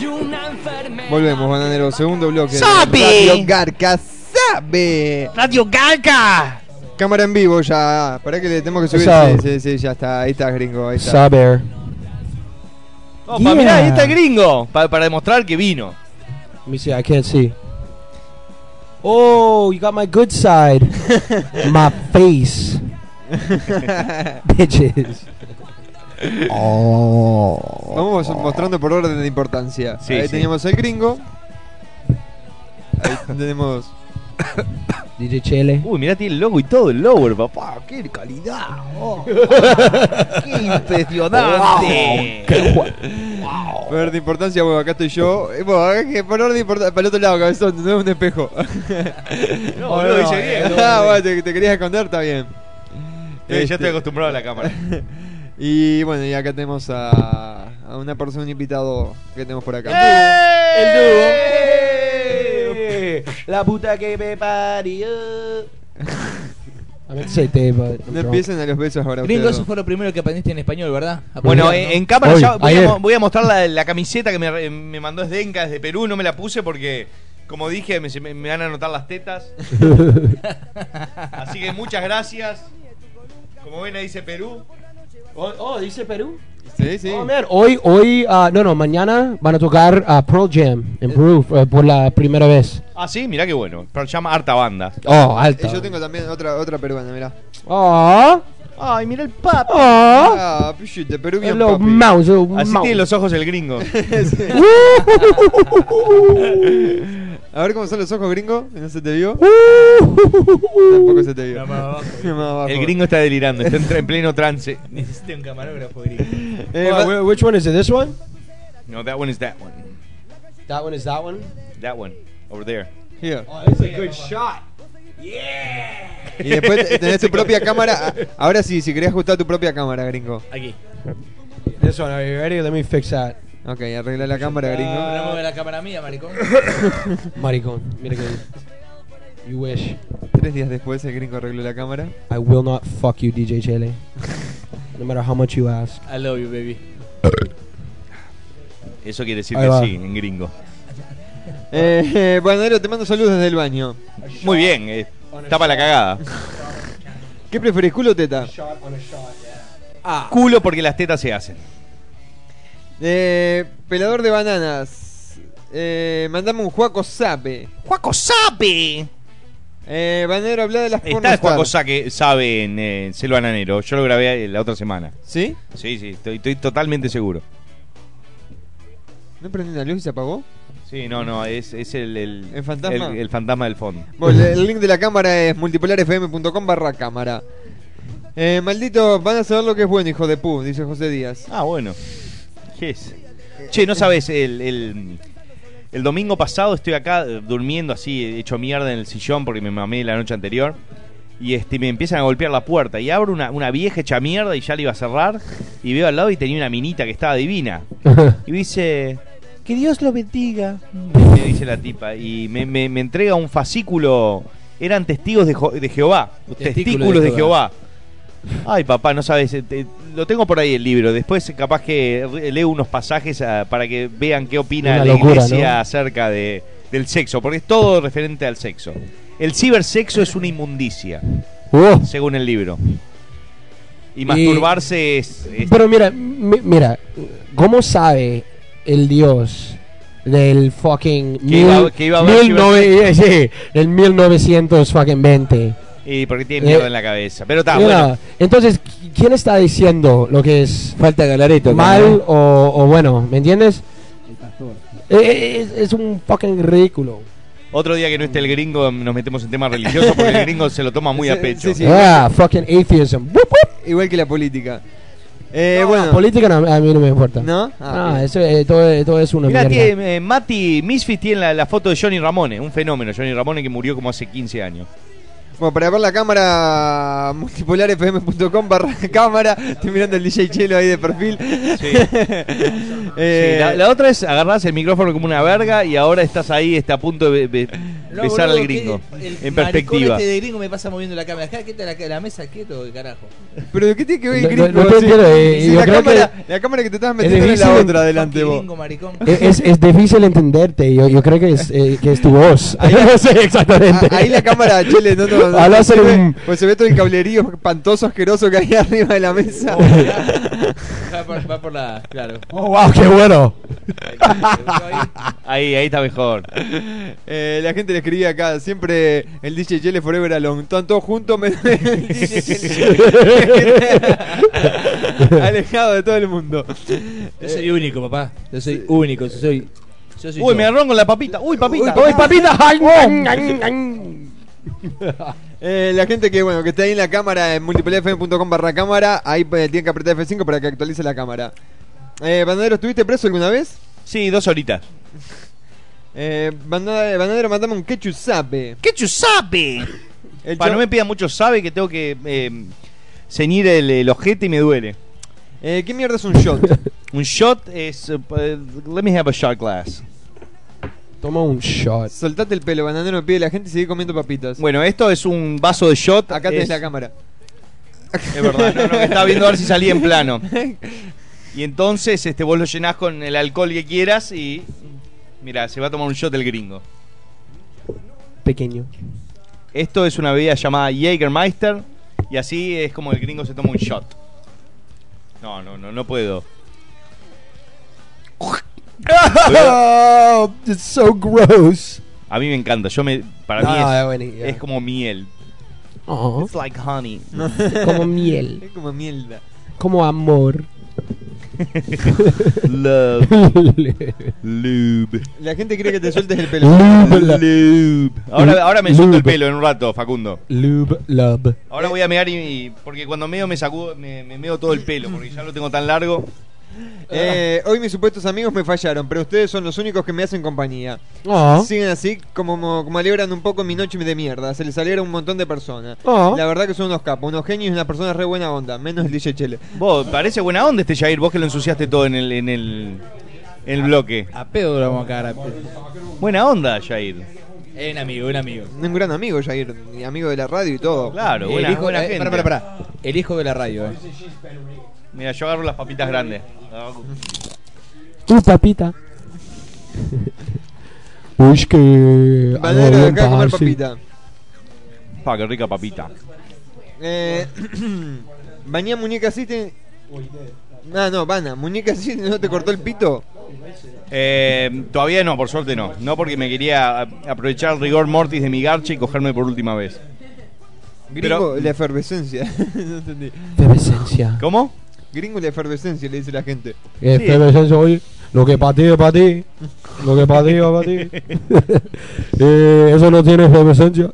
Y una enfermedad. Volvemos, bananero. Segundo bloque. de ¡Sabe! Radio Garca sabe. Radio Garca. Cámara en vivo ya. Para que le tenemos que subir. Sí, sí, sí, ya está. Ahí está, gringo. Ahí está. Saber. Opa, Yeah. mirá, ahí está el gringo. pa- para demostrar que vino. Let me see. I can't see. Oh, you got my good side. my face. Bitches. Oh. Vamos mostrando por orden de importancia. Sí, Ahí sí. teníamos al gringo. Ahí tenemos. DJ Chele. Uy, mirá, tiene el logo y todo el lower, papá. ¡Qué calidad! Oh, ¡Qué impresionante! Orden de importancia, bueno, acá estoy yo. Eh, Bueno, acá que por orden de importancia. Para el otro lado, cabezón, no es un espejo. No, boludo, dice bien. Ah, bueno, te, te querías esconder, está bien. Eh, ya Este, estoy acostumbrado a la cámara. Y bueno, y acá tenemos a, a una persona, un invitado que tenemos por acá. El dúo. La puta que me parió. No empiecen a los besos ahora. Gringo, ustedes eso dos. fue lo primero que aprendiste en español, ¿verdad? Bueno, Aprendí, en, ¿no? en cámara Hoy, ya voy, ayer. a, mo- voy a mostrar la, la camiseta que me, me mandó Sdenka desde Perú. No me la puse porque, como dije, me, se me- me van a notar las tetas. Así que muchas gracias. Como ven, ahí dice Perú. Oh, oh, dice Perú. Sí, sí. Oh, man, hoy, hoy, ah, no, no, mañana van a tocar a Pearl Jam en eh, por la primera vez. Ah, sí, mirá qué bueno. Pero llama harta banda. Oh, alta. Y yo tengo también otra otra peruana, mirá. Oh, Ay, mira el papo. Ah, pichete, Peruvian Hello, papi. mouse, oh, Así mouse. tiene los ojos el gringo. A ver cómo son los ojos, gringo. ¿No se te vio? Tampoco se te vio. más abajo. Más abajo. El gringo está delirando, está en, en pleno trance. Necesito un camarógrafo gringo. Eh, wh- which one is it? This one? No, that one is that one. That one is that one? That one. Over there. Here. Oh, that's a good shot. Y después tenés tu propia cámara. Ahora sí, si querés ajustar tu propia cámara, gringo. Aquí. This one, are you ready? Let me fix that. Ok, arregla la cámara, No gringo. mueve la cámara mía, maricón. Maricón, mira que You wish. Tres días después el gringo arregló la cámara. I will not fuck you, DJ Chele. no matter how much you ask. I love you, baby. Eso quiere decir Ahí que va. sí, en gringo. Eh, eh, Banadero, te mando saludos desde el baño. Muy bien, eh, tapa la cagada. ¿Qué preferís, culo o teta? Ah. Culo porque las tetas se hacen. Eh, pelador de bananas. Eh, mandame un Juaco Sape. ¡Juaco Sape! Eh, Banadero, habla de las Está. Juaco Saque, sabe en eh, Selva Nanero. Yo lo grabé la otra semana. ¿Sí? Sí, sí, estoy, estoy totalmente seguro. ¿No prendí una luz y se apagó? Sí, no, no, es, es el, el, ¿El fantasma? el, el fantasma del fondo. Bueno, el, link de la cámara es multipolarfm.com barra cámara. Eh, maldito, van a saber lo que es bueno, hijo de pu, dice José Díaz. Ah, bueno. Che, no sabes, el, el, el domingo pasado estoy acá eh, durmiendo así, hecho mierda en el sillón porque me mamé la noche anterior. Y este, me empiezan a golpear la puerta. Y abro una, una vieja hecha mierda y ya la iba a cerrar. Y veo al lado y tenía una minita que estaba divina. Y me dice, que Dios lo bendiga. Me dice la tipa. Y me, me- me entrega un fascículo. Eran testigos de, Jo- de Jehová. Testículos, de, Jehová. Ay, papá, no sabes. eh, te- lo tengo por ahí el libro. Después, capaz que leo unos pasajes ah, para que vean qué opina Una la locura, iglesia ¿no? acerca de, del sexo. Porque es todo referente al sexo. El cibersexo es una inmundicia, Oh. según el libro. Y masturbarse es. es- Pero mira, mi- mira, ¿cómo sabe el Dios del fucking Que iba- que iba a haber mil nove- sí, del 1900 fucking 20? Y porque tiene mierda Eh, en la cabeza. Pero está, bueno. Entonces, ¿qui- ¿quién está diciendo lo que es Falta Galareto. mal o, o bueno? ¿Me entiendes? Eh, Es, es un fucking ridículo. Otro día que no esté el gringo nos metemos en temas religiosos porque el gringo se lo toma muy a Sí, pecho. sí, sí. Ah, fucking atheism. Wup, wup. Igual que la política. Eh, No, bueno. la política no- a mí no me importa. ¿No? Ah, bien. eso, eh, todo, todo es una Mirá, mierda. tiene, eh, Mati Misfit tiene la, la foto de Johnny Ramone, un fenómeno. Johnny Ramone que murió como hace 15 años. Bueno, para ver la cámara, multipolarfm.com barra cámara. Estoy mirando el DJ Chelo ahí de perfil. Eh, Sí, la, la otra es agarrás el micrófono como una verga y ahora estás ahí, está a punto de be- be- No, besar boludo, al gringo. que el En perspectiva. Este de gringo me pasa moviendo la cámara. Acá, quieta la, la mesa, quieto, carajo. Pero ¿de qué tiene que ver el gringo? no, no Sí. eh, Sí, la, cámara, la cámara que te estabas metiendo es la otra adelante vos. Gringo, maricón. Es, es difícil entenderte. Yo, yo creo que es, eh, que es tu voz. sí, exactamente. Ah, Ahí la cámara, Chele, no, no, Al hacer un- Pues se ve todo el cablerío espantoso, asqueroso que hay arriba de la mesa. Va por, va por la. Claro. Oh, wow, qué bueno. Ahí, ahí está mejor. Eh, la gente le escribía acá, siempre el DJ Chele Forever Alone. Están todos juntos, me- alejado de todo el mundo. Yo soy único, papá. Yo soy único. Yo soy. Yo soy Uy, yo. me agarró con la papita. Uy, papita. Uy, papita. Ay, ay, ay, ay. Eh, la gente que bueno que está ahí en la cámara en multipolarfm.com barra cámara, ahí pues, tienen que apretar F5 para que actualice la cámara. Eh, Bandadero, ¿estuviste preso alguna vez? Sí, dos horitas. Eh, Bandadero, Bandadero, mandame un ketchup sabe. ¿Qué chusape? El Para no me pida mucho sabe que tengo que eh, ceñir el, el ojete y me duele. Eh, ¿Qué mierda es un shot? Un shot es. eh, eh, let me have a shot glass. Toma un shot. Soltate el pelo, Bandadero me pide la gente y sigue comiendo papitas. Bueno, esto es un vaso de shot. Acá tenés es, la cámara. Es verdad, no, no, que estaba viendo a ver si salía en plano. Y entonces este, vos lo llenás con el alcohol que quieras y. Mira, se va a tomar un shot el gringo. Pequeño. Esto es una bebida llamada Jägermeister. Y así es como el gringo se toma un shot. No, no, no, no puedo. Oh, it's so gross. A mí me encanta. Yo me, para No, mí es, es como miel. Oh. It's like honey. Como miel. Es como mierda. Como amor. Love. Lube. La gente quiere que te sueltes el pelo. Lube. Ahora, ahora me suelto el pelo en un rato, Facundo. Lube, love. Ahora voy a mear y, y- porque cuando meo me sacudo, me, me meo todo el pelo, porque ya lo tengo tan largo. Eh, hoy mis supuestos amigos me fallaron, pero ustedes son los únicos que me hacen compañía. Ah. Siguen así como, como alegran un poco mi noche de mierda. Se les alegra un montón de personas. Ah. La verdad que son unos capos, unos genios y una persona re buena onda. Menos el DJ Chele. Vos, parece buena onda este Jair, vos que lo ensuciaste todo en el, en el, en el bloque. A pedo lo vamos a cagar a pedo. Buena onda, Jair. Es un amigo, un amigo. Un gran amigo, Jair. Amigo de la radio y todo. Claro, buena, el hijo, buena eh, gente. pará, pará, pará. El hijo de la radio, eh. Mira, yo agarro las papitas grandes. Tu papita. Uy, que. Valero, algo acá a comer papita. Pa, qué rica papita. Eh, Bañá muñeca System. Ah, no, Vana, muñeca System no te cortó el pito. Eh, todavía no, por suerte no. No porque me quería aprovechar el rigor mortis de mi garcha y cogerme por última vez. Gringo, la efervescencia. no entendí. Efervescencia. ¿Cómo? Gringo, la efervescencia, le dice la gente. Efervescencia, oye. Lo que para ti es para ti. Lo que para ti es para ti. Eh, eso no tiene efervescencia.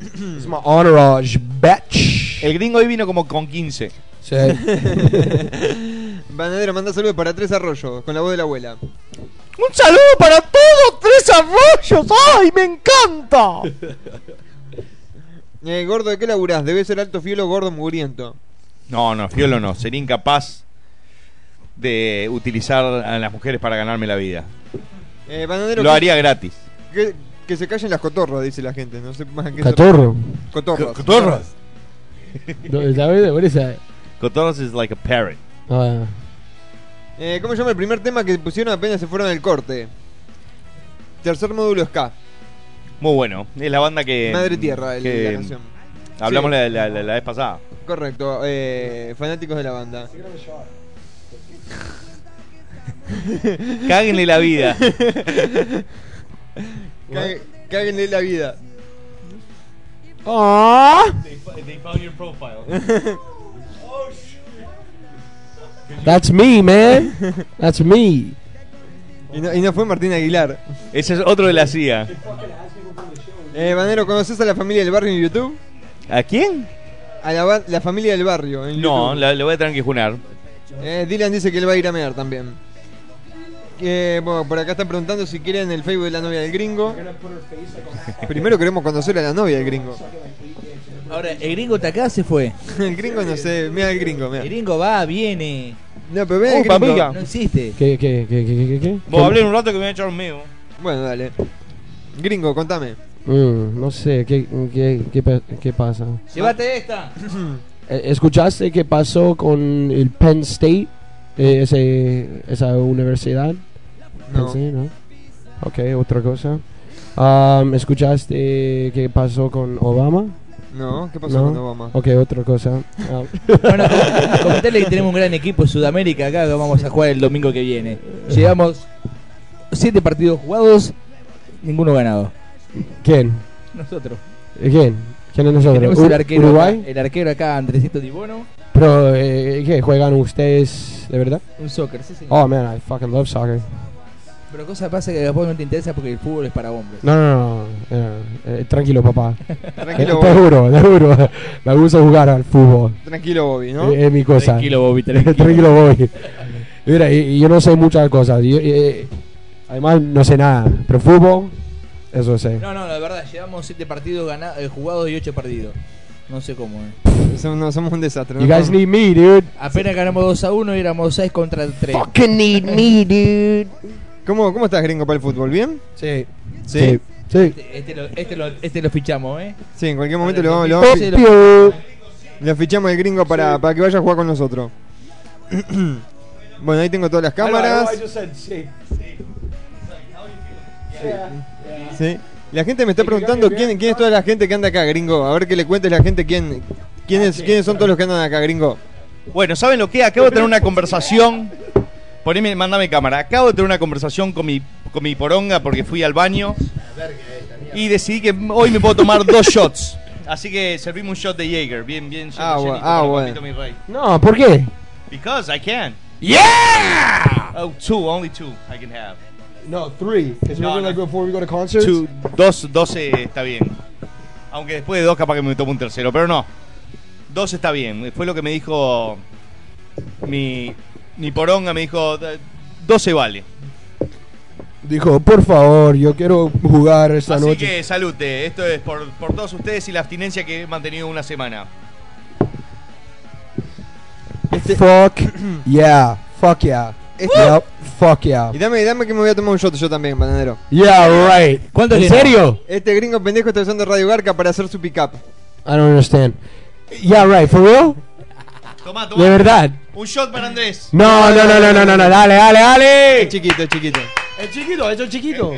It's my entourage, bitch. El gringo hoy vino como con 15. Sí. Banadero, manda saludos para Tres Arroyos, con la voz de la abuela. ¡Un saludo para todos! ¡Tres arroyos! ¡Ay, me encanta! Eh, gordo, ¿de qué laburás? Debe ser alto fielo gordo mugriento. No, no, Fiolo no. Sería incapaz de utilizar a las mujeres para ganarme la vida. Eh, Lo ¿qué- haría gratis. Que, que se callen las cotorras, dice la gente. No sé más qué Catorro. Cotorras. Co- cotorras. No, ¿Sabes? Por esa. Cotorras is like a parrot. Ah, Eh, ¿Cómo se llama el primer tema que pusieron apenas se fueron del corte? Tercer módulo Ska. Muy bueno. Es la banda que. Madre Tierra, el- que la canción. Hablamos Sí. la, la- la- la vez pasada. Correcto, eh, fanáticos de la banda. Cáguenle la vida. Cáguenle la vida. Ah. That's me, man. That's me. Y no, y no fue Martín Aguilar. Ese es otro de la CIA. Eh, Banero, ¿conoces a la familia del barrio en YouTube? ¿A quién? A la, familia del barrio en No, YouTube. la- le voy a tener que junar. Eh, Dylan dice que él va a ir a mear también. Eh, bueno, por acá están preguntando si quieren el Facebook de la novia del gringo. Primero queremos conocer a la novia del gringo. Ahora, el gringo está acá se fue. El gringo no sé, mira el gringo, mira. El gringo va, viene. No, pero ve Uh, el gringo. No existe. ¿Qué, qué, qué, qué, qué, qué? Vos hablé un rato que me voy a echar un meo. Bueno, dale. Gringo, contame. Mm, no sé, ¿qué, qué, qué, pa- qué pasa? Llévate esta. Eh, ¿Escuchaste qué pasó con el Penn State? Eh, ese, esa universidad. No. Penn State, ¿no? Ok, otra cosa. Um, ¿Escuchaste qué pasó con Obama? No, ¿qué pasó ¿No? con Obama? Ok, otra cosa. Ah. Bueno, com- comentarle que tenemos un gran equipo en Sudamérica acá que vamos a jugar el domingo que viene. Llevamos siete partidos jugados, ninguno ganado. ¿Quién? Nosotros. Eh, ¿Quién? ¿Quién es nosotros? Tenemos el arquero, ¿Uruguay? acá, el arquero acá, Andresito Dibono. Pero, eh, ¿qué? ¿Juegan ustedes de verdad? Un soccer, sí, señor. Oh, man, I fucking love soccer. Pero cosa pasa que después no te interesa porque el fútbol es para hombres. No, no, no. eh, eh, tranquilo, papá. Tranquilo, Eh, te juro, te juro. Me gusta jugar al fútbol. Tranquilo, Bobby, ¿no? Eh, Es, mi cosa. Tranquilo, Bobby, tranquilo. tranquilo, Bobby. Mira, y, y yo no sé muchas cosas. Yo, eh, además, no sé nada. Pero fútbol, eso sé. No, no, la verdad, llevamos siete partidos gana- eh, jugados y ocho perdidos. No sé cómo, eh. Somos, no, somos un desastre. You ¿no? guys need me, dude. Apenas ganamos 2 a 1 y éramos 6 contra 3. Fucking need me, dude. ¿Cómo, ¿Cómo estás, gringo, para el fútbol? ¿Bien? Sí. Sí. Sí. Sí. Este, este lo, este, lo, este lo fichamos, ¿eh? Sí, en cualquier momento lo, Para lo, vamos- 2015 le fichamos al gringo para, para que vaya a jugar con nosotros. bueno, ahí tengo todas las cámaras. Sí. La gente me está preguntando quién, quién es toda la gente que anda acá, gringo. A ver que le cuentes la gente quién, quiénes, quiénes son todos los que andan acá, gringo. Bueno, ¿saben lo que? Acabo de tener una conversación. Poneme, mándame cámara. Acabo de tener una conversación con mi, con mi poronga porque fui al baño. Y decidí que hoy me puedo tomar dos shots. Así que servimos un shot de Jaeger, bien, bien Ah, llenito bu- para ah, bueno. papito, mi rey. No, ¿por qué? Because I can. Yeah! Oh, two, only two I can have. No, three. Because No, remember, no. like before we go to concerts. Two, dos, doce está bien. Aunque después de dos capaz que me tomo un tercero, pero no. Dos está bien. Fue lo que me dijo mi, mi poronga, me dijo, "Eh, 12 vale. Dijo, por favor, yo quiero jugar esta Así noche. que salute, esto es por, por todos ustedes y la abstinencia que he mantenido una semana. Fuck yeah, fuck yeah. Este- fuck yeah. Y dame, dame que me voy a tomar un shot yo también, bananero. Yeah, right. ¿Cuánto ¿En serio? Este gringo pendejo está usando Radio Garca para hacer su pick-up. I don't understand. Yeah, right, for real? Tomá, De verdad. Un shot para Andrés. No, no, no, no, no, no, no, dale, dale, dale. Es chiquito, es chiquito. Es chiquito, es chiquito.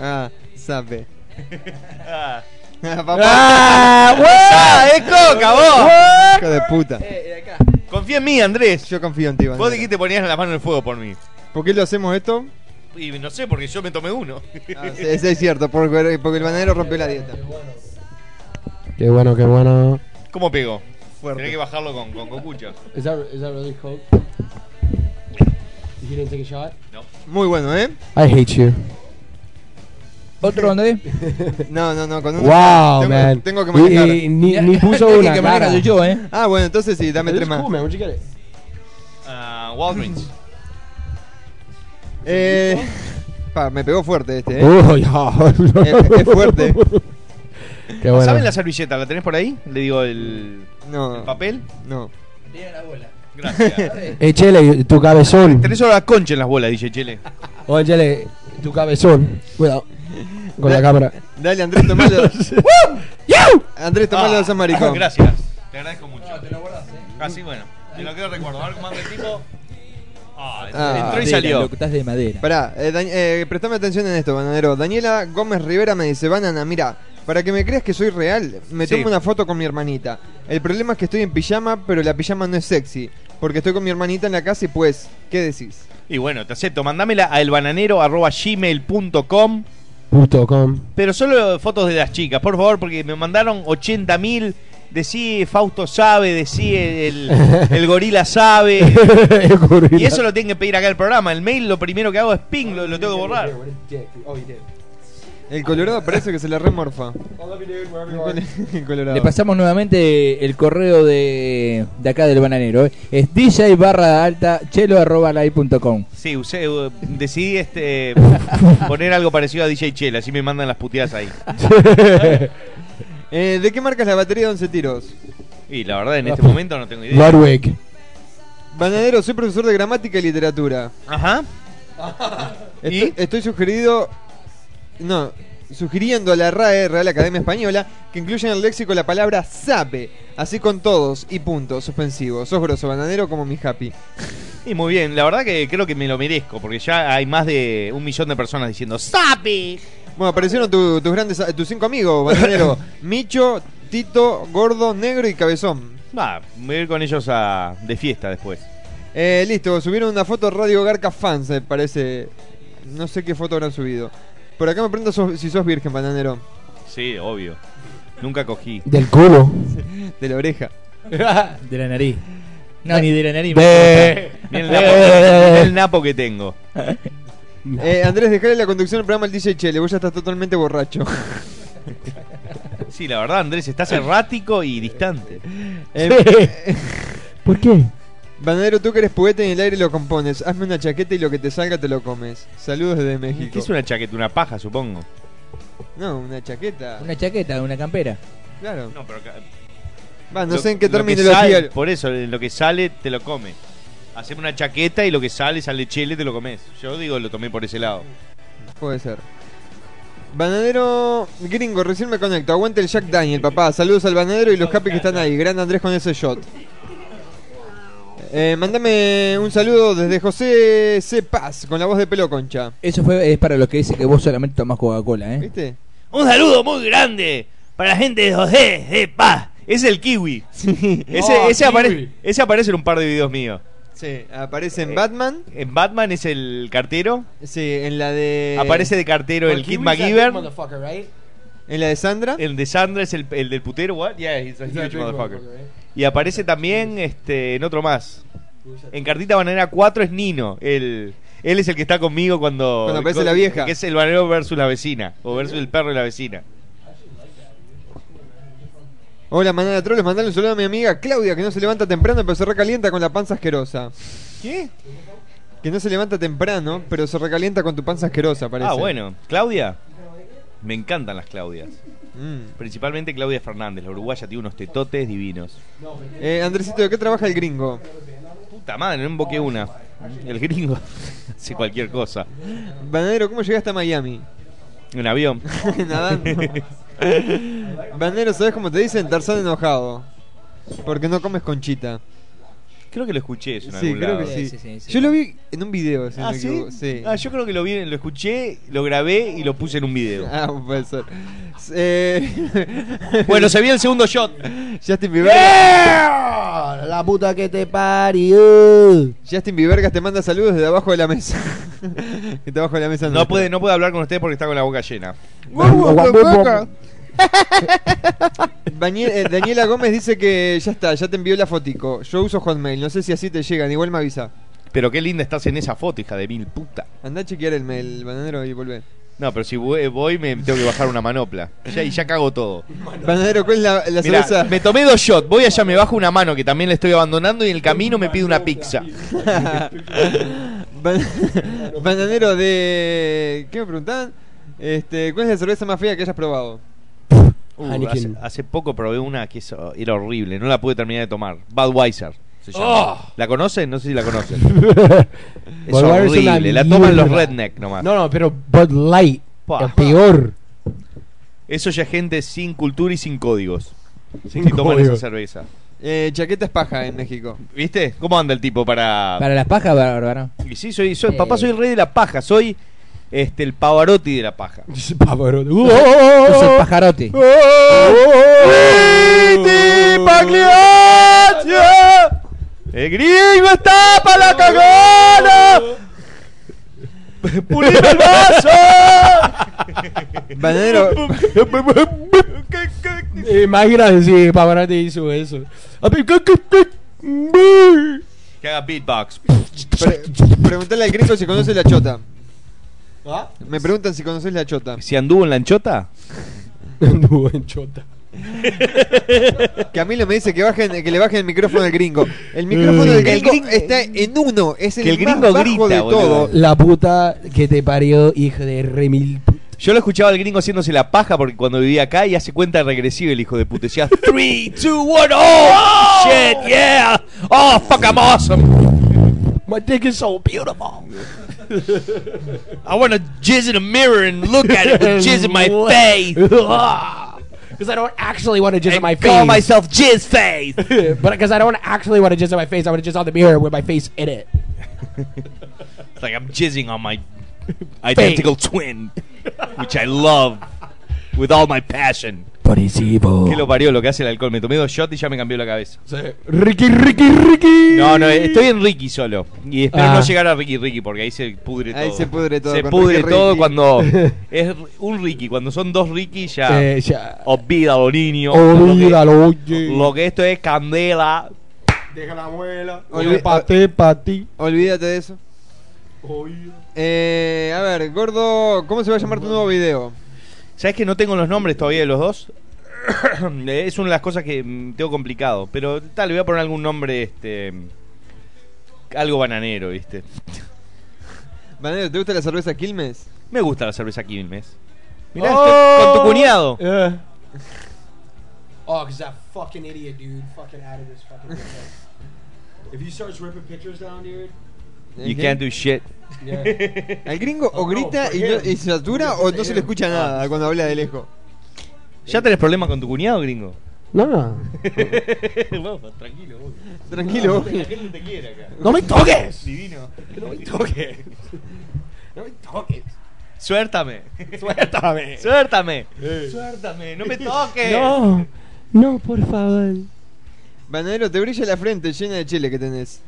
Ah, sabe. Ah. Papá. Ah, Ah, es coca, vos. Hijo de puta. Confía en mí, Andrés. Yo confío en ti, Vos bananero. dijiste ponías la mano en el fuego por mí. ¿Por qué lo hacemos esto? Y no sé, porque yo me tomé uno. Ah, sí, eso es cierto, porque, porque el bananero rompió la dieta. Qué bueno, qué bueno. ¿Cómo pegó? Fuerte. Tenés que bajarlo con, con cocucha. Is that, is that really cold? You didn't take a shot? No. Muy bueno, ¿eh? I hate you. ¿Otro Andrés? No, no, no, con un. Wow, tengo, man. Tengo que Y- manejar. y ni, ni puso una que maneja soy yo, ¿eh? Ah, bueno, entonces sí, dame tres más. it? Ah, Walgreens. Eh. Pa, me pegó fuerte este, ¿eh? Oh, ya. Es, es fuerte. Qué bueno. ¿Saben la servilleta? ¿La tenés por ahí? Le digo el, No. el papel. No. Gracias. Eh, Chele, tu cabezón. tenés solo la concha en las bolas, dice Chele. Oye, Chele, tu cabezón. Cuidado. Con la cámara. Dale, Andrés, tomalo. Andrés, tomalo de San Maricón. Gracias. Te agradezco mucho. te lo guardas, Así, bueno. Te lo quedo recuerdo. A ver cómo anda el tipo. Ah, Ah, entró y salió. estás de madera. Pará, eh, eh, prestame atención en esto, bananero. Daniela Gómez Rivera me dice, Banana, mira, para que me creas que soy real, me Sí. tomo una foto con mi hermanita. El problema es que estoy en pijama, pero la pijama no es sexy. Porque estoy con mi hermanita en la casa y pues, ¿qué decís? Y bueno, te acepto. Mandámela a elbananero.gmail.com Pero solo fotos de las chicas, por favor, porque me mandaron 80 mil. Decí Fausto sabe, decí el, el gorila sabe. El gorila. y eso lo tienen que pedir acá el programa. El mail lo primero que hago es ping, lo, lo tengo que borrar. El Colorado parece que se le remorfa. El Colorado. Le pasamos nuevamente el correo de, de acá del bananero. ¿eh? Es dj barra alta chelo arroba com. Sí, usé, uh, decidí este, poner algo parecido a DJ Chela, así me mandan las puteadas ahí. Eh, ¿De qué marca es la batería de 11 tiros? Y la verdad, en este momento no tengo idea. Ludwig. Bananero, soy profesor de gramática y literatura. Ajá. Estoy, estoy sugerido. No, sugiriendo a la RAE, Real Academia Española, que incluya en el léxico la palabra sabe, así con todos y puntos suspensivos. Sos grosso, bananero como mi happy. Y muy bien, la verdad que creo que me lo merezco, porque ya hay más de un millón de personas diciendo ¡Sapi! Bueno, aparecieron tu- tus grandes, tus cinco amigos, bananero. Micho, Tito, Gordo, Negro y Cabezón. Va, voy a ir con ellos a, de fiesta después. Eh, listo, subieron una foto Radio Garca Fans, me parece. No sé qué foto habrán subido. Por acá me pregunto sos- si sos virgen, bananero. Sí, obvio. Nunca cogí. Del culo. De la oreja. de la nariz. No, ni de la nariz. De- Mira el, napo, el napo que tengo. Eh, Andrés, dejale la conducción del programa al DJ Chele, vos ya estás totalmente borracho. Sí, la verdad, Andrés, estás errático y distante. Eh, ¿Por qué? Banadero, tú que eres poeta y en el aire lo compones. Hazme una chaqueta y lo que te salga te lo comes. Saludos desde México. ¿Qué es una chaqueta? Una paja, supongo. No, una chaqueta. Una chaqueta, una campera. Claro. No, pero acá- Va, no Lo- sé en qué terminología. sale- por eso, lo que sale, te lo come. Haceme una chaqueta y lo que sale, sale chile, te lo comes. Yo digo, lo tomé por ese lado. Puede ser. Banadero gringo, recién me conecto. Aguante el Jack Daniel, papá. Saludos al banadero y los happy que están ahí. Gran Andrés con ese shot. Eh, mándame un saludo desde José C. Paz con la voz de pelo concha. Eso fue, es para los que dicen que vos solamente tomás Coca-Cola, ¿eh? ¿Viste? Un saludo muy grande para la gente de José de Paz. Es el kiwi. Ese, Oh, ese, kiwi. apare- ese aparece en un par de videos míos. Sí, aparece en Batman. En Batman es el cartero. Sí, en la de. Aparece de cartero el Kid McGiver. En la de Sandra. El de Sandra es el, el del putero, what? Yeah, he's a He's a huge motherfucker. motherfucker, eh. Y aparece también este, en otro más. En Cartita Bananera 4 es Nino. El, él es el que está conmigo cuando. Cuando aparece la vieja. Que es el bananero versus la vecina. O versus el perro y la vecina. Hola, manada troles, mandale un saludo a mi amiga Claudia, que no se levanta temprano, pero se recalienta con la panza asquerosa. ¿Qué? Que no se levanta temprano, pero se recalienta con tu panza asquerosa, parece. Ah, bueno. Claudia. Me encantan las Claudias. Mm. Principalmente Claudia Fernández, la uruguaya, tiene unos tetotes divinos. Eh, Andresito, ¿de qué trabaja el gringo? Puta madre, no emboqué una. El gringo hace cualquier cosa. Banadero, ¿cómo llegaste a Miami? En avión. Nadando. Banadero, ¿sabes cómo te dicen? Tarzán enojado. Porque no comes conchita. Creo que lo escuché eso en Sí, algún creo lado. que sí. Yo lo vi en un video. si no ¿Ah, me ¿sí? Ah, yo creo que lo vi, lo escuché, lo grabé y lo puse en un video. Ah, puede ser. Eh... Bueno, se viene el segundo shot. Justin Bieber. La puta que te parió. Justin Bieber te manda saludos desde abajo de la mesa. que abajo de la mesa No puede, no puede hablar con usted porque está con la boca llena. Eh, Daniela Gómez dice que ya está, ya te envió la fotico. Yo uso Hotmail, no sé si así te llegan, igual me avisa. Pero qué linda estás en esa foto, hija de mil puta. Anda a chequear el mail, bananero, y volvé. No, pero si voy, voy, me tengo que bajar una manopla. Ya, y ya cago todo. Bananero, ¿cuál es la, la Mirá, cerveza? me tomé dos shots, voy allá, me bajo una mano que también le estoy abandonando y en el camino me pido una pizza. Ban- Bananero de. ¿Qué me preguntaban? Este, ¿Cuál es la cerveza más fea que hayas probado? Uh, hace, hace poco probé una que es- era horrible, no la pude terminar de tomar. Budweiser. Se llama. Oh. ¿La conocen? No sé si la conocen. es Budweiser es horrible, la toman los redneck nomás. No, no, pero Bud Light. Pua. El peor. Eso ya es gente sin cultura y sin códigos. Sin si toman esa cerveza. Eh, chaqueta es paja en México. ¿Viste? ¿Cómo anda el tipo para...? Para las pajas, bárbaro. Y sí, soy, soy papá, soy el rey de la paja. Soy este el Pavarotti de la paja. Pavarotti. Yo soy el pajarote. ¡El gringo está para la cagada! ¡Pulime el vaso! Bananero. Imagínate si Pavarotti hizo eso. Que haga beatbox. Pre- preguntale al gringo si conoce la chota. ¿Ah? Me preguntan si conoces la chota. ¿Si anduvo en la anchota? Anduvo en chota. Camilo me dice que bajen, que le bajen el micrófono al gringo. El micrófono del gringo está en uno. Es el, que el más gringo bajo grita, de boludo. todo. La puta que te parió, hijo de remil. Yo lo escuchaba al gringo haciéndose la paja porque cuando vivía acá y hace cuenta regresiva el hijo de puta. Decía 3, 2, 1, oh, shit, yeah. Oh, fuck, I'm awesome. My dick is so beautiful. I want to jizz in a mirror and look at it with jizz in my face. Because I don't actually want to jizz in my face. Call myself Jizz Face. but because I don't actually want to jizz in my face, I want to jizz on the mirror with my face in it. It's like I'm jizzing on my identical twin, which I love with all my passion. Parecido. ¿Qué lo parió lo que hace el alcohol? Me tomé dos shots y ya me cambió la cabeza. Ricky, Ricky, Ricky. No, no, estoy en Ricky solo. Y espero Ah. no llegar a Ricky Ricky porque ahí se pudre todo. Ahí se pudre todo Se pudre Ricky todo Ricky. cuando es un Ricky. Cuando son dos Ricky ya. Eh, ya. Olvídalo, niño. Olvídalo, Lo que, oye. lo que esto es candela. Deja la muela. Pa' ti. Olvídate de eso. Eh, a ver, gordo, ¿cómo se va a llamar tu nuevo video? ¿Sabes que no tengo los nombres todavía de los dos? es una de las cosas que mm, tengo complicado. Pero tal, le voy a poner algún nombre, este. Algo bananero, ¿viste? Banero, ¿te gusta la cerveza Quilmes? Me gusta la cerveza Quilmes. Mirá, Oh. estoy con tu cuñado. Yeah. Oh, because that fucking idiot, dude, fucking added this fucking. if he starts ripping pictures down, dude. You can't do shit. Yeah. ¿Al gringo o Oh, no, grita y, no- him. y se satura o no se le escucha Ah. nada cuando habla de lejos? ¿Ya tenés problemas con tu cuñado, gringo? No. Vos, tranquilo, vos. Tranquilo, vos. La gente te quiere acá. ¡No me toques! Divino. No me toques. No me toques. Suéltame. Suéltame. Suéltame. Suéltame. No me toques. No. No, por favor. Banero, te brilla la frente llena de chile que tenés.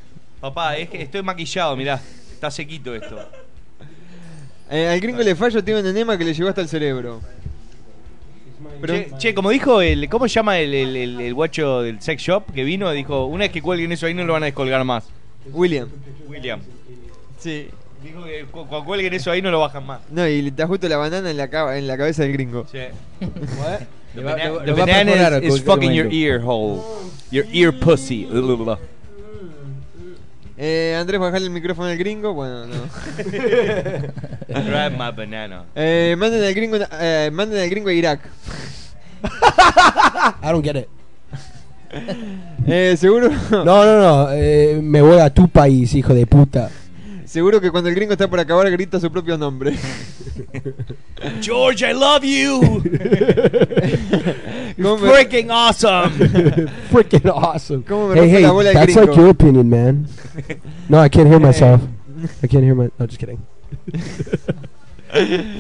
Papá, es que estoy maquillado, mirá. Está sequito esto. Eh, al gringo le fallo tiene un enema que le llegó hasta el cerebro. Pero- Che, che, como dijo el. ¿Cómo se llama el, el, el- el guacho del sex shop que vino? Dijo: Una vez que cuelguen eso ahí no lo van a descolgar más. William. William. Sí. Dijo que cu- cuando cuelguen eso ahí no lo bajan más. No, y le te justo la banana en la, en la cabeza del gringo. Sí. The banana, the banana is, is fucking your ear hole. Your ear pussy. Eh, Andrés, bajale el micrófono al gringo. Bueno, no. Grab my banana. Eh, manden al gringo, eh, manden al gringo a Irak. I don't get it. Eh, seguro. No, no, no. eh, me voy a tu país, hijo de puta. Seguro que cuando el gringo está por acabar grita su propio nombre. George, I love you. ¿Cómo me- Freaking awesome. Freaking awesome. ¿Cómo me Hey, rompe hey, la bola el that's gringo? like your opinion, man. No, I can't hear myself. I can't hear my. No, just kidding.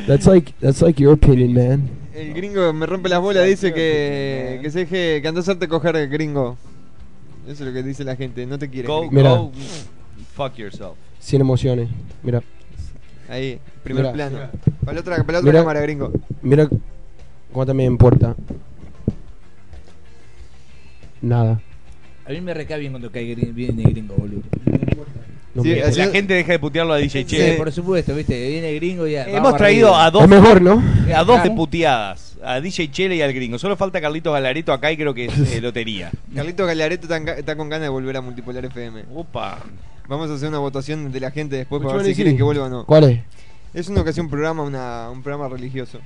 That's like that's like your opinion, man. El gringo me rompe las bolas, dice que, que se deje, que anda a hacerte coger el gringo. Eso es lo que dice la gente, no te quiere. Go. Mira. Fuck yourself. Sin emociones. Mira. Ahí, primer Mira. plano. Para la otra, para la otra Mira. cámara, gringo. Mira cuánto me importa. Nada. A mí me recae bien cuando cae viene gringo, boludo. No Sí, me- así- La gente deja de putearlo a DJ Sí, Che. por supuesto, viste, viene gringo y ya. Hemos traído arriba. a dos, mejor, ¿no? a dos de puteadas. A DJ Chele y al gringo. Solo falta Carlitos Galareto acá y creo que es eh, lotería. Carlito Galareto está, con ganas de volver a Multipolar FM. Opa. Vamos a hacer una votación de la gente después para ver si quieren que vuelva o no. ¿Cuál es? Es uno que hace un programa, una, un programa religioso.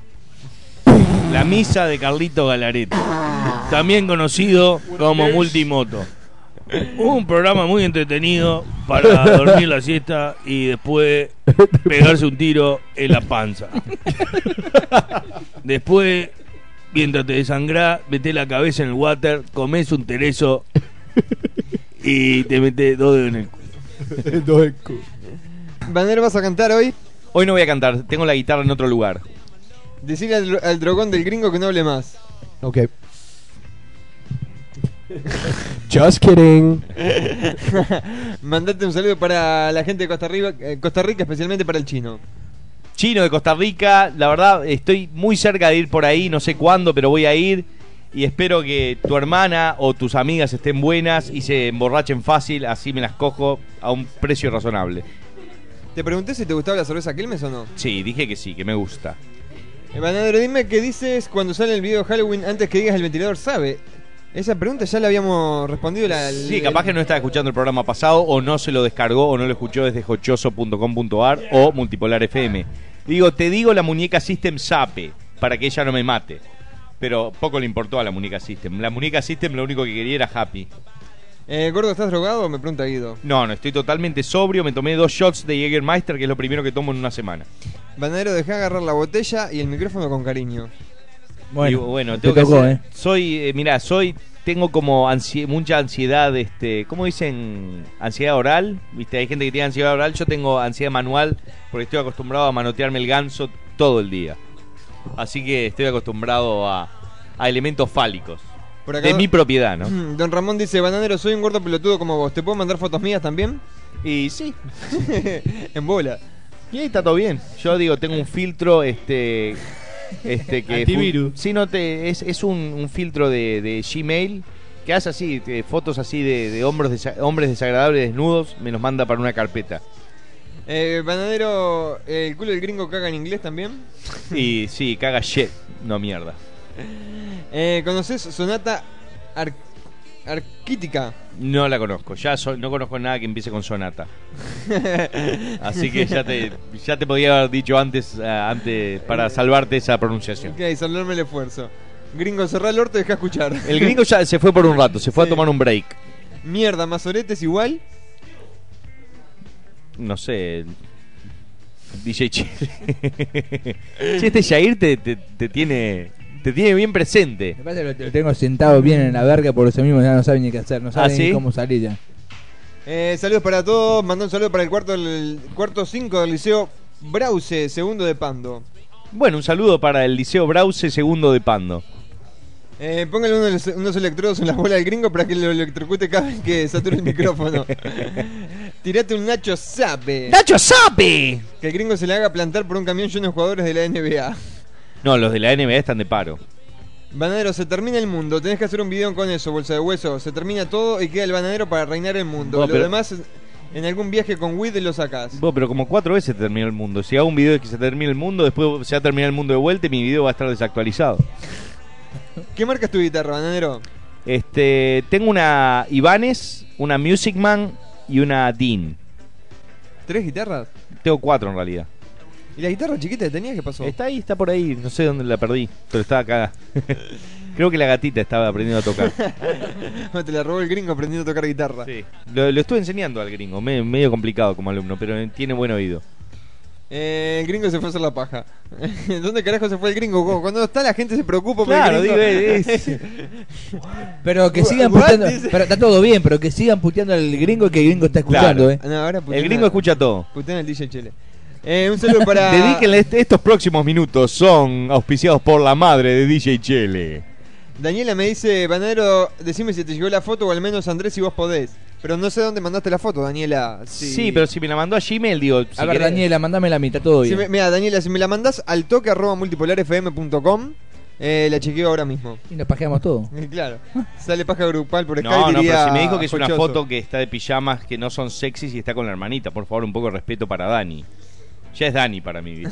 La misa de Carlito Galareto. También conocido como Multimoto. Un programa muy entretenido para dormir la siesta y después pegarse un tiro en la panza. Después, mientras te desangrás, metés la cabeza en el water, comes un tereso y te metes dos dedos en el culo. Banner, ¿vas a cantar hoy? Hoy no voy a cantar, tengo la guitarra en otro lugar. Decirle al, al dragón del gringo que no hable más. Ok. Just kidding. Mandate un saludo para la gente de Costa Rica, eh, Costa Rica, especialmente para el chino. Chino de Costa Rica, la verdad estoy muy cerca de ir por ahí, no sé cuándo, pero voy a ir y espero que tu hermana o tus amigas estén buenas y se emborrachen fácil, así me las cojo a un precio razonable. Te pregunté si te gustaba la cerveza Quilmes o no. Sí, dije que sí, que me gusta. Banadero, dime qué dices cuando sale el video de Halloween antes que digas el ventilador sabe. Esa pregunta ya la habíamos respondido. La, Sí, capaz que no estaba escuchando el programa pasado o no se lo descargó o no lo escuchó desde jochoso.com.ar o Multipolar FM. Digo, te digo la muñeca System Sape para que ella no me mate. Pero poco le importó a la muñeca System. La muñeca System lo único que quería era Happy. Eh, Gordo, ¿estás drogado? Me pregunta Guido. No, no, estoy totalmente sobrio. Me tomé dos shots de Jägermeister, que es lo primero que tomo en una semana. Banadero, dejá agarrar la botella y el micrófono con cariño. Y bueno, tengo te que hacer- ¿eh? Soy, eh, mira, soy, tengo como ansi- mucha ansiedad, este, ¿cómo dicen? Ansiedad oral, ¿viste? Hay gente que tiene ansiedad oral, yo tengo ansiedad manual porque estoy acostumbrado a manotearme el ganso todo el día. Así que estoy acostumbrado a, a elementos fálicos. Por acá- De mi propiedad, ¿no? Mm, Don Ramón dice, Bananero, soy un gordo pelotudo como vos. ¿Te puedo mandar fotos mías también? Y sí. en bola. Y ahí está todo bien. Yo digo, tengo un filtro, este, este que Antivirus. Sí, no te, es, es un, un filtro de, de Gmail que hace así, te- fotos así de, de hombros desa- hombres desagradables desnudos, me los manda para una carpeta. Eh, Bananero, ¿el culo del gringo caga en inglés también? Y sí, caga shit, no mierda. Eh, ¿Conoces Sonata Ar- Arquítica? No la conozco, ya so- no conozco nada que empiece con sonata. Así que ya te, ya te podía haber dicho antes, eh, antes para salvarte esa pronunciación. Ok, salvarme el esfuerzo. Gringo, cerrá el orto y deja escuchar. El gringo ya se fue por un rato, se fue a tomar un break. Mierda, mazoretes igual. no sé, DJ Chile. Este Jair te, te, te tiene te tiene bien presente. Me parece que lo, lo tengo sentado bien en la verga por eso mismo ya no saben ni qué hacer, no saben ¿Ah, sí? ni cómo salir ya. Eh, saludos para todos. Mandó un saludo para el cuarto el cuarto 5 del Liceo Brause, segundo de Pando. Bueno, un saludo para el Liceo Brause, segundo de Pando. Eh, póngale unos, unos electrodos en la bola del gringo para que lo electrocute cada vez que sature el micrófono. Tirate un Nacho Sape. ¡Nacho Sape! Que el gringo se le haga plantar por un camión lleno de jugadores de la NBA. No, los de la NBA están de paro. Banadero, se termina el mundo. Tenés que hacer un video con eso, bolsa de hueso. Se termina todo y queda el banadero para reinar el mundo. No, Lo pero- demás, en algún viaje con Weed lo sacás. Vos, pero como cuatro veces terminó el mundo. Si hago un video de que se termina el mundo, después se va a terminar el mundo de vuelta y mi video va a estar desactualizado. ¿Qué marca es tu guitarra, bananero? Este, tengo una Ibanez, una Music Man y una Dean. ¿Tres guitarras? Tengo cuatro en realidad. ¿Y la guitarra chiquita que tenías qué pasó? Está ahí, está por ahí. No sé dónde la perdí, pero está acá. Creo que la gatita estaba aprendiendo a tocar. Te la robó el gringo aprendiendo a tocar guitarra. Sí. Lo, lo estuve enseñando al gringo, me- medio complicado como alumno, pero tiene buen oído. Eh, el gringo se fue a hacer la paja. ¿Dónde carajo se fue el gringo? Cuando- está la gente se preocupa por Claro, el gringo. digo, es- Pero que sigan puteando. Pero está todo bien, pero que sigan puteando al gringo que el gringo está escuchando, Claro. eh. No, ahora putean El gringo escucha todo. putean al DJ Chele. Eh, un saludo para. Dedíquenle este- estos próximos minutos, son auspiciados por la madre de DJ Chele. Daniela me dice, Banadero, decime si te llegó la foto o al menos Andrés si vos podés. Pero no sé dónde mandaste la foto, Daniela. Sí, pero si me la mandó a Gmail, digo. si A ver, querés- Daniela, mandame la mitad, todo Si bien. me- mira, Daniela, si me la mandás al toque arroba multipolarfm.com, eh, la chequeo ahora mismo. Y nos pajeamos todo. Claro, sale paja grupal por Skype. No, no, pero si me dijo que es una foto que está de pijamas que no son sexys y está con la hermanita, por favor, un poco de respeto para Dani. Ya es Dani para mí.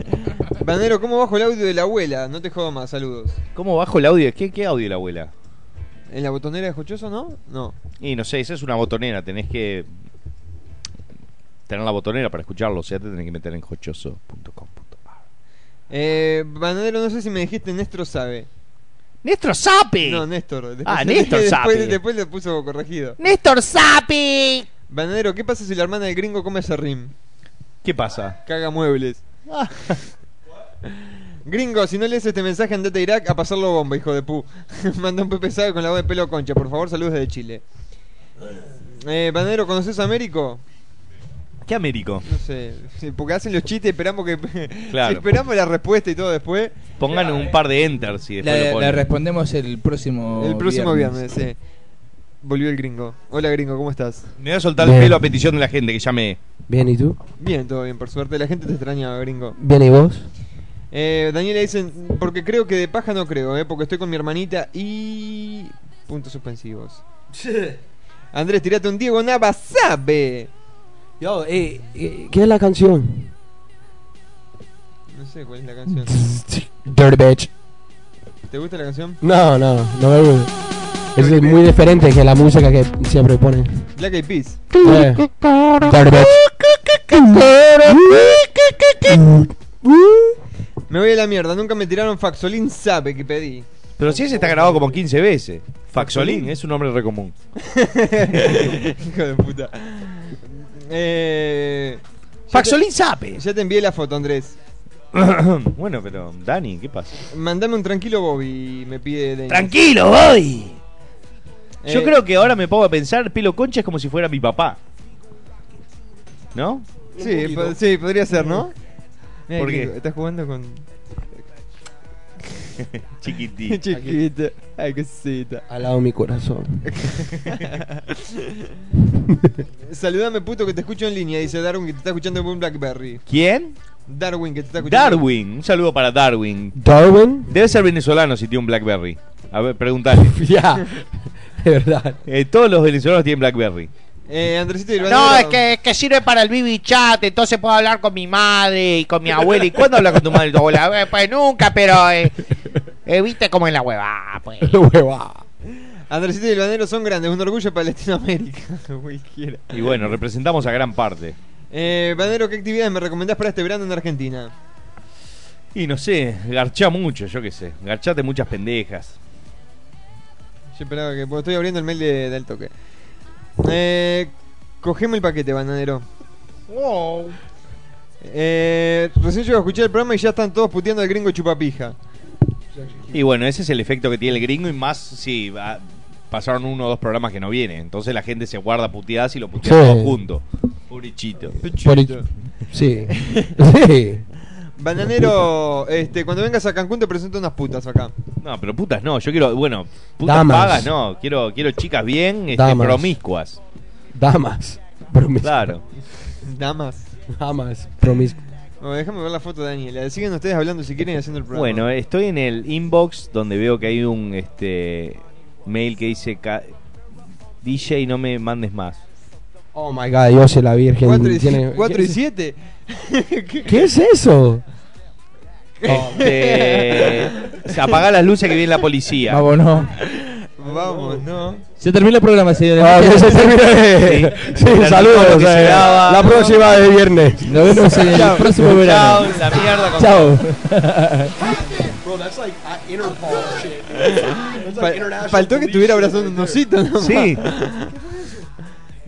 Banadero, ¿cómo bajo el audio de la abuela? No te jodo más, saludos. ¿Cómo bajo el audio? ¿Qué, qué audio de la abuela? ¿En la botonera de Jochoso, no? No. Y no sé, esa es una botonera, tenés que tener la botonera para escucharlo, o sea, te tenés que meter en jochoso.com. Eh, Banadero, no sé si me dijiste Néstor sabe. ¡Néstor Sape! No, Néstor. Después, Ah, Néstor después, Sape. Después le puso corregido. ¡Néstor Sape! Banadero, ¿qué pasa si la hermana del gringo come serrín? ¿Qué pasa? Caga muebles. Gringo, si no lees este mensaje, andate a Irak a pasarlo bomba, hijo de pu. Manda un Pepe Sabe con la voz de pelo concha, por favor, saludos desde Chile. Eh, Banadero, ¿conoces a Américo? ¿Qué Américo? No sé, sí, porque hacen los chistes, esperamos que. Claro. si esperamos la respuesta y todo después. Pongan un par de enters y después Le, lo ponen. le respondemos el próximo El próximo viernes, sí. Volvió el gringo. Hola, gringo, ¿cómo estás? Me voy a soltar el pelo a petición de la gente que llame. Bien, ¿y tú? Bien, todo bien, por suerte. La gente te extraña, gringo. Bien, ¿y vos? Eh, Daniela dicen, porque creo que de paja no creo, eh, porque estoy con mi hermanita y... Puntos suspensivos. Andrés, tirate un Diego Nava, sabe. Yo, eh, eh, ¿qué es la canción? No sé cuál es la canción. Dirty Bitch. ¿Te gusta la canción? No, no, no me gusta. Es muy diferente que la música que siempre ponen. Black Eyed Peas. Me voy a la mierda, nunca me tiraron Faxolín sabe que pedí. Pero si ese está grabado como 15 veces. Faxolín es un nombre re común. Hijo de puta. Eh, Faxolín sabe. Ya te envié la foto, Andrés. bueno, pero Dani, ¿qué pasa? Mandame un tranquilo Bobby, me pide. Tranquilo, voy. Yo Eh, creo que ahora me pongo a pensar, pelo concha es como si fuera mi papá. ¿No? Sí, po- sí, podría ser, ¿no? Mira, ¿Por qué? Estás jugando con... Chiquitito. Chiquita. Ay, qué cosita. Al lado de mi corazón. Saludame, puto, que te escucho en línea. Dice Darwin que te está escuchando en un Blackberry. ¿Quién? Darwin, que te está escuchando. Darwin. Un saludo para Darwin. ¿Darwin? Debe ser venezolano si tiene un Blackberry. A ver, pregúntale. Ya, de verdad. Eh, todos los venezolanos tienen Blackberry. Eh, Andresito y el No, Bandero. es que, es que sirve para el BB chat, entonces puedo hablar con mi madre y con mi abuela. ¿Y cuándo hablas con tu madre y tu abuela? Eh, pues nunca, pero eh, eh, viste como en la hueva, pues. Hueva. Andresito y el Bandero son grandes, un orgullo para Latinoamérica. Cualquiera. Y bueno, representamos a gran parte. Eh, Bandero, ¿qué actividades me recomendás para este verano en Argentina? Y no sé, garchá mucho, yo qué sé. Garchate muchas pendejas. Yo esperaba que. porque estoy abriendo el mail de- del toque. Eh, cogeme el paquete, bananero. Eh, recién yo escuché el programa y ya están todos puteando al gringo chupapija. Y bueno, ese es el efecto que tiene el gringo y más si va- pasaron uno o dos programas que no vienen. Entonces la gente se guarda puteadas y lo putea Sí. todo junto. Pobrechito. Sí. sí. Bananero, este, cuando vengas a Cancún te presento unas putas acá. No, pero putas no, yo quiero, bueno, putas Damas. pagas no, quiero, quiero chicas bien, este, Damas. promiscuas. Damas. Promiscuo. Claro. Damas. Damas. Promiscuo. Bueno, déjame ver la foto de Daniela. Siguen ustedes hablando si quieren y haciendo el programa. Bueno, estoy en el inbox donde veo que hay un este mail que dice ca- DJ no me mandes más. Oh my god, Dios es la Virgen. 4 y, tiene- 4 ¿qué y es- 7. ¿Qué es eso? Este, se apaga las luces que viene la policía. Vámonos. Vamos, no. Se termina el programa, señores. Ah, se termine. Sí, El saludos. que eh, se daba. La próxima de viernes. Nos vemos en el Chao. próximo verano. Chao, la mierda con Chao. Bro, that's like uh, Interpol shit. Fa- faltó que estuviera abrazando un osito, ¿no? Sí.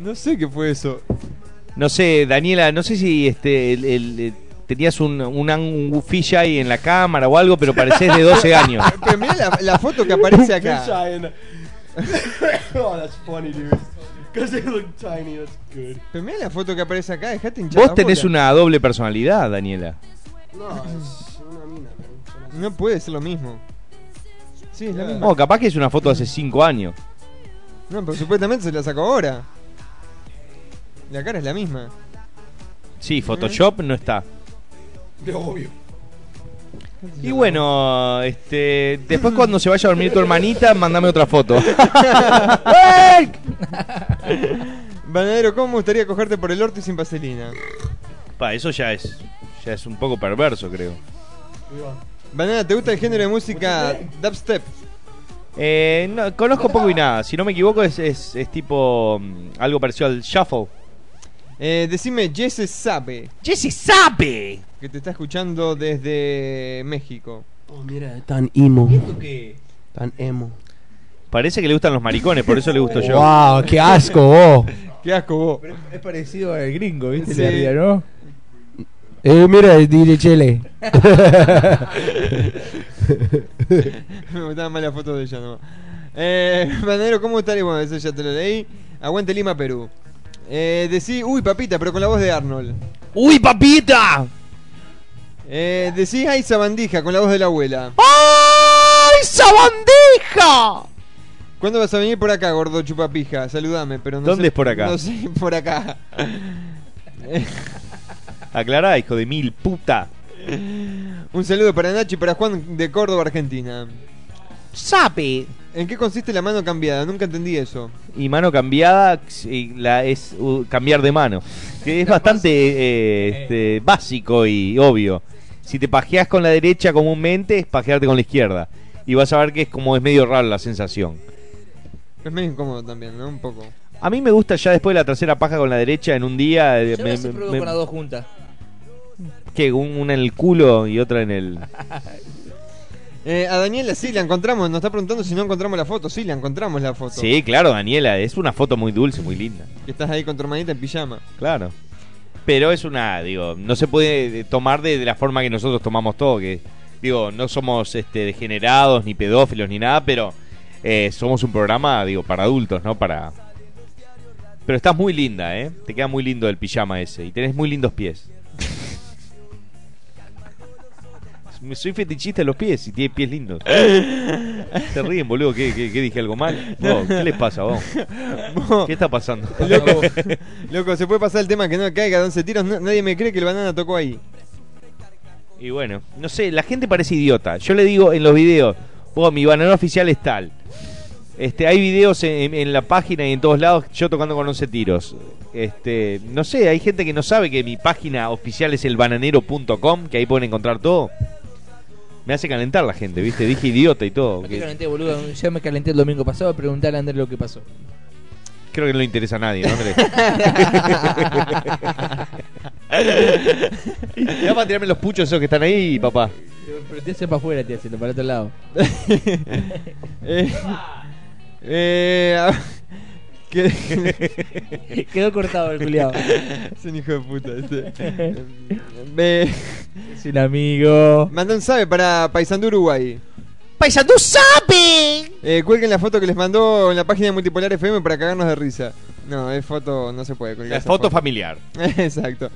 No sé qué fue eso. No sé, Daniela, no sé si este el- el- el- tenías un, un, un fisheye en la cámara o algo, pero parecés de 12 años. Pero mirá la, la foto que aparece acá. oh, that's funny, dude. Because they look tiny, that's good. Pero mirá la foto que aparece acá, dejate hinchar Vos tenés bola. una doble personalidad, Daniela. No, es una mina, man. No puede ser lo mismo. Sí, es la misma. No, capaz que es una foto de hace 5 años. No, pero supuestamente se la sacó ahora. La cara es la misma. Sí, Photoshop no está. De obvio. Y bueno, este, después cuando se vaya a dormir tu hermanita, mandame otra foto. Banadero, ¿cómo me gustaría cogerte por el orto y sin vaselina? Pa, eso ya es, ya es un poco perverso, creo. Banana, ¿te gusta el género de música dubstep? Eh, no, conozco poco y nada. Si no me equivoco, es, es, es tipo mm, algo parecido al shuffle. Eh, decime, Jesse sabe. ¡Jesse sabe! Que te está escuchando desde México. Oh, mira, tan emo. qué? Tan emo. Parece que le gustan los maricones, por eso le gusto yo. Wow, qué asco, vos. Qué asco vos. Es parecido al gringo, ¿viste? Sí. ¿no? Eh, mira, el DJ Chele. Me gustaba más la foto de ella, no. Eh, Banadero, ¿cómo estaría? Bueno, eso ya te lo leí. Aguante Lima, Perú. Eh, decí, uy, papita, pero con la voz de Arnold. ¡Uy, papita! Eh, decí, ay, sabandija, con la voz de la abuela. ¡Ay, sabandija! ¿Cuándo vas a venir por acá, gordo chupapija? Saludame, pero no ¿Dónde sé- es por acá? No sé, por acá. Aclará, hijo de mil puta. Un saludo para Nacho y para Juan de Córdoba, Argentina. Sabe. ¿En qué consiste la mano cambiada? Nunca entendí eso. Y mano cambiada la, es uh, cambiar de mano. Que es bastante eh, este, básico y obvio. Si te pajeas con la derecha comúnmente, es pajearte con la izquierda. Y vas a ver que es como es medio raro la sensación. Es medio incómodo también, ¿no? Un poco. A mí me gusta ya después de la tercera paja con la derecha en un día. eh, Yo me- me- pruebo me- con las dos juntas. ¿qué? Un- una en el culo y otra en el. Eh, a Daniela sí la encontramos. Nos está preguntando si no encontramos la foto. Sí, la encontramos la foto. Sí, claro, Daniela. Es una foto muy dulce, muy linda. Que estás ahí con tu hermanita en pijama. Claro. Pero es una, digo, no se puede eh, tomar de, de la forma que nosotros tomamos todo, que digo, no somos este degenerados ni pedófilos ni nada, pero eh, somos un programa, digo, para adultos, ¿no? Para Pero estás muy linda, ¿eh? Te queda muy lindo el pijama ese y tenés muy lindos pies. Me soy fetichista de los pies y tiene pies lindos. Se ríen, boludo. ¿Qué, qué, qué dije algo mal? Vos, ¿Qué les pasa, vos? Vos. ¿Qué está pasando? Loco, loco, se puede pasar el tema que no caiga 11 tiros. No- nadie me cree que el banana tocó ahí. Y bueno, no sé, la gente parece idiota. Yo le digo en los videos, oh, mi banana oficial es tal. Este, hay videos en, en la página y en todos lados yo tocando con 11 tiros. Este, no sé, hay gente que no sabe que mi página oficial es elbananero.com, que ahí pueden encontrar todo. Me hace calentar la gente, ¿viste? Dije idiota y todo. No te calenté, boludo. Ya me calenté el domingo pasado a preguntarle a Andrés lo que pasó. creo que no le interesa a nadie, ¿no, Andrés? ya para tirarme los puchos esos que están ahí, papá. Pero te hace para afuera, te hace, para otro lado. Eh, eh, Quedó cortado el culiao. Es un hijo de puta. Este. Ve- Es un amigo. Manda un sabe para Paisandú Uruguay. ¡Paisandú sabe! Eh, cuelguen la foto que les mandó en la página de Multipolar FM para cagarnos de risa. No, es foto, no se puede colgar. Es esa foto familiar. Exacto.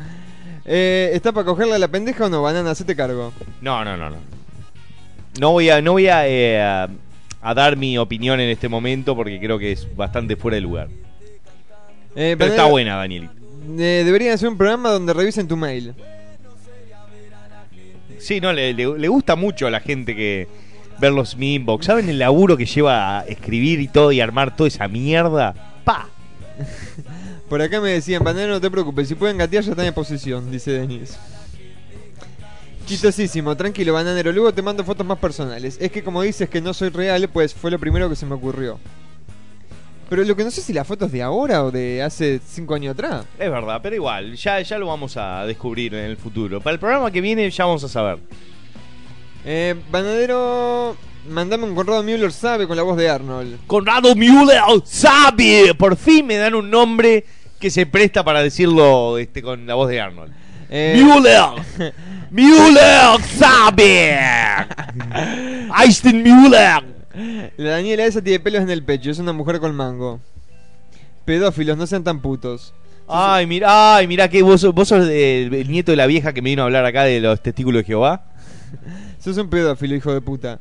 Eh, ¿Está para cogerla a la pendeja o no? Banana, hacete cargo. No, no, no, no. No voy a, no voy a, eh, a, a dar mi opinión en este momento porque creo que es bastante fuera de lugar. Eh, Pero Banana- está buena, Daniel. Eh, deberían hacer un programa donde revisen tu mail. Sí, no, le, le- gusta mucho a la gente que ver los mi inbox. ¿Saben el laburo que lleva a escribir y todo y armar toda esa mierda? ¡Pa! Por acá me decían, Bananero, no te preocupes, si pueden gatear ya están en posición, dice Denis. Chistosísimo, tranquilo, bananero. Luego te mando fotos más personales. Es que como dices que no soy real, pues fue lo primero que se me ocurrió. Pero lo que no sé si la foto es de ahora o de hace cinco años atrás. Es verdad, pero igual, ya, ya lo vamos a descubrir en el futuro. Para el programa que viene ya vamos a saber. Eh, bananero, mandame un Conrado Müller sabe con la voz de Arnold. Conrado Müller sabe. Por fin me dan un nombre que se presta para decirlo este, con la voz de Arnold. Eh, Müller. Müller sabe. Einstein Müller. La Daniela esa tiene pelos en el pecho, es una mujer con mango. Pedófilos, no sean tan putos. Ay, mira, ay, mira que vos, vos sos el, el nieto de la vieja que me vino a hablar acá de los testículos de Jehová. Sos un pedófilo, hijo de puta.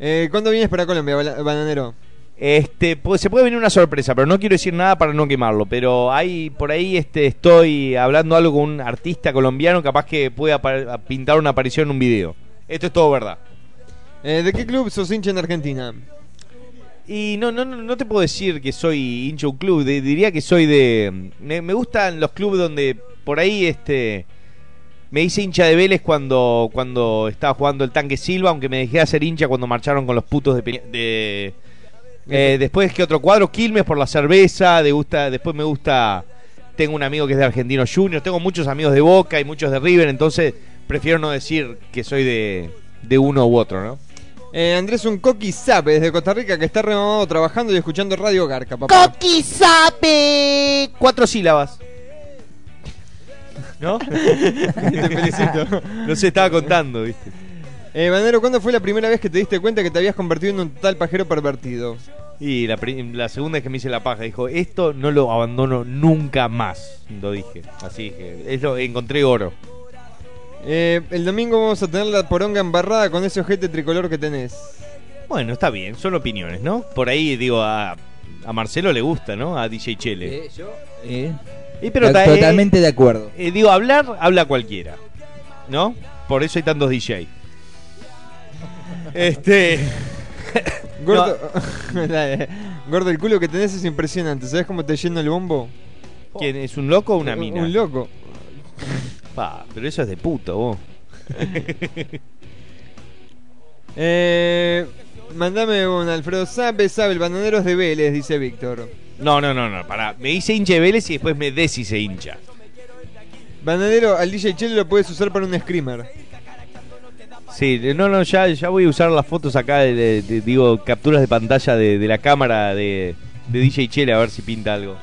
Eh, ¿Cuándo vienes para Colombia, bananero? Este, pues, se puede venir una sorpresa, pero no quiero decir nada para no quemarlo. Pero hay por ahí este, estoy hablando algo con un artista colombiano, capaz que pueda pintar una aparición en un video. Esto es todo verdad. Eh, ¿De qué club sos hincha en Argentina? Y no, no, no, te puedo decir que soy hincha de un club, de- diría que soy de... Me, me gustan los clubes donde por ahí este... Me hice hincha de Vélez cuando, cuando estaba jugando el tanque Silva, aunque me dejé de hacer hincha cuando marcharon con los putos de... Eh, después que otro cuadro, Quilmes por la cerveza, de gusta, después me gusta... Tengo un amigo que es de Argentino Juniors, tengo muchos amigos de Boca y muchos de River, entonces prefiero no decir que soy de, de uno u otro, ¿no? Eh, Andrés un coqui sabe desde Costa Rica que está remamado trabajando y escuchando Radio Garca, papá. Coqui sabe. Cuatro sílabas. ¿No? Te felicito. No se estaba contando, ¿viste? Eh, Banero, ¿cuándo fue la primera vez que te diste cuenta que te habías convertido en un total pajero pervertido? Y la, segunda vez que me hice la paja, dijo, esto no lo abandono nunca más. Lo dije. Así que es lo- encontré oro. Eh, el domingo vamos a tener la poronga embarrada con ese ojete tricolor que tenés. Bueno, está bien, son opiniones, ¿no? Por ahí, digo, a, a Marcelo le gusta, ¿no? A DJ Chele. Eh, Y pero to- ta- eh, totalmente de acuerdo. eh, digo, hablar, habla cualquiera. ¿No? Por eso hay tantos DJ. Este. Gordo. Gordo, el culo que tenés es impresionante. ¿Sabes cómo te lleno el bombo? ¿Quién es un loco o una Un- mina? Un loco. Pa, pero eso es de puto, vos. Eh, mandame un Alfredo Sabe, sabe, el bananero es de Vélez, dice Víctor. No, no, no, no, pará. Me hice hincha de Vélez y después me deshice hincha. Bananero, al DJ Chele lo puedes usar para un screamer. Sí, no, no, ya, ya voy a usar las fotos acá, de, de- de- digo, capturas de pantalla de, de la cámara de, de DJ Chele a ver si pinta algo.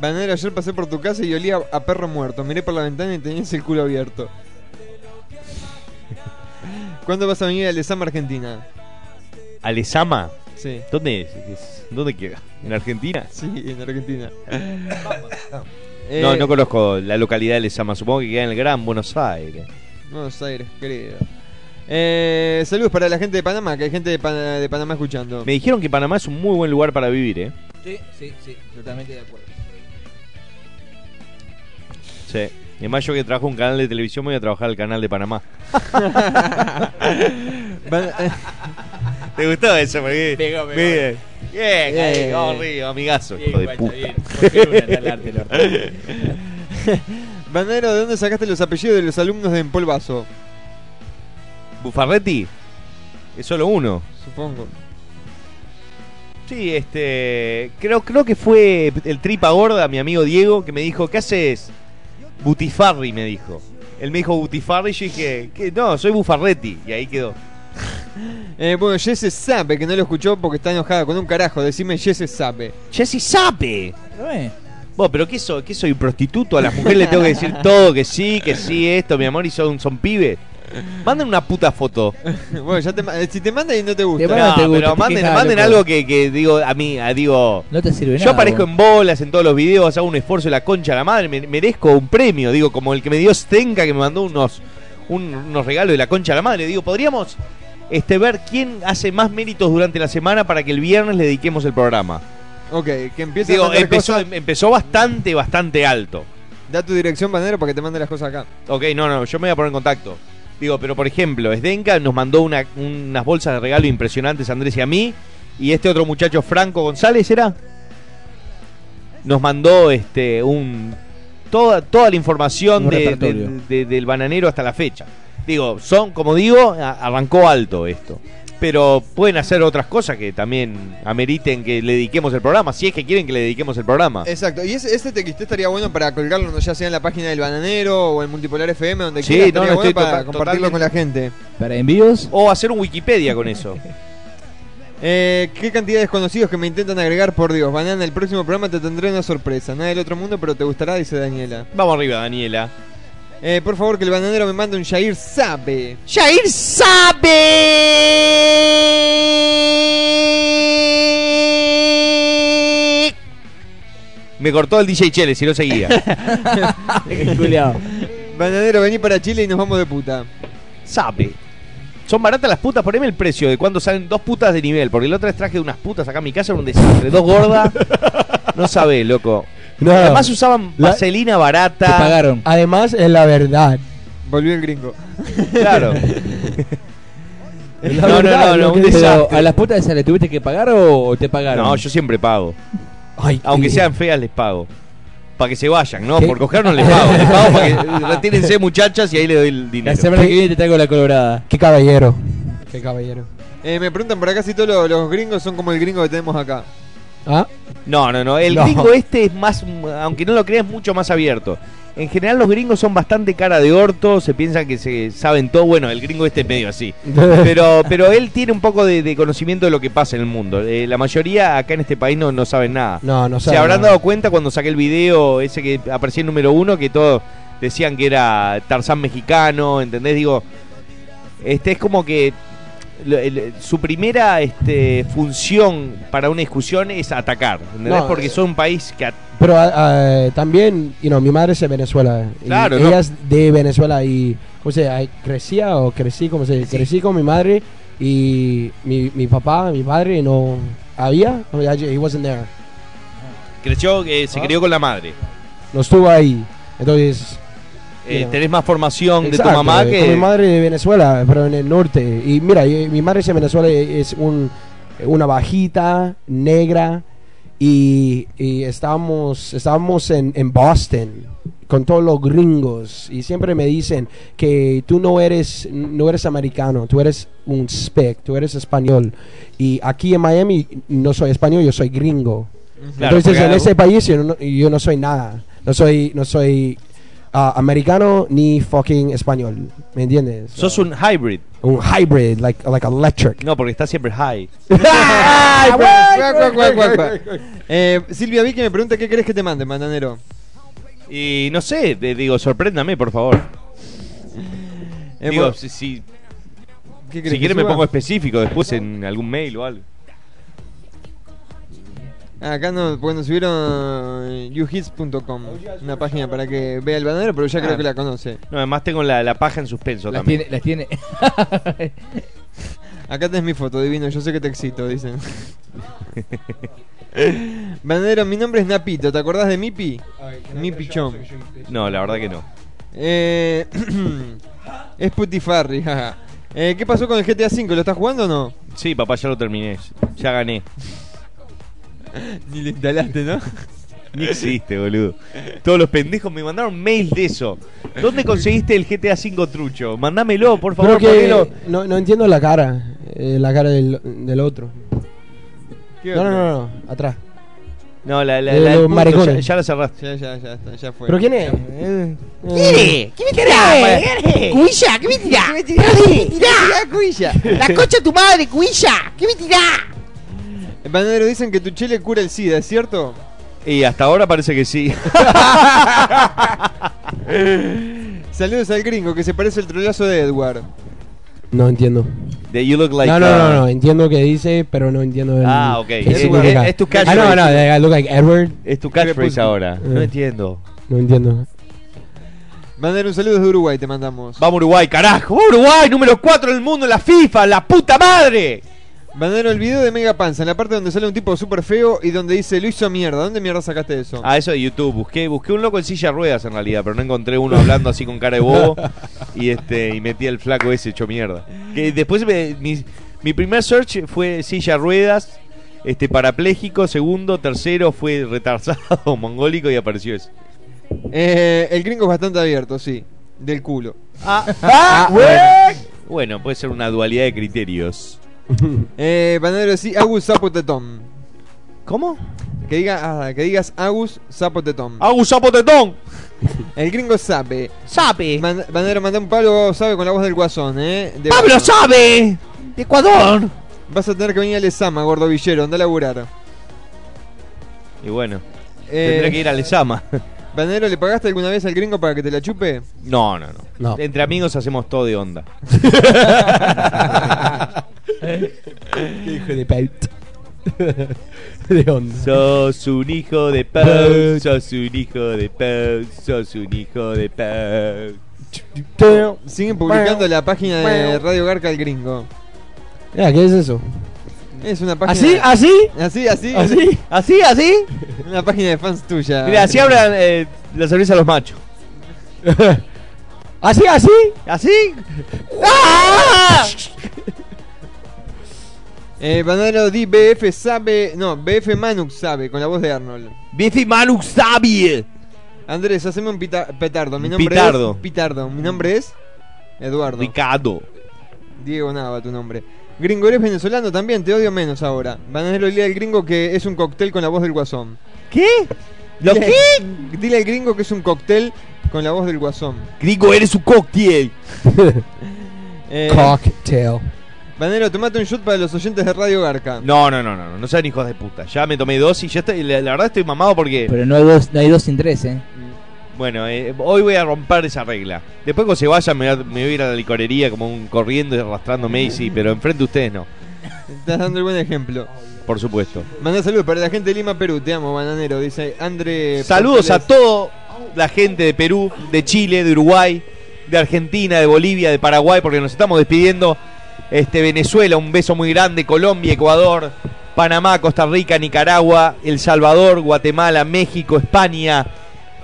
Bananero, ayer pasé por tu casa y olía a perro muerto. Miré por la ventana y tenías el culo abierto. ¿Cuándo vas a venir a Lesama, Argentina? ¿Alesama? Sí. ¿Dónde es? Es- ¿Dónde queda? ¿En Argentina? Sí, en Argentina. No, Eh, no conozco la localidad de Alesama, supongo que queda en el Gran Buenos Aires. Buenos Aires, querido. Eh, saludos para la gente de Panamá, que hay gente de, de Panamá escuchando. Me dijeron que Panamá es un muy buen lugar para vivir, ¿eh? Sí, sí, sí, totalmente de acuerdo. Sí. Además, yo que trabajo en un canal de televisión, voy a trabajar al canal de Panamá. Van- ¿Te gustó eso? Porque... Pegó, pegó. Bien, bien, amigazo, Bien, hijo de puta. bien. ¿Por qué una tal arte, lo- Bananero, ¿de dónde sacaste los apellidos de los alumnos de Empolvazo? ¿Bufarretti? Es solo uno. Supongo. Sí, este. Creo, creo que fue el tripa gorda, mi amigo Diego, que me dijo: ¿Qué haces? Butifarri, me dijo. Él me dijo Butifarri y yo dije: "¿Qué? No, soy Bufarretti. Y ahí quedó. Eh, bueno, Jesse sabe que no lo escuchó porque está enojada con un carajo. Decime Jesse sabe. ¿No es? Vos, pero ¿qué soy? ¿Qué soy prostituto? A las mujeres le tengo que decir todo, que sí, que sí, esto, mi amor, y son, son pibes. Manden una puta foto. bueno, ya te, si te manda y no te gusta. Te No, te gusta, pero te manden, quejas, manden algo que, que digo a mí, a, digo. No te sirve Yo nada. aparezco vos. en bolas en todos los videos, hago un esfuerzo de la concha de la madre, me- merezco un premio, digo, como el que me dio Stenka que me mandó unos, un- unos regalos de la concha de la madre. Digo, podríamos este, ver quién hace más méritos durante la semana para que el viernes le dediquemos el programa. Ok, que empiece a Digo, mandar empezó, cosas. empezó bastante, bastante alto. Da tu dirección, Banero, para que te mande las cosas acá. Ok, no, no, yo me voy a poner en contacto. Digo, pero por ejemplo, Sdenka nos mandó una- unas bolsas de regalo impresionantes a Andrés y a mí. Y este otro muchacho, Franco González, ¿era? Nos mandó este un toda, toda la información de- del- de- del bananero hasta la fecha. Digo, son, como digo, a- arrancó alto esto. Pero pueden hacer otras cosas que también ameriten que le dediquemos el programa, si es que quieren que le dediquemos el programa. Exacto, y ese, ese TXT estaría bueno para colgarlo no ya sea en la página del Bananero o en Multipolar FM, donde Sí, quiera, no, estaría no, bueno estoy para compartirlo con la gente. ¿Para envíos? O hacer un Wikipedia con eso. Eh, ¿Qué cantidad de desconocidos que me intentan agregar? Por Dios, Banana, el próximo programa te tendré una sorpresa. Nada del otro mundo, pero te gustará, dice Daniela. Vamos arriba, Daniela. Eh, por favor, que el bananero me mande un Jair Sabe. Jair sabe. Me cortó el DJ Chele, si no seguía. Bananero, vení para Chile y nos vamos de puta. Sabe. Son baratas las putas, poneme el precio de cuando salen dos putas de nivel. Porque la otra vez traje unas putas acá a mi casa, era un desastre. Dos gordas. No sabés, loco. No. Además usaban La- vaselina barata. Además, es la verdad. Volvió el gringo. Claro. La No, no, verdad, no, lo no, que un desastre. ¿A las putas esas le tuviste que pagar o te pagaron? No, yo siempre pago. Ay, Aunque qué- sean feas, les pago. Para que se vayan, ¿no? ¿Qué? Por coger no les pago. Les pago para que retírense muchachas y ahí le doy el dinero. La semana que viene te traigo la colorada. Qué caballero. Qué caballero. Eh, me preguntan por acá si todos los, los gringos son como el gringo que tenemos acá. ¿Ah? No, no, no. El No. gringo este es más, aunque no lo creas, mucho más abierto. En general los gringos son bastante cara de orto, se piensan que se saben todo. Bueno, el gringo este es medio así. Pero, pero él tiene un poco de, de conocimiento de lo que pasa en el mundo. Eh, la mayoría acá en este país no, no saben nada. No, no Se saben habrán nada. dado cuenta cuando saqué el video ese que aparecía en número uno que todos decían que era Tarzán mexicano, ¿entendés? Digo, este es como que su primera este, función para una discusión es atacar, ¿entendés? No, Porque son un país que... Pero ah, ah, también, you know, mi madre es de Venezuela. y Claro, Ella ¿no? es de Venezuela y, ¿cómo se dice? Crecía o crecí, ¿cómo se dice? Crecí con mi madre y mi, mi papá, mi padre no había. He wasn't there. creció, eh, se crió con la madre. No estuvo ahí. Entonces. Eh, tenés más formación de tu Exacto, mamá eh, que... mi madre de Venezuela, pero en el norte. Y mira, mi madre es de Venezuela es un, una bajita negra y, y estábamos, estábamos en, en Boston con todos los gringos. Y siempre me dicen que tú no eres no eres americano, tú eres un spec, tú eres español. Y aquí en Miami no soy español, yo soy gringo. Claro, Entonces en ese país yo no, yo no soy nada, no soy no soy ah, americano ni fucking español, ¿me entiendes? Sos un hybrid. un hybrid, like like electric. No, porque está siempre high. Eh, Silvia Vicky me pregunta qué querés que te mande, mandanero. Y no sé, te digo, sorpréndame, por favor. Eh, digo, si, si, ¿Qué querés si quieres me pongo específico después en algún mail o algo. Ah, acá no, porque nos subieron youhits.com, una página para que vea el bananero, pero ya Ah. creo que la conoce. No, además tengo la, la paja en suspenso Las también. tiene, las tiene. Acá tenés mi foto, divino, yo sé que te excito, dicen. Bananero, mi nombre es Napito, ¿te acordás de Mipi? Mipi Chom. No, la verdad que no. Eh, es Putifarri, jaja. Eh, ¿Qué pasó con el GTA V? ¿Lo estás jugando o no? Sí, papá, ya lo terminé. Ya gané. Ni lo instalaste, ¿no? Ni existe, boludo. Todos los pendejos me mandaron mails de eso. ¿Dónde conseguiste el GTA V trucho? Mándamelo, por Creo favor, que ponelo. no, no entiendo la cara, eh, la cara del, del otro. ¿Qué No, no, otro? no, no, atrás. No, la, la, De la los punto, maricones. ya, ya la cerraste. Ya, ya, ya, está, ya fue. ¿Pero quién es? ¿Quién es? ¿Qué me tirás? Cuilla, ¿qué me tirás? ¿Qué me tirás? Cuilla. La concha de tu madre, Cuilla. ¿Qué me tirás? Bananero, dicen que tu chile cura el SIDA, ¿es cierto? Y hasta ahora parece que sí. Saludos al gringo que se parece al trolazo de Edward. No entiendo. De You Look Like no, no, uh, no, no, entiendo lo que dice, pero no entiendo el, Ah, ok. qué Es- significa. es- es tu Ah, no, catchphrase. no, I look like Edward. Es tu catchphrase ahora. No entiendo. No entiendo. Bananero, un saludo desde Uruguay, te mandamos. Vamos Uruguay, carajo. Vamos Uruguay, número 4 del mundo en la FIFA, la puta madre. Bananero, el video de Mega Panza, en la parte donde sale un tipo súper feo y donde dice lo hizo mierda. ¿Dónde mierda sacaste eso? Ah, eso de YouTube. Busqué, busqué un loco en silla de ruedas en realidad, pero no encontré uno hablando así con cara de bobo. y este y metí al flaco ese hecho mierda. Que después me- mi, mi primer search fue silla de ruedas, este parapléjico, segundo, tercero fue retrasado, mongólico y apareció ese. Eh, el gringo es bastante abierto, sí. Del culo. Ah, bueno, puede ser una dualidad de criterios. Eh, Bananero, sí, Agus Zapotetón. ¿Cómo? Que, diga, ah, que digas Agus Zapotetón. ¡Agus Zapotetón! El gringo sabe. Sabe. Man- manda un Pablo sabe con la voz del guasón, ¿eh? De ¡Pablo sabe! ¡De Ecuador! Vas a tener que venir al Esama, gordo villero, anda a laburar. Y bueno, Eh, tendré que ir al Esama. Bananero, ¿le pagaste alguna vez al gringo para que te la chupe? No, no, no, No. Entre amigos hacemos todo de onda. Qué hijo de pauta. de onda. Sos un hijo de Pau, sos un hijo de Pau, sos un hijo de Pau. Siguen publicando la página de Radio Garca el gringo. Ya, ¿qué es eso? Es una página. ¿Así? ¿Así? Así, así. ¿Así? ¿Así, así? Una página de fans tuya. Mira, así abran eh, la cerveza a los machos. ¿Así, así? ¿Así? ¡Ah! Eh, Bananero di BF sabe. No, BF Manux sabe, con la voz de Arnold. Bifi Manu sabe. Andrés, haceme un pita- petardo. Mi nombre Pitardo. es. Pitardo. Mi nombre es. Eduardo. Ricardo. Diego Nava, tu nombre. Gringo, eres venezolano también, te odio menos ahora. Bananero, dile al gringo que es un cóctel con la voz del guasón. ¿Qué? ¿Lo Dile- qué? Dile al gringo que es un cóctel con la voz del guasón. Gringo, eres un cóctel. Eh, Cocktail. Bananero, tomate un shot para los oyentes de Radio Garca. No, no, no, no, no, no sean hijos de puta. Ya me tomé dos y ya estoy, la, la verdad estoy mamado porque, Pero no hay dos, no hay dos sin tres, ¿eh? bueno, eh, hoy voy a romper esa regla. Después cuando se vayan me, voy a- me voy a ir a la licorería como un corriendo y arrastrándome y sí, pero enfrente de ustedes no, Estás dando el buen ejemplo. por supuesto. Manda saludos para la gente de Lima, Perú. Te amo, bananero. Dice André. Saludos a toda la gente de Perú, de Chile, de Uruguay, de Argentina, de Bolivia, de Paraguay, porque nos estamos despidiendo. Este Venezuela, un beso muy grande, Colombia, Ecuador, Panamá, Costa Rica, Nicaragua, El Salvador, Guatemala, México, España,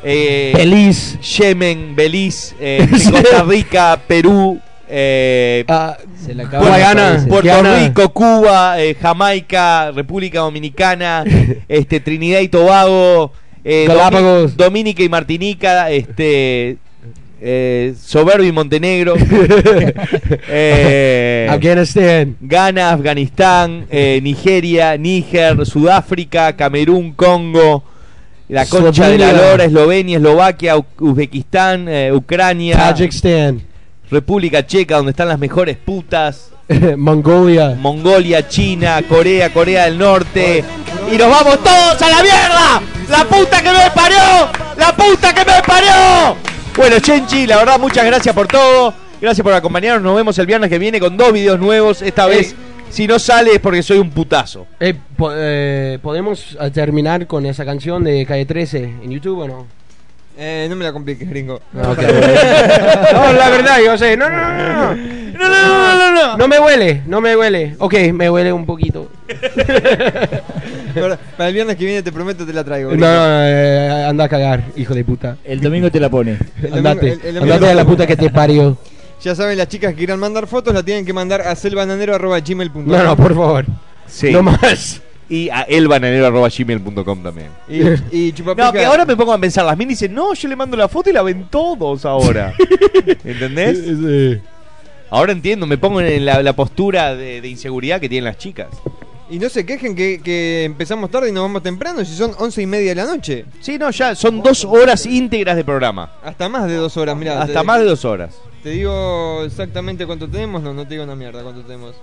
eh, Feliz. Yemen, Belice, eh, Costa Rica, Perú, eh, Ah, Se le acaban Guayana. Puerto. Rico, Cuba, eh, Jamaica, República Dominicana, este Trinidad y Tobago, eh, Dominica y Martinica, este eh, Soberbio y Montenegro, eh, Afganistán. Ghana, Afganistán, eh, Nigeria, Níger, Sudáfrica, Camerún, Congo, la Concha de la. Lora, Eslovenia, Eslovaquia, U- Uzbekistán, eh, Ucrania, Tajikistán. República Checa, donde están las mejores putas. Mongolia. Mongolia, China, Corea, Corea del Norte. Y nos vamos todos a la mierda. La puta que me parió. La puta que me parió. Bueno, Chenchi, la verdad, muchas gracias por todo. Gracias por acompañarnos. Nos vemos el viernes que viene con dos videos nuevos. Esta vez, si no sale es porque soy un putazo. Eh, po- eh, ¿Podemos eh, terminar con esa canción de Calle 13 en YouTube o no? Eh, no me la compliques, gringo. No, ok. No, la verdad, yo sé. No, no, no, no. No, no, no, no, no. No me huele, no me huele. Ok, me huele un poquito. para, para el viernes que viene te prometo te la traigo. No, no, no, eh, anda a cagar, hijo de puta. El domingo te la pone. domingo- Andate, el- el andate a la puta que te parió. Ya saben, las chicas que quieran mandar fotos la tienen que mandar a selbananero.gmail.com. No, no, por favor. Sí. No más. Y a elbananero.gmail.com también. Y, y. No, que ahora me pongo a pensar. Las minis dicen, no, yo le mando la foto y la ven todos ahora. ¿Entendés? Sí. Ahora entiendo, me pongo en la, la postura de, de inseguridad que tienen las chicas. Y no se quejen que, que empezamos tarde y nos vamos temprano, si son once y media de la noche. Sí, no, ya son dos horas íntegras de programa. Hasta más de dos horas, mirá. Hasta te- más de dos horas. Te digo exactamente cuánto tenemos, no, no te digo una mierda cuánto tenemos.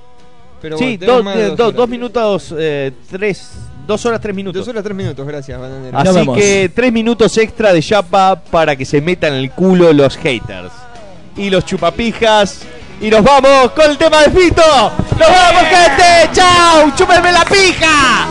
Pero sí, dos, eh, dos dos- horas. dos minutos, eh, tres, dos horas, tres minutos. Dos horas, tres minutos, gracias, bananero. Así que tres minutos extra de chapa para que se metan en el culo los haters. Y los chupapijas. Y nos vamos con el tema de Fito. ¡Nos vamos, gente! ¡Chao! ¡Chúpenme la pija!